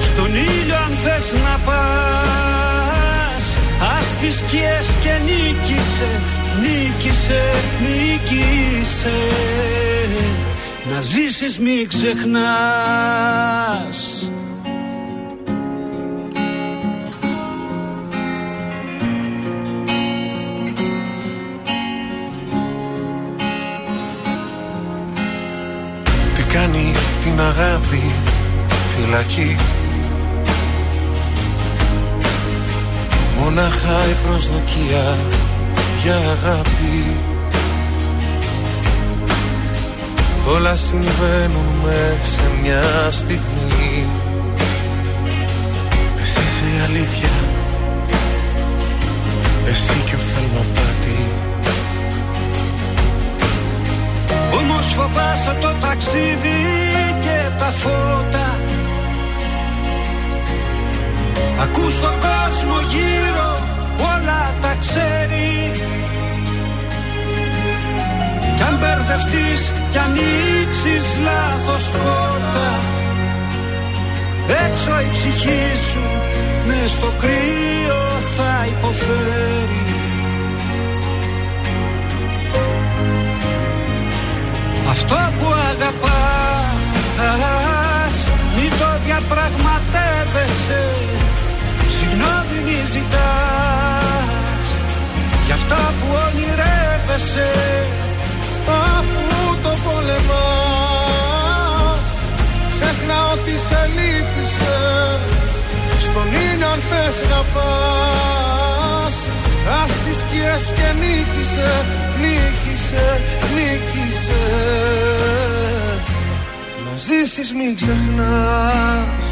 Στον ήλιο αν θες να πας. Ας τις σκιές και νίκησε Νίκησε, νίκησε. Να ζήσεις μη ξεχνάς την αγάπη φυλακή. Μονάχα η προσδοκία για αγάπη. Όλα συμβαίνουν με σε μια στιγμή. Εσύ είσαι η αλήθεια. Εσύ και ο θαλμαπάτη Όμως φοβάσαι το ταξίδι και τα φώτα. Ακούς τον κόσμο γύρω που όλα τα ξέρει. Κι αν μπερδευτείς κι ανοίξεις λάθος πόρτα. Έξω η ψυχή σου μες στο κρύο θα υποφέρει. Αυτό που αγαπάς διαπραγματεύεσαι. Συγγνώμη μη ζητάς. Για αυτά που ονειρεύεσαι Αφού το πολεμάς. Ξέχνα ότι σε λύπησε Στον ήλιο αν θες να πας. Ας τις σκιές και νίκησε Νίκησε, νίκησε Να ζήσεις μην ξεχνάς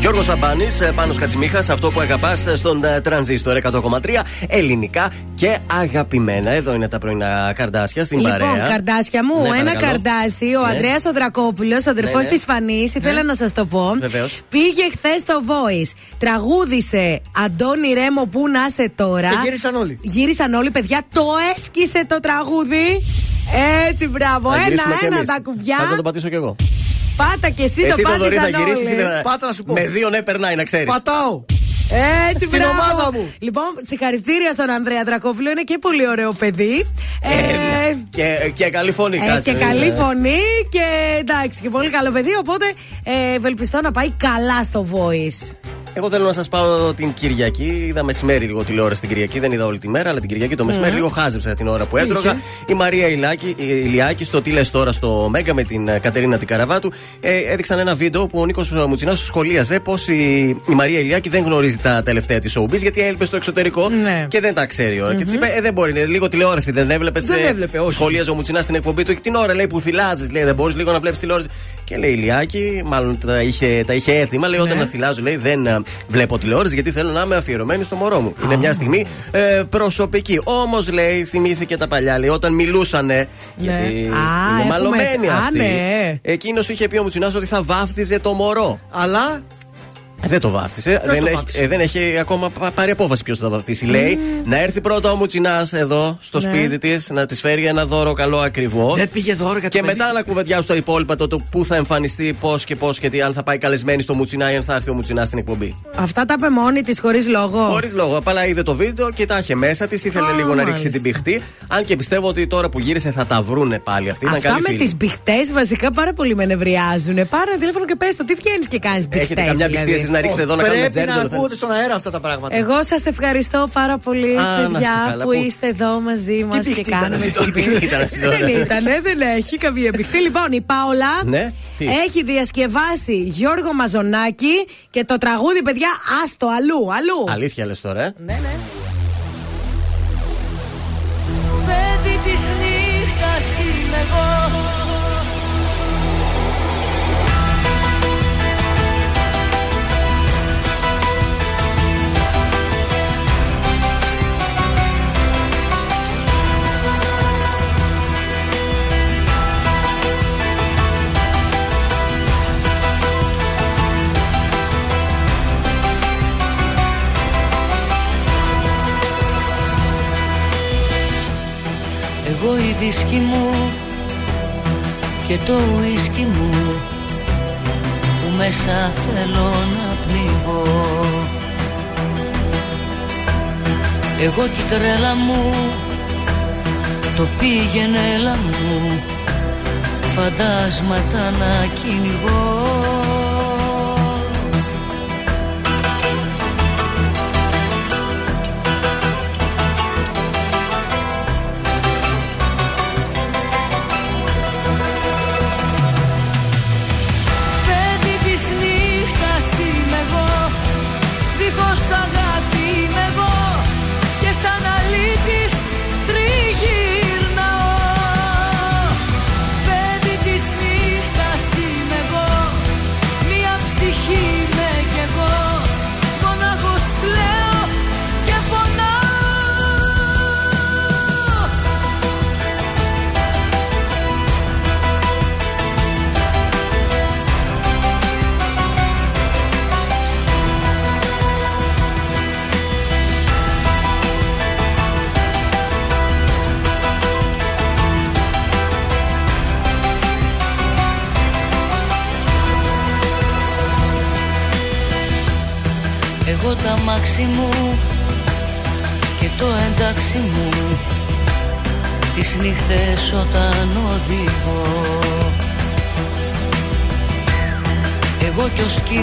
Γιώργος Σαμπάνης, πάνω Κατσιμίχας, αυτό που αγαπάς στον ε, τρανζίστορ 100,3 ελληνικά και αγαπημένα. Εδώ είναι τα πρωινά καρδάσια στην Λοιπόν, παρέα. καρδάσια μου, Ναι, ένα παρακαλώ. καρδάσι, ο Ναι. Ανδρέας ο Δρακόπουλο, ο αδερφός Ναι, ναι. της Φανής, ήθελα να σας το πω. Βεβαίως. Πήγε χθες στο Voice. Τραγούδισε Αντώνη Ρέμο, πού να είσαι τώρα. Και γύρισαν όλοι. Γύρισαν όλοι, παιδιά. Το έσκησε το τραγούδι. Έτσι, μπράβο. Θα Ένα, γυρίσουμε κι ένα εμείς. τα κουμπιά. Θα το πατήσω κι εγώ. Πάτα και εσύ, Εσύ το το δωρή θα πάτησαν γυρίσεις. όλοι. Πάτα να σου πω. Με δύο ναι, περνάει να ξέρεις. Πατάω. Έτσι, Στην μπράβο. ομάδα μου. Λοιπόν, συγχαρητήρια στον Ανδρέα Δρακόπουλο. Είναι και πολύ ωραίο παιδί. Ε, Και, και καλή φωνή, Ε, κάτσε. και καλή Ε, φωνή και εντάξει και πολύ καλό παιδί. Οπότε ε, ευελπιστώ να πάει καλά στο voice. Εγώ θέλω να σας πάω την Κυριακή. Είδα μεσημέρι λίγο τηλεόραση την Κυριακή. Δεν είδα όλη τη μέρα, αλλά την Κυριακή το μεσημέρι Ναι. λίγο χάζεψα την ώρα που Τι έτρωγα. είχε; Η Μαρία Ηλιάκη, η Ηλιάκη στο Τι λες τώρα στο Μέγκα με την ε, Κατερίνα την Καραβάτου. Ε, έδειξαν ένα βίντεο που ο Νίκος Μουτσινάς σχολίαζε πω η, η Μαρία Ηλιάκη δεν γνωρίζει τα τελευταία της showbiz γιατί έλειπε στο εξωτερικό Ναι. και δεν τα ξέρει ώρα. Και της είπε: Ε, δεν μπορεί, είναι λίγο τηλεόραση, δεν έβλεπες. Δεν έβλεπε, όχι. Σχολίαζε ο Μουτσινάς στην εκπομπή του και την ώρα λέει που θυλάζεις, λέει: Δεν μπορείς λίγο να βλέπεις τηλεόραση. Και λέει η Ηλιάκη, μάλλον τα είχε, τα είχε έτοιμα, λέει: Όταν Ναι. να θυλάζω, λέει: Δεν ε, βλέπω τηλεόραση γιατί θέλω να είμαι αφιερωμένη στο μωρό μου. Είναι μια στιγμή ε, προσωπική. Όμως λέει, θυμήθηκε τα παλιά, λέει, όταν μιλούσανε. Γιατί Α, είναι έχουμε- μαλωμένη α, αυτή. ναι. Εκείνος είχε πει ο Μουτσινά ότι θα βάφτιζε το μωρό. Αλλά Ε, Δεν το βάφτισε. Ποιος Δεν, το έχει, βάφτισε; ε, δεν έχει ακόμα πα- πάρει απόφαση ποιος θα το βαφτίσει. Λέει να έρθει πρώτα ο Μουτσινάς εδώ στο Ναι. σπίτι της, να της φέρει ένα δώρο καλό ακριβώς. δεν πήγε δώρο για το Και παιδί. μετά να κουβεντιάσουν τα υπόλοιπα το, το πού θα εμφανιστεί, πώς και πώς και τι, αν θα πάει καλεσμένη στο Μουτσινά ή αν θα έρθει ο Μουτσινάς στην εκπομπή. Αυτά τα είπε μόνη της χωρίς λόγο. Χωρίς λόγο. Απλά είδε το βίντεο και τα είχε μέσα της. Ήθελε Α, λίγο να ρίξει μάλιστα. την πηχτή. Αν και πιστεύω ότι τώρα που γύρισε θα τα βρούνε πάλι. Αυτή ήταν Αυτά καλή με φίλη. τις μπιχτέ βασικά πάρα πολύ με νευριάζουν. Πάρε τηλέφωνο και πες το, τι βγαίνεις και κάνεις μπιχτέ. Έχετε καμιά μπιχτή εσείς να ρίξετε εδώ να κάνουμε πρέπει τζέρι. να δεν ακούγονται στον αέρα αυτά τα πράγματα. Εγώ σας ευχαριστώ πάρα πολύ, Α, να είστε παιδιά, καλά, που που- είστε εδώ μαζί μας και μπιχτή ήταν κάνουμε. αυτή, Τι μπιχτή ήταν αυτή τώρα. Δεν ήταν, δεν έχει καμία μπιχτή. Λοιπόν, η Πάολα Ναι, τι; έχει διασκευάσει Γιώργο Μαζονάκη και το τραγούδι, παιδιά, άστο αλλού, αλλού. Αλήθεια λες τώρα, ε; Ναι, ναι. Παιδί της νύχτας είμαι εγώ Εγώ η δίσκη μου και το ουίσκι μου που μέσα θέλω να πνιγώ. Εγώ κι η τρέλα μου το πήγαινε έλα μου φαντάσματα να κυνηγώ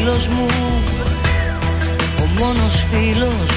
κι ο σκύλος μου Ο μόνος φίλος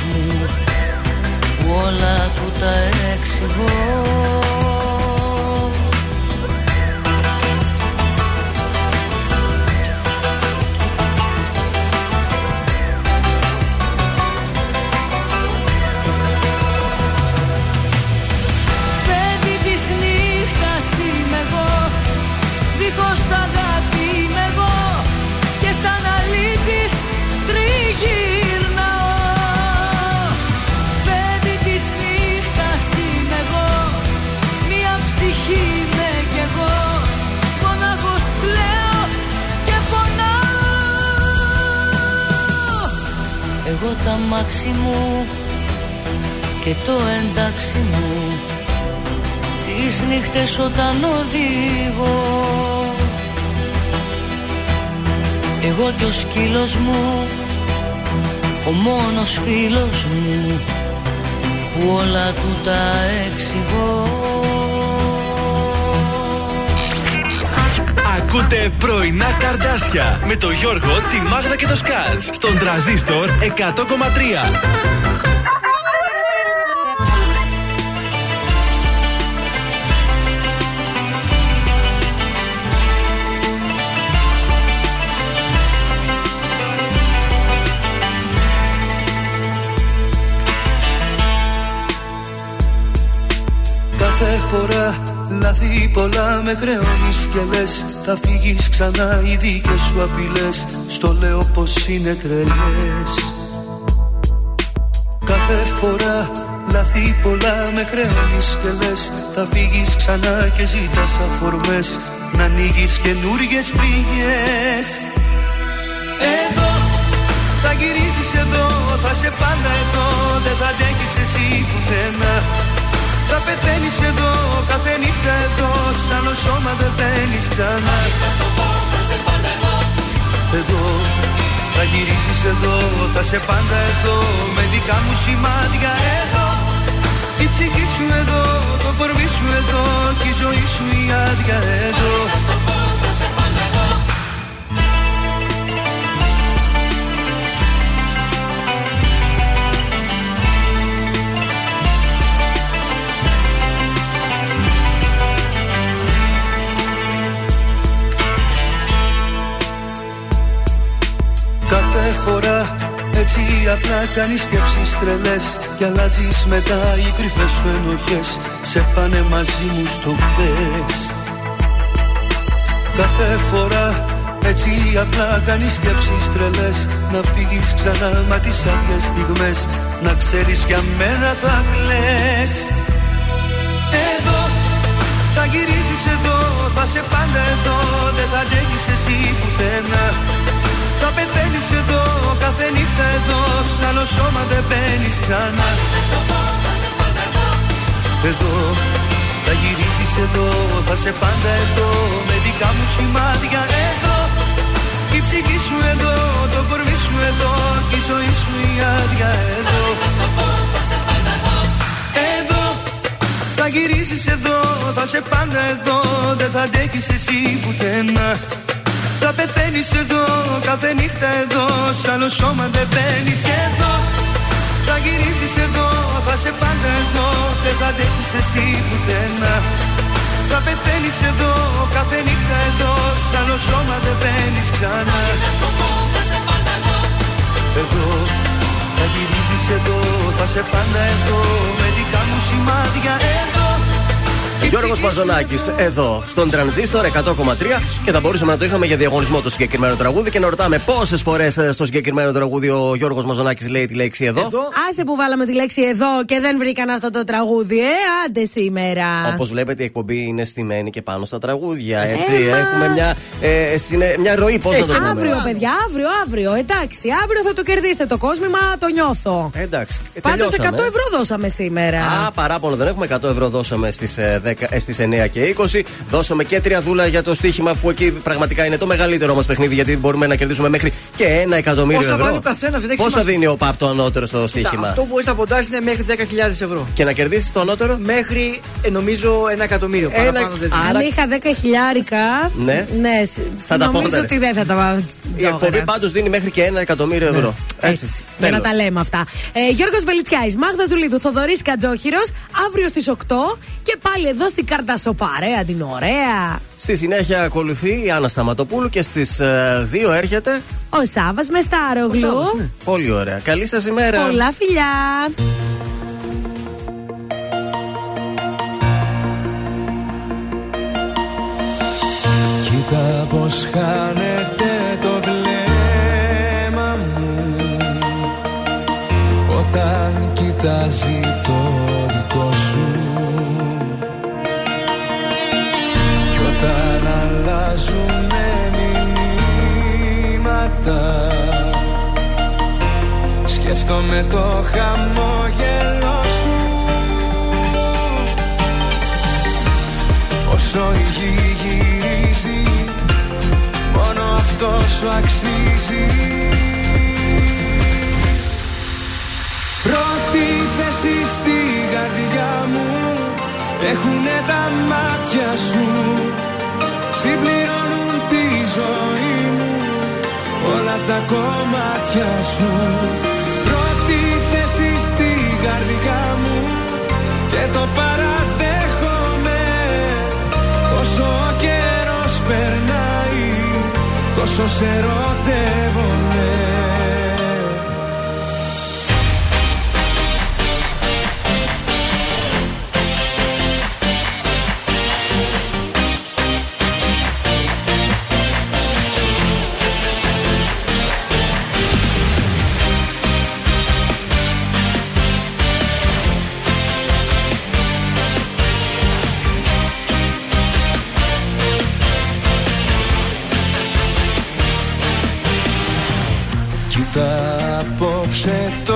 όταν οδηγώ εγώ και ο σκύλος μου ο μόνος φίλος μου που όλα του τα εξηγώ Ακούτε πρωινά καρδάσια με το Γιώργο, τη Μάγδα και το Σκάτς στον τραζίστορ 100,3. Με χρεώνεις και λες Θα φύγεις ξανά οι δικές σου απειλές Στο λέω πως είναι τρελές Κάθε φορά λάθη πολλά με χρεώνεις και λες Θα φύγεις ξανά και ζητάς αφορμές Να ανοίγεις καινούργιες πληγές Εδώ θα γυρίσεις εδώ, θα σε πάντα εδώ Δεν θα αντέχεις εσύ πουθενά θα πεθαίνεις εδώ, κάθε νύχτα εδώ Σαν ο σώμα δεν μπαίνεις ξανά. Εδώ θα γυρίσεις εδώ, θα σε πάντα εδώ Με δικά μου σημάδια εδώ. Η ψυχή σου εδώ, το κορμί σου εδώ Και η ζωή σου η άδεια εδώ. Κάθε έτσι απλά κάνεις σκέψεις τρελές Και αλλάζεις μετά οι κρυφές σου ενοχές. Σε πάνε μαζί μου στο χτες. Κάθε φορά έτσι απλά κάνεις σκέψεις τρελές. Να φύγεις ξανά μα τις άδειες στιγμές. Να ξέρεις για μένα θα κλαις. Εδώ θα γυρίζεις εδώ Θα σε πάντα εδώ. Δεν θα αντέχεις εσύ πουθενά θα πεθαίνεις εδώ, κάθε νύχτα εδώ Σ' άλλο σώμα δεν μπαίνεις ξανά. Εδώ θα γυρίσεις εδώ, θα σε πάντα εδώ Με δικά μου σημάδια εδώ. Η ψυχή σου εδώ, το κορμί σου εδώ Και η ζωή σου η άδεια εδώ. Εδώ θα γυρίσεις εδώ, θα σε πάντα εδώ Δεν θα αντέχεις εσύ πουθενά θα πεθαίνεις εδώ, κάθε νύχτα εδώ. Σ' άλλο σώμα δεν μπαίνεις εδώ. Θα γυρίσεις εδώ, θα σε πάντα εδώ. Δεν θα αντέχεις εσύ πουθενά. Θα πεθαίνεις εδώ, κάθε νύχτα εδώ. Σ' άλλο σώμα δεν μπαίνεις ξανά. Εγώ θα γυρίσεις εδώ, θα σε πάντα εδώ. Με δικά μου σημάδια εδώ Γιώργος Μαζονάκη εδώ στον τρανζίστορ 100,3 και θα μπορούσαμε να το είχαμε για διαγωνισμό το συγκεκριμένο τραγούδι και να ρωτάμε πόσες φορές στο συγκεκριμένο τραγούδι ο Γιώργος Μαζονάκη λέει τη λέξη εδώ. Άσε που βάλαμε τη λέξη εδώ και δεν βρήκαν αυτό το τραγούδι, ε, άντε σήμερα. Όπως βλέπετε, η εκπομπή είναι στημένη και πάνω στα τραγούδια. Έτσι, Έμα. έχουμε μια, ε, συνε- μια ροή, πώς να το πούμε. Αύριο, παιδιά, αύριο, αύριο. Εντάξει, αύριο θα το κερδίσετε το κόσμημα, το νιώθω. Εντάξει. ε, Πάντως 100 τελειώσαμε. ευρώ δώσαμε σήμερα. Α, παράπονο δεν έχουμε. 100 ευρώ δώσαμε στις στις 9 και 20. Δώσαμε και τρία δούλα για το στοίχημα που εκεί πραγματικά είναι το μεγαλύτερο μας παιχνίδι γιατί μπορούμε να κερδίσουμε μέχρι και ένα εκατομμύριο Πόσα ευρώ. βάλει ο καθένας, δεν έχει Πόσα σημασία. δίνει ο ΠΑΠ το ανώτερο στο Κοίτα, στοίχημα; Αυτό που μπορεί να ποντάρει είναι μέχρι 10.000 ευρώ. Και να κερδίσεις το ανώτερο; Μέχρι ε, νομίζω ένα εκατομμύριο. Ένα- Παραπάνω δεν δίνει. Αν είχα 10 χιλιάρικα. Ναι. ναι σ- Θα τα νομίζω πόνταρες. ότι δεν θα τα Η εκπομπή πάντως δίνει μέχρι και ένα εκατομμύριο ευρώ. Έτσι. Ναι. Για να Τέλος. τα λέμε αυτά. Ε, Γιώργος Βελιτσιάης, Μάγδα Ζουλίδου, Θοδωρής Κατζόχυρος, αύριο στις 8 και πάλι εδώ στην Καρτασοπαρέα την ωραία. Στη συνέχεια ακολουθεί η Άννα Σταματοπούλου και στις 2 έρχεται. Ο Σάβα με Στάρογλου. Σάββας, ναι. Πολύ ωραία. Καλή σας ημέρα. Πολλά φιλιά. Κοίτα πως χάνεται το βλέμμα μου Όταν κοιτάζει το δικό σου αλλάζουνε μηνύματα. Σκέφτομαι το χαμόγελο σου. Όσο η γη γυρίζει Μόνο αυτός σου αξίζει. Πρώτη θέση στη καρδιά μου Έχουνε τα μάτια σου Συμπληρώνουν τη ζωή μου Όλα τα κομμάτια σου. Πρώτη θέση στη καρδιά μου Και το παραδέχομαι. Όσο ο καιρός περνάει Τόσο σε ερωτεύομαι απόψε